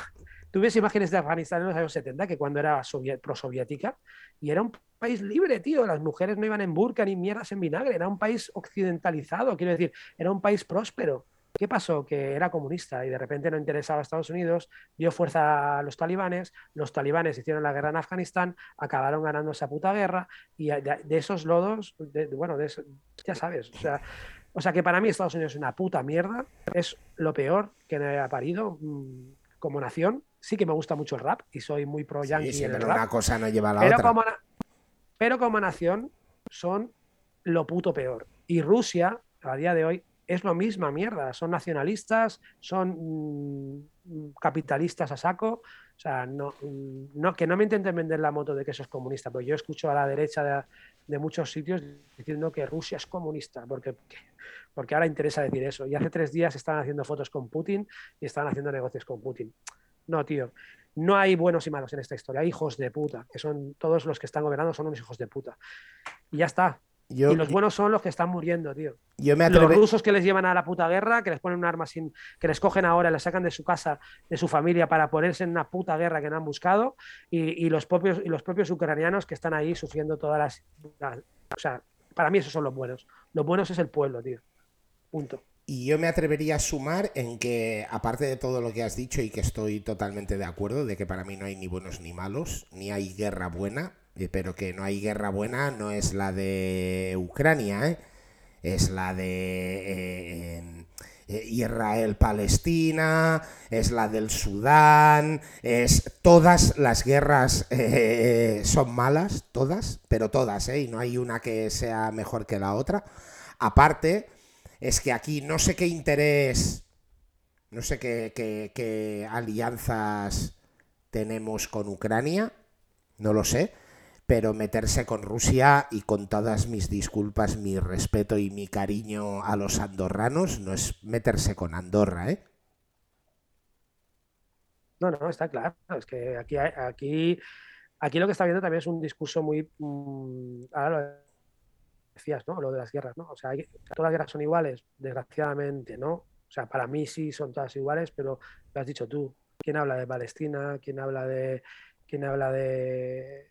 Speaker 2: Tú ves imágenes de Afganistán en los años 70, que cuando era prosoviética, y era un país libre, tío. Las mujeres no iban en burka ni mierdas en vinagre. Era un país occidentalizado, quiero decir, era un país próspero. ¿Qué pasó? Que era comunista y de repente no interesaba a Estados Unidos, dio fuerza a los talibanes, los talibanes hicieron la guerra en Afganistán, acabaron ganando esa puta guerra y de, esos lodos, de- bueno, de eso- ya sabes, o sea, o sea que para mí Estados Unidos es una puta mierda, es lo peor que me ha parido mm, como nación. Sí que me gusta mucho el rap y soy muy pro yankee
Speaker 1: Sí, sí,
Speaker 2: en el
Speaker 1: pero
Speaker 2: rap.
Speaker 1: una cosa no lleva a la
Speaker 2: Pero
Speaker 1: otra.
Speaker 2: como, pero como nación son lo puto peor. Y Rusia, a día de hoy, es lo misma mierda. Son nacionalistas, son mm, capitalistas a saco. O sea, no, mm, no, que no me intenten vender la moto de que eso es comunista, pero yo escucho a la derecha de, de muchos sitios diciendo que Rusia es comunista, porque, porque ahora interesa decir eso. Y hace tres días estaban haciendo fotos con Putin y estaban haciendo negocios con Putin. No, tío. No hay buenos y malos en esta historia. Hay hijos de puta, que son todos los que están gobernando son unos hijos de puta. Y ya está.
Speaker 1: Yo,
Speaker 2: y los buenos son los que están muriendo, tío.
Speaker 1: yo me
Speaker 2: Los rusos que les llevan a la puta guerra, que les ponen un arma sin. que les cogen ahora, les sacan de su casa, de su familia, para ponerse en una puta guerra que no han buscado. Y, y los, propios, y los propios ucranianos que están ahí sufriendo todas las, las- O sea, para mí esos son los buenos. Los buenos es el pueblo, tío. Punto.
Speaker 1: Y yo me atrevería a sumar en que, aparte de todo lo que has dicho y que estoy totalmente de acuerdo, de que para mí no hay ni buenos ni malos, ni hay guerra buena, eh, pero que no hay guerra buena no es la de Ucrania, ¿eh? es la de eh, Israel-Palestina, es la del Sudán, es todas las guerras son malas, todas, pero todas, y no hay una que sea mejor que la otra. Aparte, es que aquí no sé qué interés, no sé qué, qué- qué alianzas tenemos con Ucrania, no lo sé, pero meterse con Rusia y con todas mis disculpas, mi respeto y mi cariño a los andorranos no es meterse con Andorra, ¿eh?
Speaker 2: No, no, está claro. Es que aquí, aquí, aquí lo que está viendo también es un discurso muy. mm, ahora decías, ¿no? Lo de las guerras, ¿no? O sea, todas las guerras son iguales, desgraciadamente, ¿no? O sea, para mí sí son todas iguales, pero lo has dicho tú. ¿Quién habla de Palestina? ¿Quién habla de, quién habla de,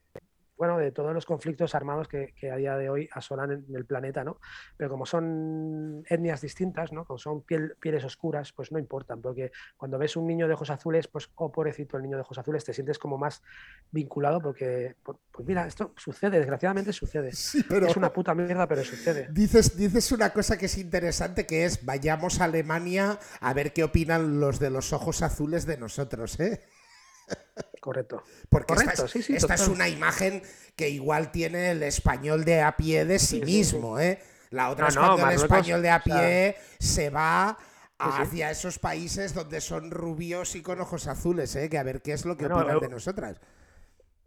Speaker 2: bueno, de todos los conflictos armados que, a día de hoy asolan en el planeta, ¿no? Pero como son etnias distintas, ¿no? Como son pieles oscuras, pues no importan, porque cuando ves un niño de ojos azules, pues, oh, pobrecito el niño de ojos azules, te sientes como más vinculado porque, pues, mira, esto sucede, desgraciadamente sucede. Es una puta mierda, pero sucede.
Speaker 1: Dices, dices una cosa que es interesante, que es, vayamos a Alemania a ver qué opinan los de los ojos azules de nosotros, ¿eh?
Speaker 2: Correcto.
Speaker 1: Porque esta, es, esta es, una imagen que igual tiene el español de a pie de sí, mismo, ¿eh? La otra es cuando el español de a pie se va hacia esos países donde son rubios y con ojos azules, ¿eh? Que a ver qué es lo que opinan de nosotras.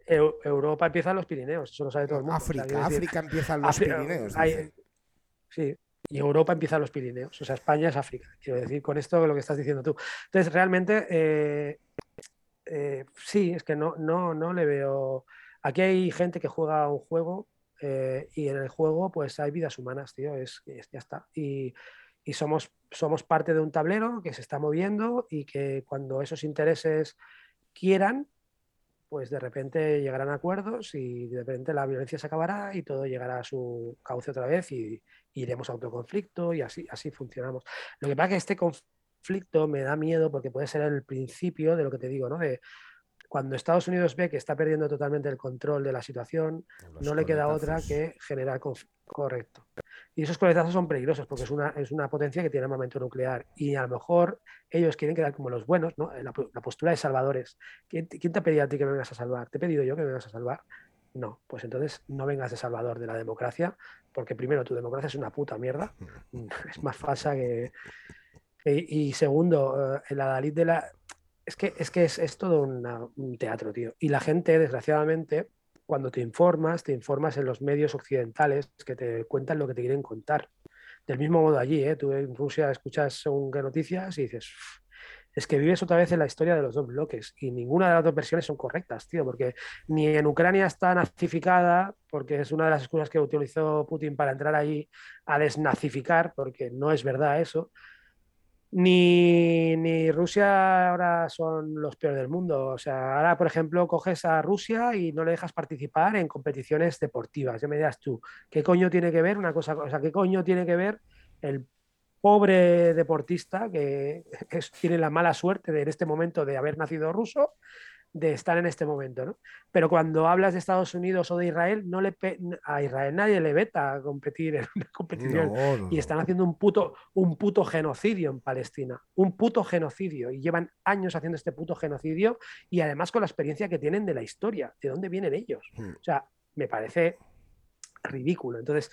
Speaker 2: Europa empieza en los Pirineos, eso lo sabe todo el mundo.
Speaker 1: África, África empieza en los Pirineos.
Speaker 2: sí, y Europa empieza en los Pirineos, o sea, España es África, quiero decir, con esto lo que estás diciendo tú. Entonces, realmente, eh, eh, sí, es que no, no, no le veo. Aquí hay gente que juega un juego eh, y en el juego pues hay vidas humanas, tío, es, ya está. Y, somos, somos parte de un tablero que se está moviendo y que cuando esos intereses quieran, pues de repente llegarán acuerdos y de repente la violencia se acabará y todo llegará a su cauce otra vez y, iremos a autoconflicto y así, así funcionamos. Lo que pasa es que este conflicto conflicto me da miedo porque puede ser el principio de lo que te digo, ¿no? De cuando Estados Unidos ve que está perdiendo totalmente el control de la situación, no le queda otra que generar conflicto. Correcto. Y esos coletazos son peligrosos porque es una, es una potencia que tiene armamento nuclear y a lo mejor ellos quieren quedar como los buenos, ¿no? La, postura de salvadores. ¿Quién, ¿Quién, te ha pedido a ti que me vengas a salvar? ¿Te he pedido yo que me vengas a salvar? No, pues entonces no vengas de salvador de la democracia porque primero tu democracia es una puta mierda. Es más falsa que, y, segundo, eh, el adalid de la... Es que es, que es, todo un teatro, tío. Y la gente, desgraciadamente, cuando te informas, te informas en los medios occidentales que te cuentan lo que te quieren contar. Del mismo modo allí, ¿eh? tú en Rusia escuchas según qué noticias y dices, es que vives otra vez en la historia de los dos bloques y ninguna de las dos versiones son correctas, tío, porque ni en Ucrania está nazificada, porque es una de las excusas que utilizó Putin para entrar ahí a desnazificar, porque no es verdad eso, ni, ni, Rusia ahora son los peores del mundo. O sea, ahora, por ejemplo, coges a Rusia y no le dejas participar en competiciones deportivas. Ya me dirás tú, ¿qué coño tiene que ver una cosa? O sea, ¿qué coño tiene que ver el pobre deportista que tiene la mala suerte de en este momento de haber nacido ruso de estar en este momento, ¿no? Pero cuando hablas de Estados Unidos o de Israel, no le a Israel nadie le veta a competir en una competición y están haciendo un puto, un puto genocidio en Palestina, un puto genocidio y llevan años haciendo este puto genocidio y además con la experiencia que tienen de la historia, de dónde vienen ellos. Hmm. O sea, me parece ridículo. Entonces,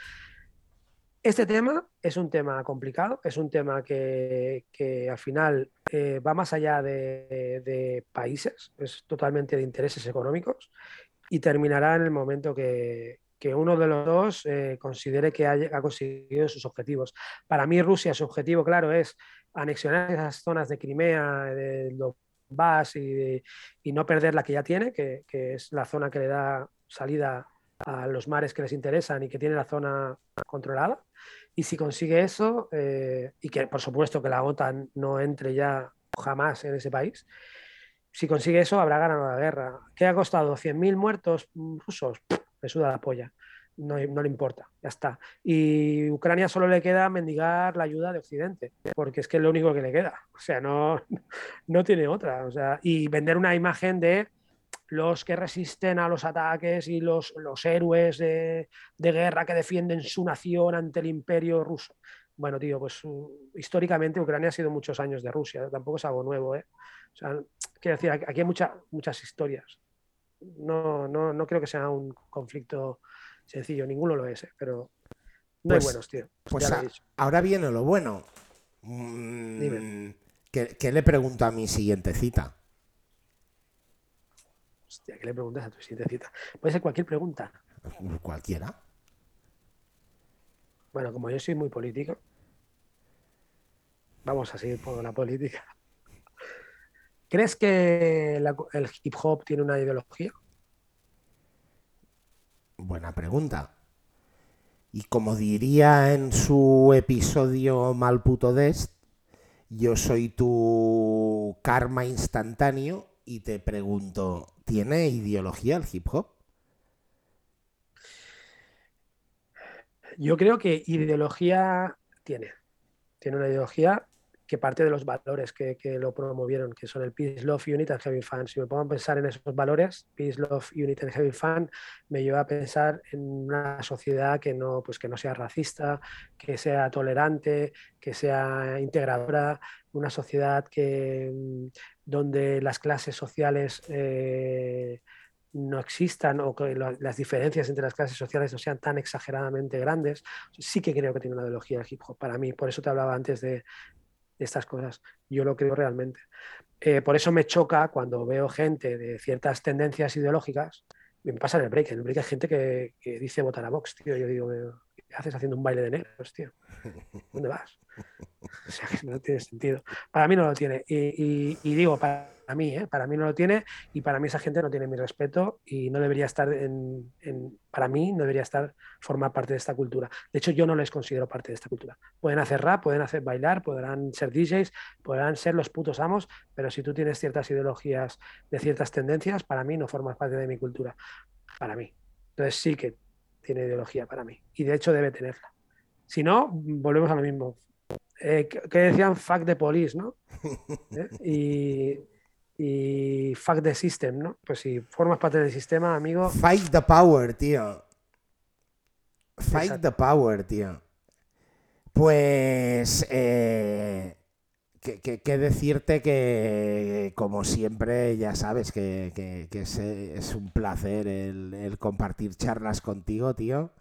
Speaker 2: este tema es un tema complicado, es un tema que, al final eh, va más allá de, países, es totalmente de intereses económicos y terminará en el momento que, uno de los dos eh, considere que ha, conseguido sus objetivos. Para mí Rusia su objetivo, claro, es anexionar esas zonas de Crimea, de Donbass y, y no perder la que ya tiene, que, que es la zona que le da salida a los mares que les interesan y que tiene la zona controlada. Y si consigue eso, eh, y que por supuesto que la OTAN no entre ya jamás en ese país, si consigue eso, habrá ganado la guerra. ¿Qué ha costado? ¿100.000 muertos rusos? Me suda la polla. No, no, le importa, ya está. Y Ucrania solo le queda mendigar la ayuda de Occidente, porque es que es lo único que le queda. O sea, no, no tiene otra. O sea, y vender una imagen de los que resisten a los ataques y los, los héroes de, guerra que defienden su nación ante el imperio ruso. Bueno, tío, pues mm, históricamente Ucrania ha sido muchos años de Rusia, tampoco es algo nuevo, ¿eh? O sea, quiero decir, aquí hay muchas historias. No, no, no creo que sea un conflicto sencillo, ninguno lo es, ¿eh? pero hay pues, buenos, tío.
Speaker 1: Pues ahora viene lo bueno. Mm, ¿Qué le pregunto a mi siguiente cita?
Speaker 2: Hostia, ¿qué le preguntas a tu siguiente cita? Puede ser cualquier pregunta.
Speaker 1: Cualquiera.
Speaker 2: Bueno, como yo soy muy político, vamos a seguir por la política. ¿Crees que el hip hop tiene una ideología?
Speaker 1: Buena pregunta. Y como diría en su episodio Mal puto Dest, yo soy tu karma instantáneo y te pregunto, ¿tiene ideología el hip hop?
Speaker 2: Yo creo que ideología tiene. Tiene una ideología que parte de los valores que, lo promovieron, que son el Peace, Love, Unity and Having Fun. Si me pongo a pensar en esos valores, Peace, Love, Unity and Having Fun, me lleva a pensar en una sociedad que no, pues que no sea racista, que sea tolerante, que sea integradora, una sociedad que, mm, donde las clases sociales eh, no existan o que las diferencias entre las clases sociales no sean tan exageradamente grandes, sí que creo que tiene una ideología el hip hop para mí. Por eso te hablaba antes de, estas cosas. Yo lo creo realmente. Eh, por eso me choca cuando veo gente de ciertas tendencias ideológicas. Me pasa en el break. En el break hay gente que, dice votar a Vox, tío. Yo digo, ¿qué haces haciendo un baile de negros, tío? ¿Dónde vas? O sea, que no tiene sentido. Para mí no lo tiene. Y, digo, para mí, ¿eh? para mí no lo tiene y para mí esa gente no tiene mi respeto y no debería estar en, para mí no debería estar formar parte de esta cultura. De hecho, yo no les considero parte de esta cultura. Pueden hacer rap, pueden hacer bailar, podrán ser DJs, podrán ser los putos amos, pero si tú tienes ciertas ideologías de ciertas tendencias, para mí no formas parte de mi cultura. Para mí. Entonces sí que tiene ideología para mí. Y de hecho debe tenerla. Si no, volvemos a lo mismo eh, que, decían fuck the police, ¿no? ¿Eh? Y, fuck the system, ¿no? Pues si formas parte del sistema, amigo.
Speaker 1: Fight the power, tío. Fight the power, tío. Pues. Eh, que, decirte que, como siempre, ya sabes que, es, un placer el compartir charlas contigo, tío.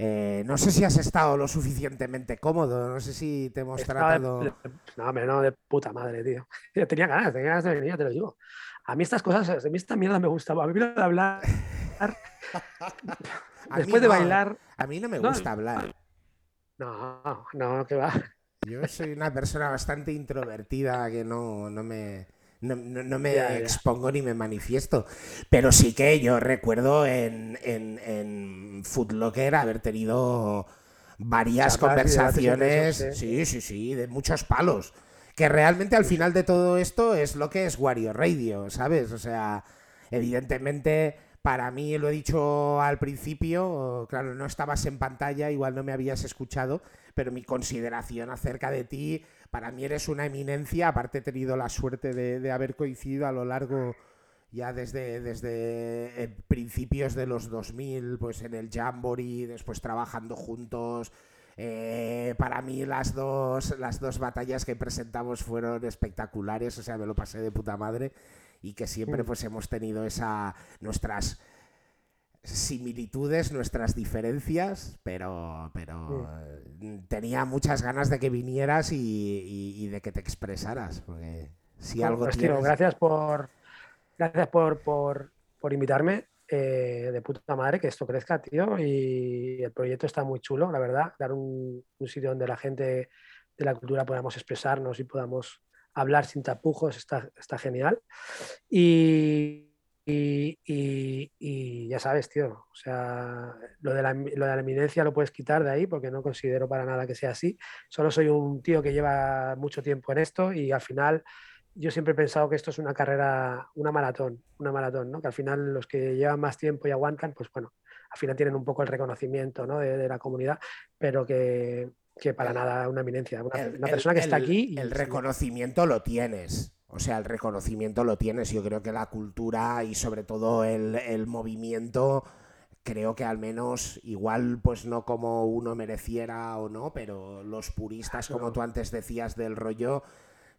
Speaker 1: Eh, no sé si has estado lo suficientemente cómodo, no sé si te hemos tratado.
Speaker 2: no, hombre, no, de puta madre, tío. tenía ganas, tenía ganas de venir, te lo digo. A mí estas cosas, a mí esta mierda me gustaba. A mí de hablar. Después de bailar.
Speaker 1: A mí no me gusta hablar.
Speaker 2: No, no, que va.
Speaker 1: Yo soy una persona bastante introvertida que no, no me no, me expongo ni me manifiesto. Pero sí que yo recuerdo en, en, en Footlocker haber tenido varias conversaciones. sí, sí, sí, de muchos palos. Que realmente al final de todo esto es lo que es Wario Radio, ¿sabes? O sea, evidentemente para mí, lo he dicho al principio, claro, no estabas en pantalla, igual no me habías escuchado, pero mi consideración acerca de ti para mí eres una eminencia, aparte he tenido la suerte de, haber coincidido a lo largo ya desde, desde eh, principios de los 2000, pues en el Jamboree, después trabajando juntos. Eh, para mí las dos, las dos batallas que presentamos fueron espectaculares, o sea, me lo pasé de puta madre y que siempre mm. pues hemos tenido esa nuestras similitudes, nuestras diferencias, pero, pero mm, tenía muchas ganas de que vinieras y, de que te expresaras. Porque si algo
Speaker 2: pues, gracias por gracias por, por, por invitarme. Eh, de puta madre que esto crezca, tío. Y el proyecto está muy chulo, la verdad. Dar un, un sitio donde la gente de la cultura podamos expresarnos y podamos hablar sin tapujos está, está genial. Y, y, ya sabes, tío, o sea, lo de, la, lo de la eminencia lo puedes quitar de ahí porque no considero para nada que sea así. Solo soy un tío que lleva mucho tiempo en esto y al final yo siempre he pensado que esto es una carrera, una maratón, una maratón, ¿no? Que al final los que llevan más tiempo y aguantan, pues bueno, al final tienen un poco el reconocimiento ¿no? de, la comunidad, pero que, que para nada una eminencia. Una, persona que está aquí.
Speaker 1: Y... El reconocimiento lo tienes. O sea, el reconocimiento lo tienes. Yo creo que la cultura y sobre todo el, movimiento, creo que al menos, igual pues no como uno mereciera o no, pero los puristas, como tú antes decías del rollo,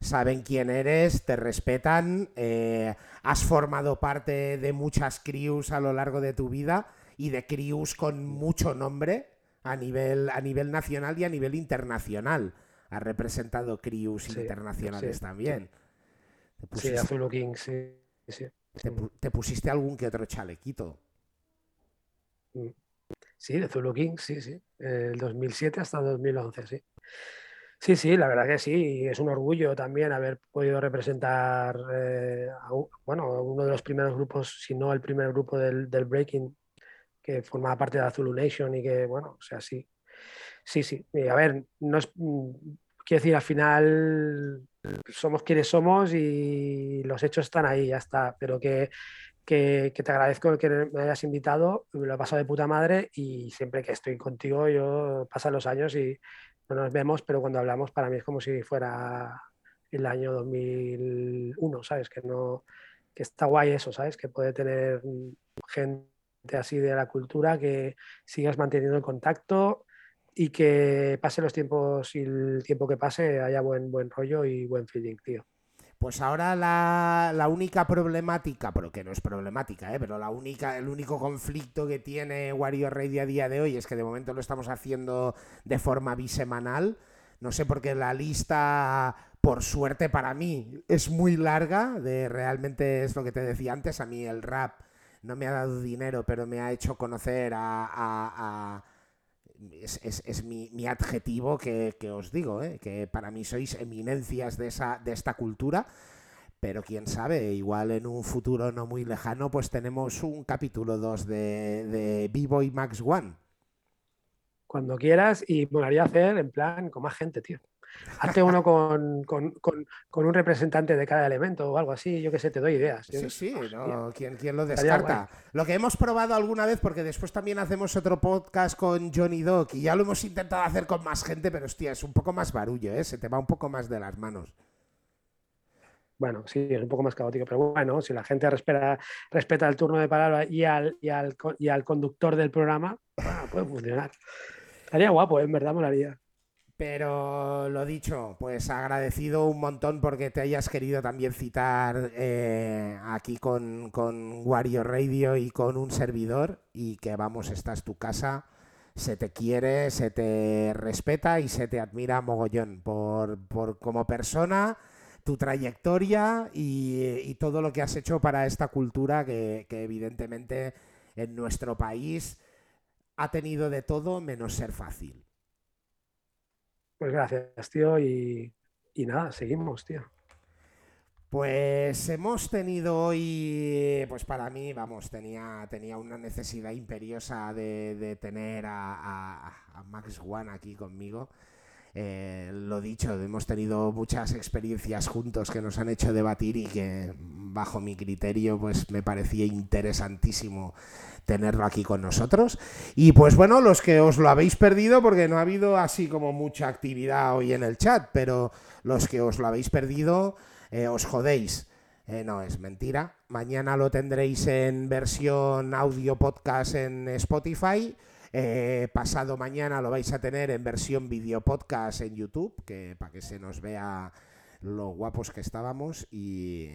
Speaker 1: saben quién eres, te respetan, eh, has formado parte de muchas crews a lo largo de tu vida y de crews con mucho nombre a nivel, a nivel nacional y a nivel internacional. Ha representado crews internacionales también.
Speaker 2: sí, Azul King, sí.
Speaker 1: Te, pusiste algún que otro chalequito?
Speaker 2: Mm. Sí, de Zulu King, sí, sí. El 2007 hasta 2011, sí. Sí, sí, la verdad que sí. Es un orgullo también haber podido representar eh, a, bueno, uno de los primeros grupos, si no el primer grupo del, del breaking que formaba parte de la Zulu Nation y que, bueno, o sea, sí. Sí, sí. a ver, no es, mm, quiero decir, al final somos quienes somos y los hechos están ahí, ya está. Pero que, que, te agradezco que me hayas invitado, me lo he pasado de puta madre y siempre que estoy contigo, yo pasan los años y no nos vemos, pero cuando hablamos para mí es como si fuera el año 2001, ¿sabes? Que no que está guay eso, ¿sabes? Que puede tener gente así de la cultura que sigas manteniendo el contacto y que pase los tiempos y el tiempo que pase haya buen, buen rollo y buen feeling, tío.
Speaker 1: Pues ahora la, única problemática, pero que no es problemática, ¿eh? pero la única, el único conflicto que tiene Wario Radio a día de hoy es que de momento lo estamos haciendo de forma bisemanal. No sé por qué la lista, por suerte para mí, es muy larga. De realmente es lo que te decía antes. A mí el rap no me ha dado dinero, pero me ha hecho conocer a es, mi, adjetivo que, os digo, ¿eh? que para mí sois eminencias de, esa, de esta cultura, pero quién sabe, igual en un futuro no muy lejano, pues tenemos un capítulo 2 de, de B-Boy Max One.
Speaker 2: Cuando quieras, y molaría hacer en plan con más gente, tío. Hazte uno con, un representante de cada elemento o algo así, yo que sé, te doy ideas.
Speaker 1: Sí, sí, ¿Quién, lo descarta? Lo que hemos probado alguna vez, porque después también hacemos otro podcast con Johnny Doc y ya lo hemos intentado hacer con más gente, pero hostia, es un poco más barullo, ¿eh? se te va un poco más de las manos.
Speaker 2: Bueno, sí, es un poco más caótico, pero bueno, si la gente respeta, respeta el turno de palabra y al, y al, conductor del programa, puede funcionar. Estaría guapo, ¿eh? en verdad molaría.
Speaker 1: Pero lo dicho, pues agradecido un montón porque te hayas querido también citar eh, aquí con, con Wario Radio y con un servidor y que vamos, esta es tu casa, se te quiere, se te respeta y se te admira mogollón por, por como persona, tu trayectoria y, todo lo que has hecho para esta cultura que, que evidentemente en nuestro país ha tenido de todo menos ser fácil.
Speaker 2: Pues gracias, tío, y, nada, seguimos, tío.
Speaker 1: Pues hemos tenido hoy, pues para mí, vamos, tenía, tenía una necesidad imperiosa de, tener a, Max One aquí conmigo. Eh, lo dicho, hemos tenido muchas experiencias juntos que nos han hecho debatir y que bajo mi criterio pues me parecía interesantísimo tenerlo aquí con nosotros. Y pues bueno, los que os lo habéis perdido, porque no ha habido así como mucha actividad hoy en el chat, pero los que os lo habéis perdido, eh, os jodéis. Eh, no, es mentira. Mañana lo tendréis en versión audio podcast en Spotify. Eh, pasado mañana lo vais a tener en versión video podcast en YouTube, que para que se nos vea lo guapos que estábamos y,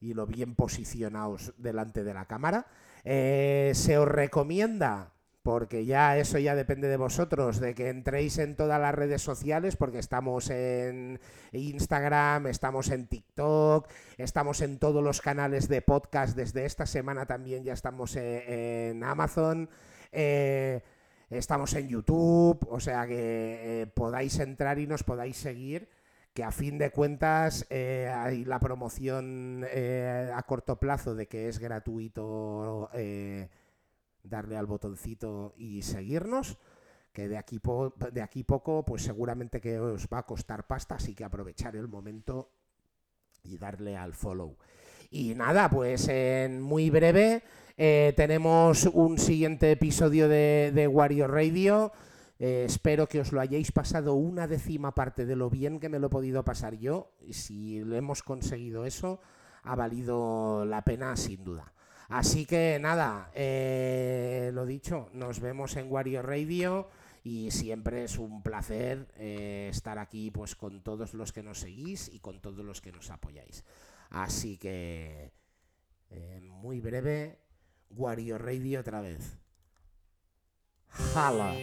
Speaker 1: y lo bien posicionados delante de la cámara. Eh, se os recomienda porque ya eso ya depende de vosotros, de que entréis en todas las redes sociales, porque estamos en Instagram, estamos en TikTok, estamos en todos los canales de podcast, desde esta semana también ya estamos eh, en Amazon. Eh, estamos en YouTube, o sea que eh, podáis entrar y nos podáis seguir, que a fin de cuentas eh, hay la promoción a corto plazo de que es gratuito darle al botoncito y seguirnos, que de aquí, de aquí poco pues seguramente que os va a costar pasta, así que aprovechar el momento y darle al follow. Y nada, pues en muy breve eh, tenemos un siguiente episodio de, de Wario Radio. Eh, espero que os lo hayáis pasado una décima parte de lo bien que me lo he podido pasar yo. Y si hemos conseguido eso, ha valido la pena sin duda. Así que nada, eh, lo dicho, nos vemos en Wario Radio y siempre es un placer estar aquí pues con todos los que nos seguís y con todos los que nos apoyáis. Así que muy breve Wario Radio otra vez. Jala.